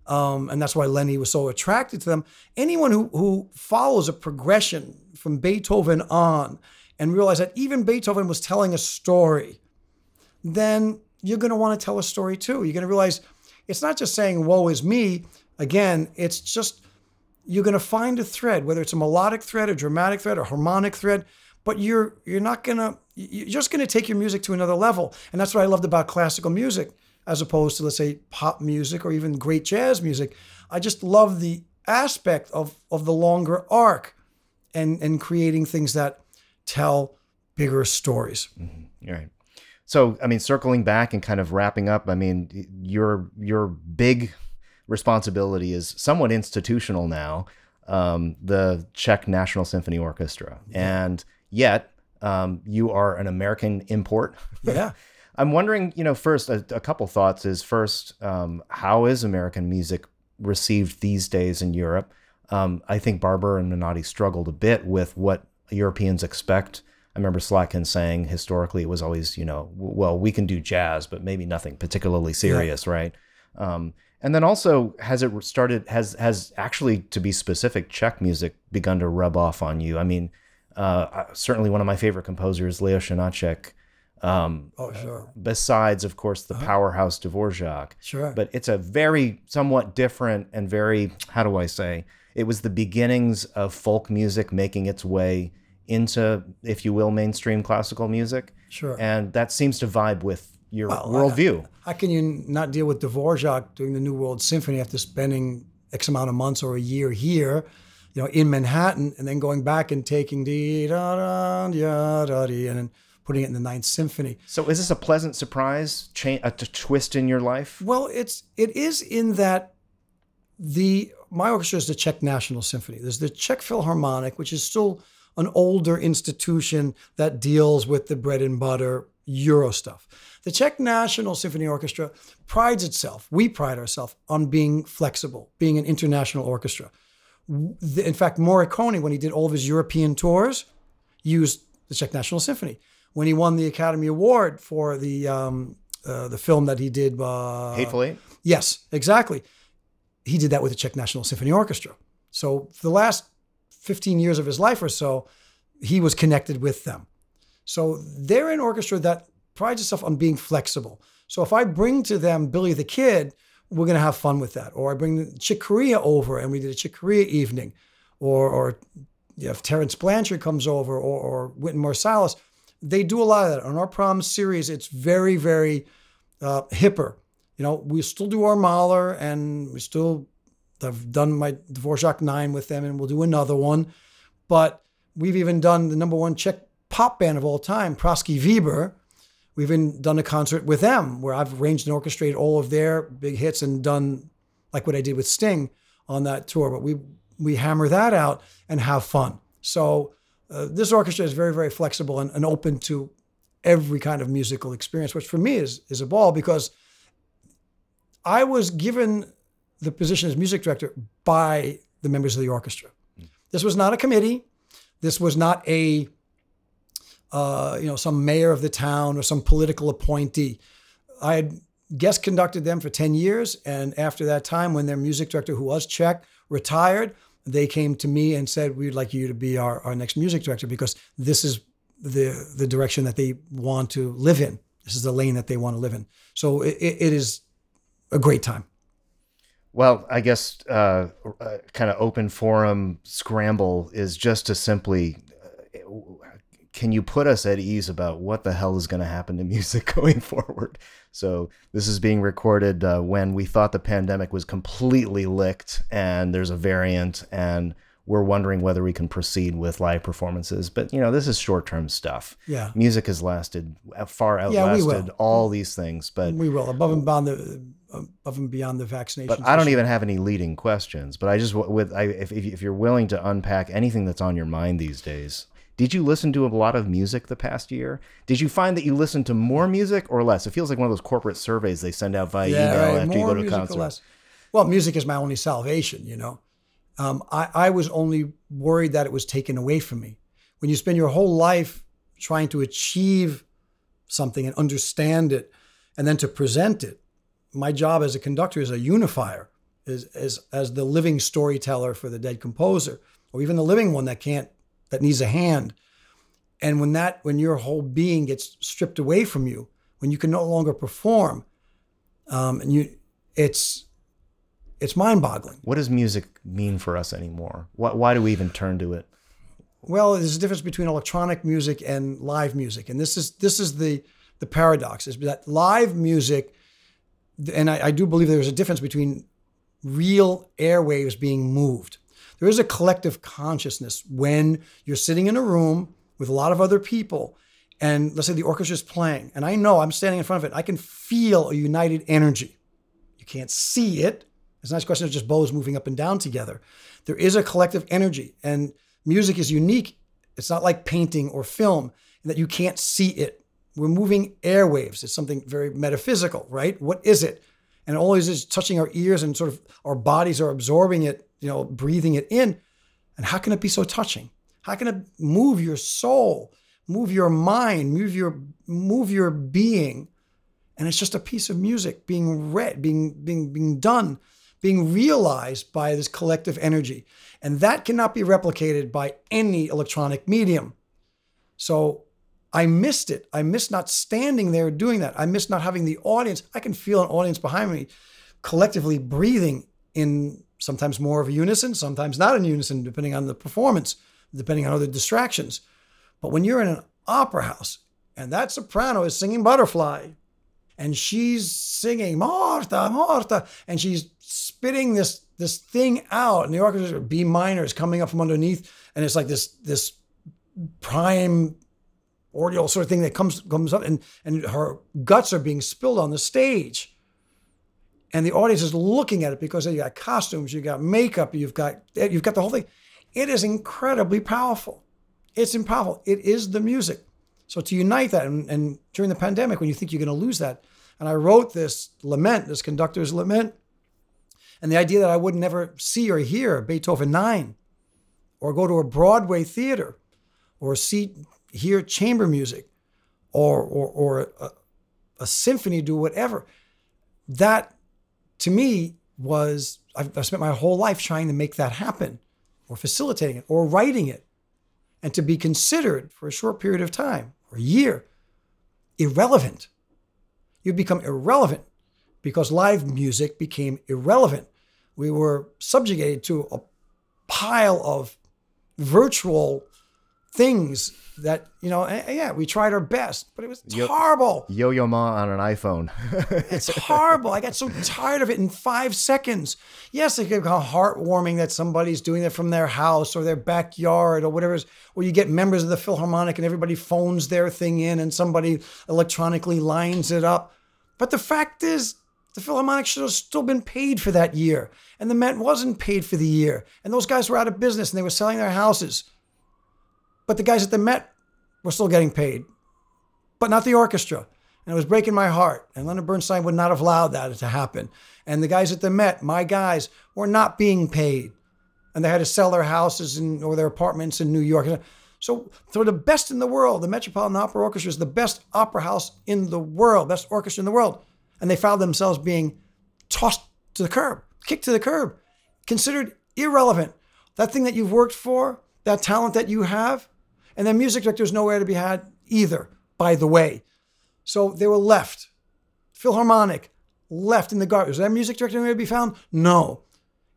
Um, and that's why Lenny was so attracted to them. Anyone who, who follows a progression from Beethoven on and realize that even Beethoven was telling a story, then you're going to want to tell a story too. You're going to realize it's not just saying, woe is me. Again, it's just you're going to find a thread, whether it's a melodic thread, a dramatic thread, a harmonic thread, but you're you're not going to you're just going to take your music to another level. And that's what I loved about classical music as opposed to let's say pop music or even great jazz music. I just love the aspect of of the longer arc and and creating things that tell bigger stories. Mm-hmm. Right. So, I mean, circling back and kind of wrapping up, I mean, your your big responsibility is somewhat institutional now, um, the Czech National Symphony Orchestra, yeah. and yet um, you are an American import. Yeah. I'm wondering, you know, first a, a couple thoughts is first, um, how is American music received these days in Europe? Um, I think Barber and Menotti struggled a bit with what Europeans expect I remember Slatkin saying historically it was always, you know, well, we can do jazz, but maybe nothing particularly serious, yeah. right? Um, and then also, has it started? Has has actually, to be specific, Czech music begun to rub off on you? I mean, uh, certainly one of my favorite composers, Leos Janáček. Um, oh, sure. Besides, of course, the uh-huh. powerhouse Dvorak. Sure. But it's a very somewhat different and very, how do I say? It was the beginnings of folk music making its way into, if you will, mainstream classical music. Sure. And that seems to vibe with your well, worldview. How can you not deal with Dvorak doing the New World Symphony after spending X amount of months or a year here, you know, in Manhattan, and then going back and taking the da da da da and then putting it in the Ninth Symphony. So, is this a pleasant surprise, cha- a t- twist in your life? Well, it's it is in that the my orchestra is the Czech National Symphony. There's the Czech Philharmonic, which is still an older institution that deals with the bread and butter Euro stuff. The Czech National Symphony Orchestra prides itself, we pride ourselves on being flexible, being an international orchestra. In fact, Morricone, when he did all of his European tours, used the Czech National Symphony. When he won the Academy Award for the um, uh, the film that he did, uh, Hateful Eight. Yes, exactly. He did that with the Czech National Symphony Orchestra. So for the last 15 years of his life or so, he was connected with them. So they're an orchestra that prides itself on being flexible. So if I bring to them Billy the Kid, we're going to have fun with that. Or I bring Chick Corea over and we did a Chick Corea evening. Or, or you know, if Terence Blanchard comes over or, or Wynton Marsalis, they do a lot of that. On our prom series, it's very, very uh, hipper. You know, we still do our Mahler and we still I've done my Dvorak 9 with them and we'll do another one. But we've even done the number one Czech pop band of all time, Pražský výběr. We've even done a concert with them where I've arranged and orchestrated all of their big hits and done like what I did with Sting on that tour. But we we hammer that out and have fun. So uh, this orchestra is very very flexible and, and open to every kind of musical experience, which for me is is a ball because I was given the position as music director by the members of the orchestra. This was not a committee. This was not a uh, you know some mayor of the town or some political appointee. I had guest conducted them for 10 years and after that time when their music director who was Czech retired they came to me and said we'd like you to be our, our next music director because this is the the direction that they want to live in. This is the lane that they want to live in. So it, it is a great time. Well, I guess uh, uh, kind of open forum scramble is just to simply uh, can you put us at ease about what the hell is going to happen to music going forward? So this is being recorded uh, when we thought the pandemic was completely licked, and there's a variant, and we're wondering whether we can proceed with live performances. But you know, this is short-term stuff. Yeah, music has lasted uh, far outlasted yeah, all these things. But we will above and beyond the above and beyond the vaccination. But I don't even have any leading questions. But I just with I, if if you're willing to unpack anything that's on your mind these days. Did you listen to a lot of music the past year? Did you find that you listened to more music or less? It feels like one of those corporate surveys they send out via yeah, email right. after more you go to a concert. Well, music is my only salvation, you know. Um, I, I was only worried that it was taken away from me. When you spend your whole life trying to achieve something and understand it, and then to present it, my job as a conductor is a unifier, is as as the living storyteller for the dead composer, or even the living one that can't that needs a hand. And when that when your whole being gets stripped away from you, when you can no longer perform, um, and you, it's it's mind-boggling. What does music mean for us anymore? Why, why do we even turn to it? Well, there's a difference between electronic music and live music, and this is this is the the paradox is that live music, and I, I do believe there's a difference between real airwaves being moved. There is a collective consciousness when you're sitting in a room with a lot of other people, and let's say the orchestra is playing, and I know I'm standing in front of it. I can feel a united energy. You can't see it. It's a nice question of just bows moving up and down together. There is a collective energy, and music is unique. It's not like painting or film that you can't see it. We're moving airwaves. It's something very metaphysical, right? What is it? And always is touching our ears and sort of our bodies are absorbing it, you know, breathing it in. And how can it be so touching? How can it move your soul, move your mind, move your move your being? And it's just a piece of music being read, being being being done, being realized by this collective energy. And that cannot be replicated by any electronic medium. So I missed it. I missed not standing there doing that. I missed not having the audience. I can feel an audience behind me collectively breathing in sometimes more of a unison, sometimes not in unison, depending on the performance, depending on other distractions. But when you're in an opera house and that soprano is singing Butterfly and she's singing Marta, Marta, and she's spitting this this thing out, and the orchestra B minor is coming up from underneath, and it's like this this prime ordeal sort of thing that comes comes up and and her guts are being spilled on the stage and the audience is looking at it because you got costumes you got makeup you've got you've got the whole thing. It is incredibly powerful. It's powerful. It is the music. So to unite that and, and during the pandemic when you think you're going to lose that and i wrote this lament this conductor's lament and the idea that i would never see or hear beethoven 9 or go to a broadway theater or see hear chamber music or or, or a, a symphony do whatever that to me was I've, I've spent my whole life trying to make that happen or facilitating it or writing it. And to be considered for a short period of time or a year irrelevant. You become irrelevant because live music became irrelevant. We were subjugated to a pile of virtual things that you know eh, eh, yeah we tried our best but it was Yo- horrible yo-yo ma on an iphone it's horrible i got so tired of it in five seconds yes it can be heartwarming that somebody's doing it from their house or their backyard or whatever or you get members of the philharmonic and everybody phones their thing in and somebody electronically lines it up but the fact is the Philharmonic should have still been paid for that year. And the Met wasn't paid for the year. And those guys were out of business and they were selling their houses. But the guys at the Met were still getting paid, but not the orchestra. And it was breaking my heart. And Leonard Bernstein would not have allowed that to happen. And the guys at the Met, my guys, were not being paid. And they had to sell their houses in, or their apartments in New York. So they're the best in the world. The Metropolitan Opera Orchestra is the best opera house in the world, best orchestra in the world. And they found themselves being tossed to the curb, kicked to the curb, considered irrelevant. That thing that you've worked for, that talent that you have, and then music director was nowhere to be had either, by the way. So they were left. Philharmonic, left in the garbage. Was that music director nowhere to be found? No.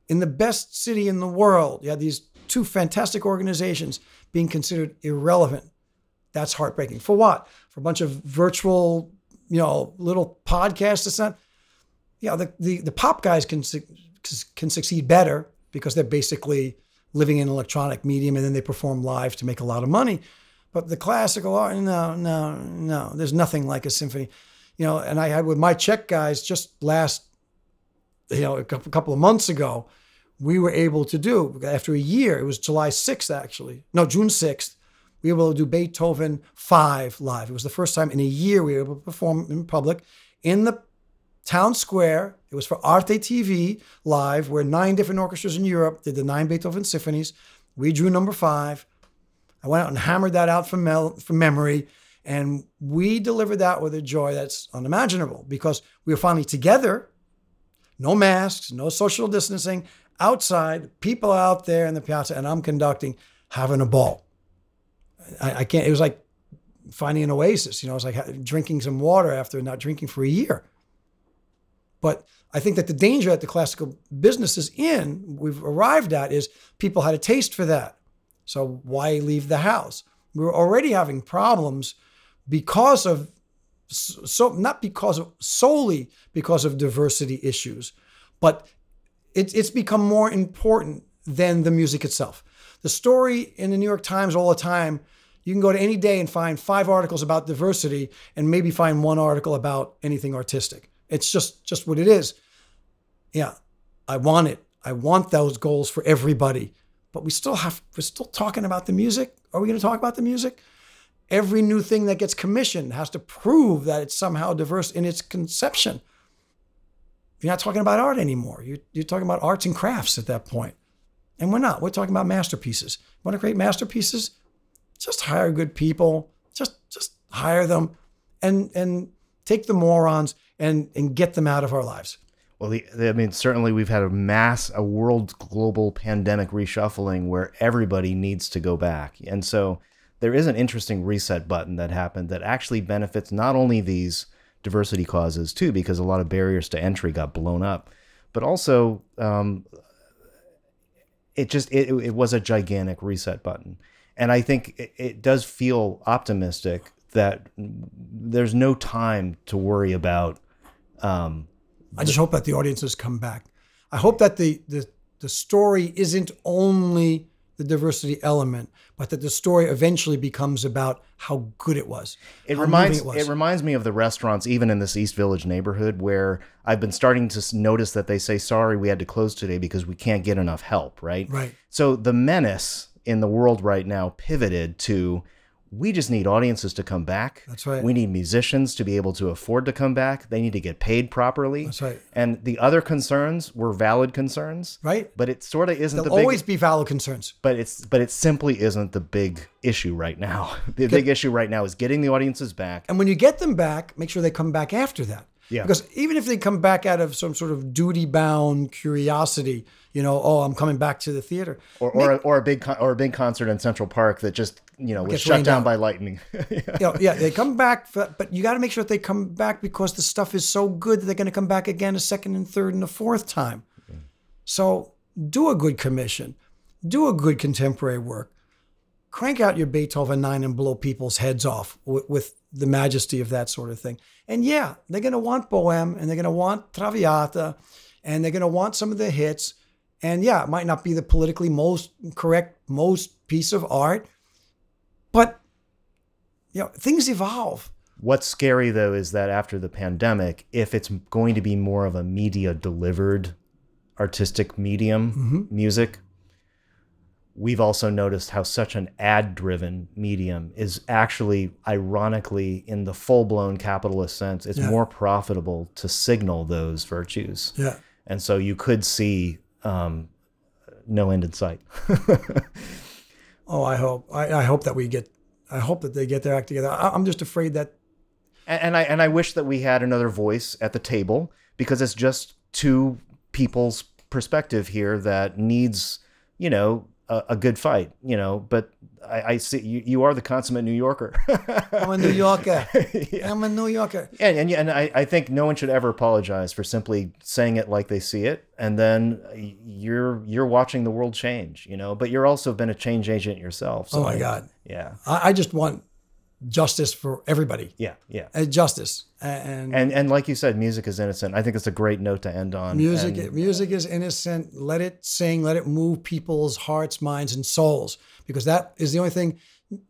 In the best city in the world, you had these two fantastic organizations being considered irrelevant. That's heartbreaking. For what? For a bunch of virtual, you know, little podcasts. It's not, you know, the, the, the pop guys can, can succeed better because they're basically living in electronic medium and then they perform live to make a lot of money. But the classical art, no, no, no. There's nothing like a symphony. You know, and I had with my Czech guys just last, you know, a couple of months ago, we were able to do, after a year, it was July 6th actually, no, June 6th, we were able to do Beethoven 5 live. It was the first time in a year we were able to perform in public in the Town Square. It was for Arte TV live, where nine different orchestras in Europe did the nine Beethoven symphonies. We drew number five. I went out and hammered that out from, mel- from memory. And we delivered that with a joy that's unimaginable because we were finally together, no masks, no social distancing, outside, people out there in the piazza, and I'm conducting, having a ball. I, I can't, it was like finding an oasis. You know, it's like drinking some water after not drinking for a year. But I think that the danger that the classical business is in, we've arrived at, is people had a taste for that. So why leave the house? We were already having problems because of so not because of solely because of diversity issues, but it, it's become more important than the music itself. The story in the New York Times all the time, you can go to any day and find five articles about diversity and maybe find one article about anything artistic. It's just just what it is. Yeah, I want it. I want those goals for everybody. But we still have we're still talking about the music. Are we going to talk about the music? Every new thing that gets commissioned has to prove that it's somehow diverse in its conception. You're not talking about art anymore. You're, you're talking about arts and crafts at that point. And we're not. We're talking about masterpieces. Want to create masterpieces? Just hire good people. Just just hire them and and take the morons and and get them out of our lives. Well, the, I mean, certainly we've had a mass, a world global pandemic reshuffling where everybody needs to go back. And so there is an interesting reset button that happened that actually benefits not only these diversity causes too, because a lot of barriers to entry got blown up, but also um, it just it, it was a gigantic reset button, and I think it, it does feel optimistic that there's no time to worry about. Um, I just hope that the audiences come back. I hope that the the the story isn't only the diversity element, but that the story eventually becomes about how good it was. It reminds it, was. it, reminds me of the restaurants even in this East Village neighborhood where I've been starting to notice that they say sorry we had to close today because we can't get enough help, right? Right. So the menace in the world right now pivoted to we just need audiences to come back. That's right. We need musicians to be able to afford to come back. They need to get paid properly. That's right. And the other concerns were valid concerns. Right. But it sort of isn't There'll the big, always be valid concerns. But it's but it simply isn't the big issue right now. The big issue right now is getting the audiences back. And when you get them back, make sure they come back after that. Yeah. Because even if they come back out of some sort of duty bound curiosity, you know, oh, I'm coming back to the theater. Or, or, a, or a big con- or a big concert in Central Park that just you know was shut down, by lightning. yeah. You know, yeah, they come back, for, but you got to make sure that they come back because the stuff is so good that they're going to come back again a second and third and a fourth time. So do a good commission, do a good contemporary work, crank out your Beethoven nine and blow people's heads off with, with the majesty of that sort of thing. And yeah, they're going to want Bohème and they're going to want Traviata and they're going to want some of the hits and yeah, it might not be the politically most correct, most piece of art, but you know, things evolve. What's scary though is that after the pandemic, if it's going to be more of a media delivered artistic medium, mm-hmm. music, we've also noticed how such an ad driven medium is actually, ironically, in the full blown capitalist sense, it's yeah. more profitable to signal those virtues. Yeah. And so you could see um, no end in sight. oh, I hope. I, I, hope that we get. I hope that they get their act together. I, am just afraid that. And, and I and I wish that we had another voice at the table because it's just two people's perspective here that needs, you know, a, a good fight, you know. But I, I see you, you are the consummate New Yorker. I'm a New Yorker. yeah. I'm a New Yorker. And and, and I, I think no one should ever apologize for simply saying it like they see it, and then you're you're watching the world change, you know. But you're also been a change agent yourself. So oh my I, God. Yeah. I, I just want justice for everybody. Yeah, yeah. Uh, justice. And, and and like you said, music is innocent. I think it's a great note to end on. Music and, music is innocent. Let it sing. Let it move people's hearts, minds, and souls. Because that is the only thing.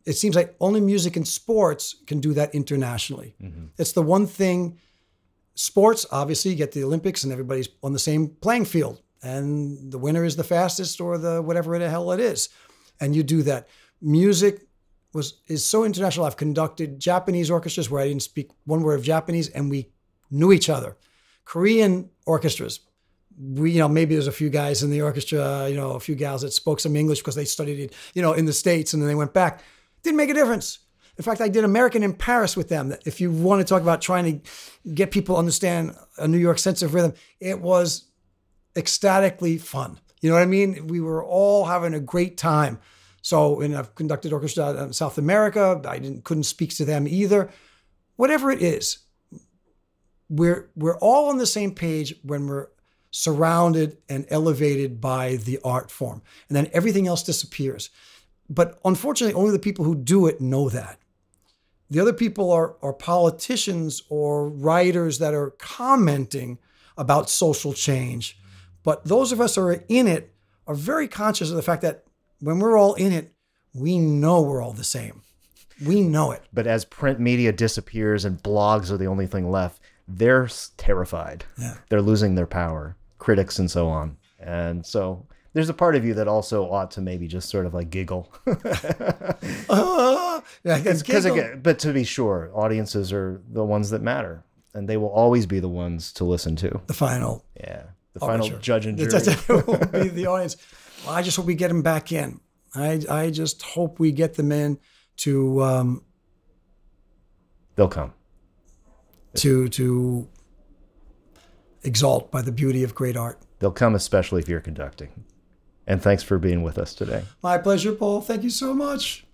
It seems like only music and sports can do that internationally. Mm-hmm. It's the one thing. Sports, obviously, you get the Olympics and everybody's on the same playing field, and the winner is the fastest or the whatever the hell it is, and you do that. Music was is so international. I've conducted Japanese orchestras where I didn't speak one word of Japanese and we knew each other. Korean orchestras. We, you know, maybe there's a few guys in the orchestra, you know, a few gals that spoke some English because they studied it, you know, in the States and then they went back. Didn't make a difference. In fact, I did American in Paris with them. If you want to talk about trying to get people understand a New York sense of rhythm, it was ecstatically fun. You know what I mean? We were all having a great time. So, and I've conducted orchestra in South America. I didn't couldn't speak to them either. Whatever it is, we're we're all on the same page when we're surrounded and elevated by the art form, and then everything else disappears. But unfortunately, only the people who do it know that. The other people are, are politicians or writers that are commenting about social change. But those of us who are in it are very conscious of the fact that when we're all in it, we know we're all the same. We know it. But as print media disappears and blogs are the only thing left, they're terrified. Yeah. They're losing their power, critics and so on. And so there's a part of you that also ought to maybe just sort of like giggle. Yeah, Because again, but to be sure, audiences are the ones that matter, and they will always be the ones to listen to. the final Yeah, the final Overture. judge and jury. Will be the audience. Well, I just hope we get them back in. I, I just hope we get them in to um, They'll come. to to exalt by the beauty of great art. They'll come, especially if you're conducting. And thanks for being with us today. My pleasure, Paul. Thank you so much.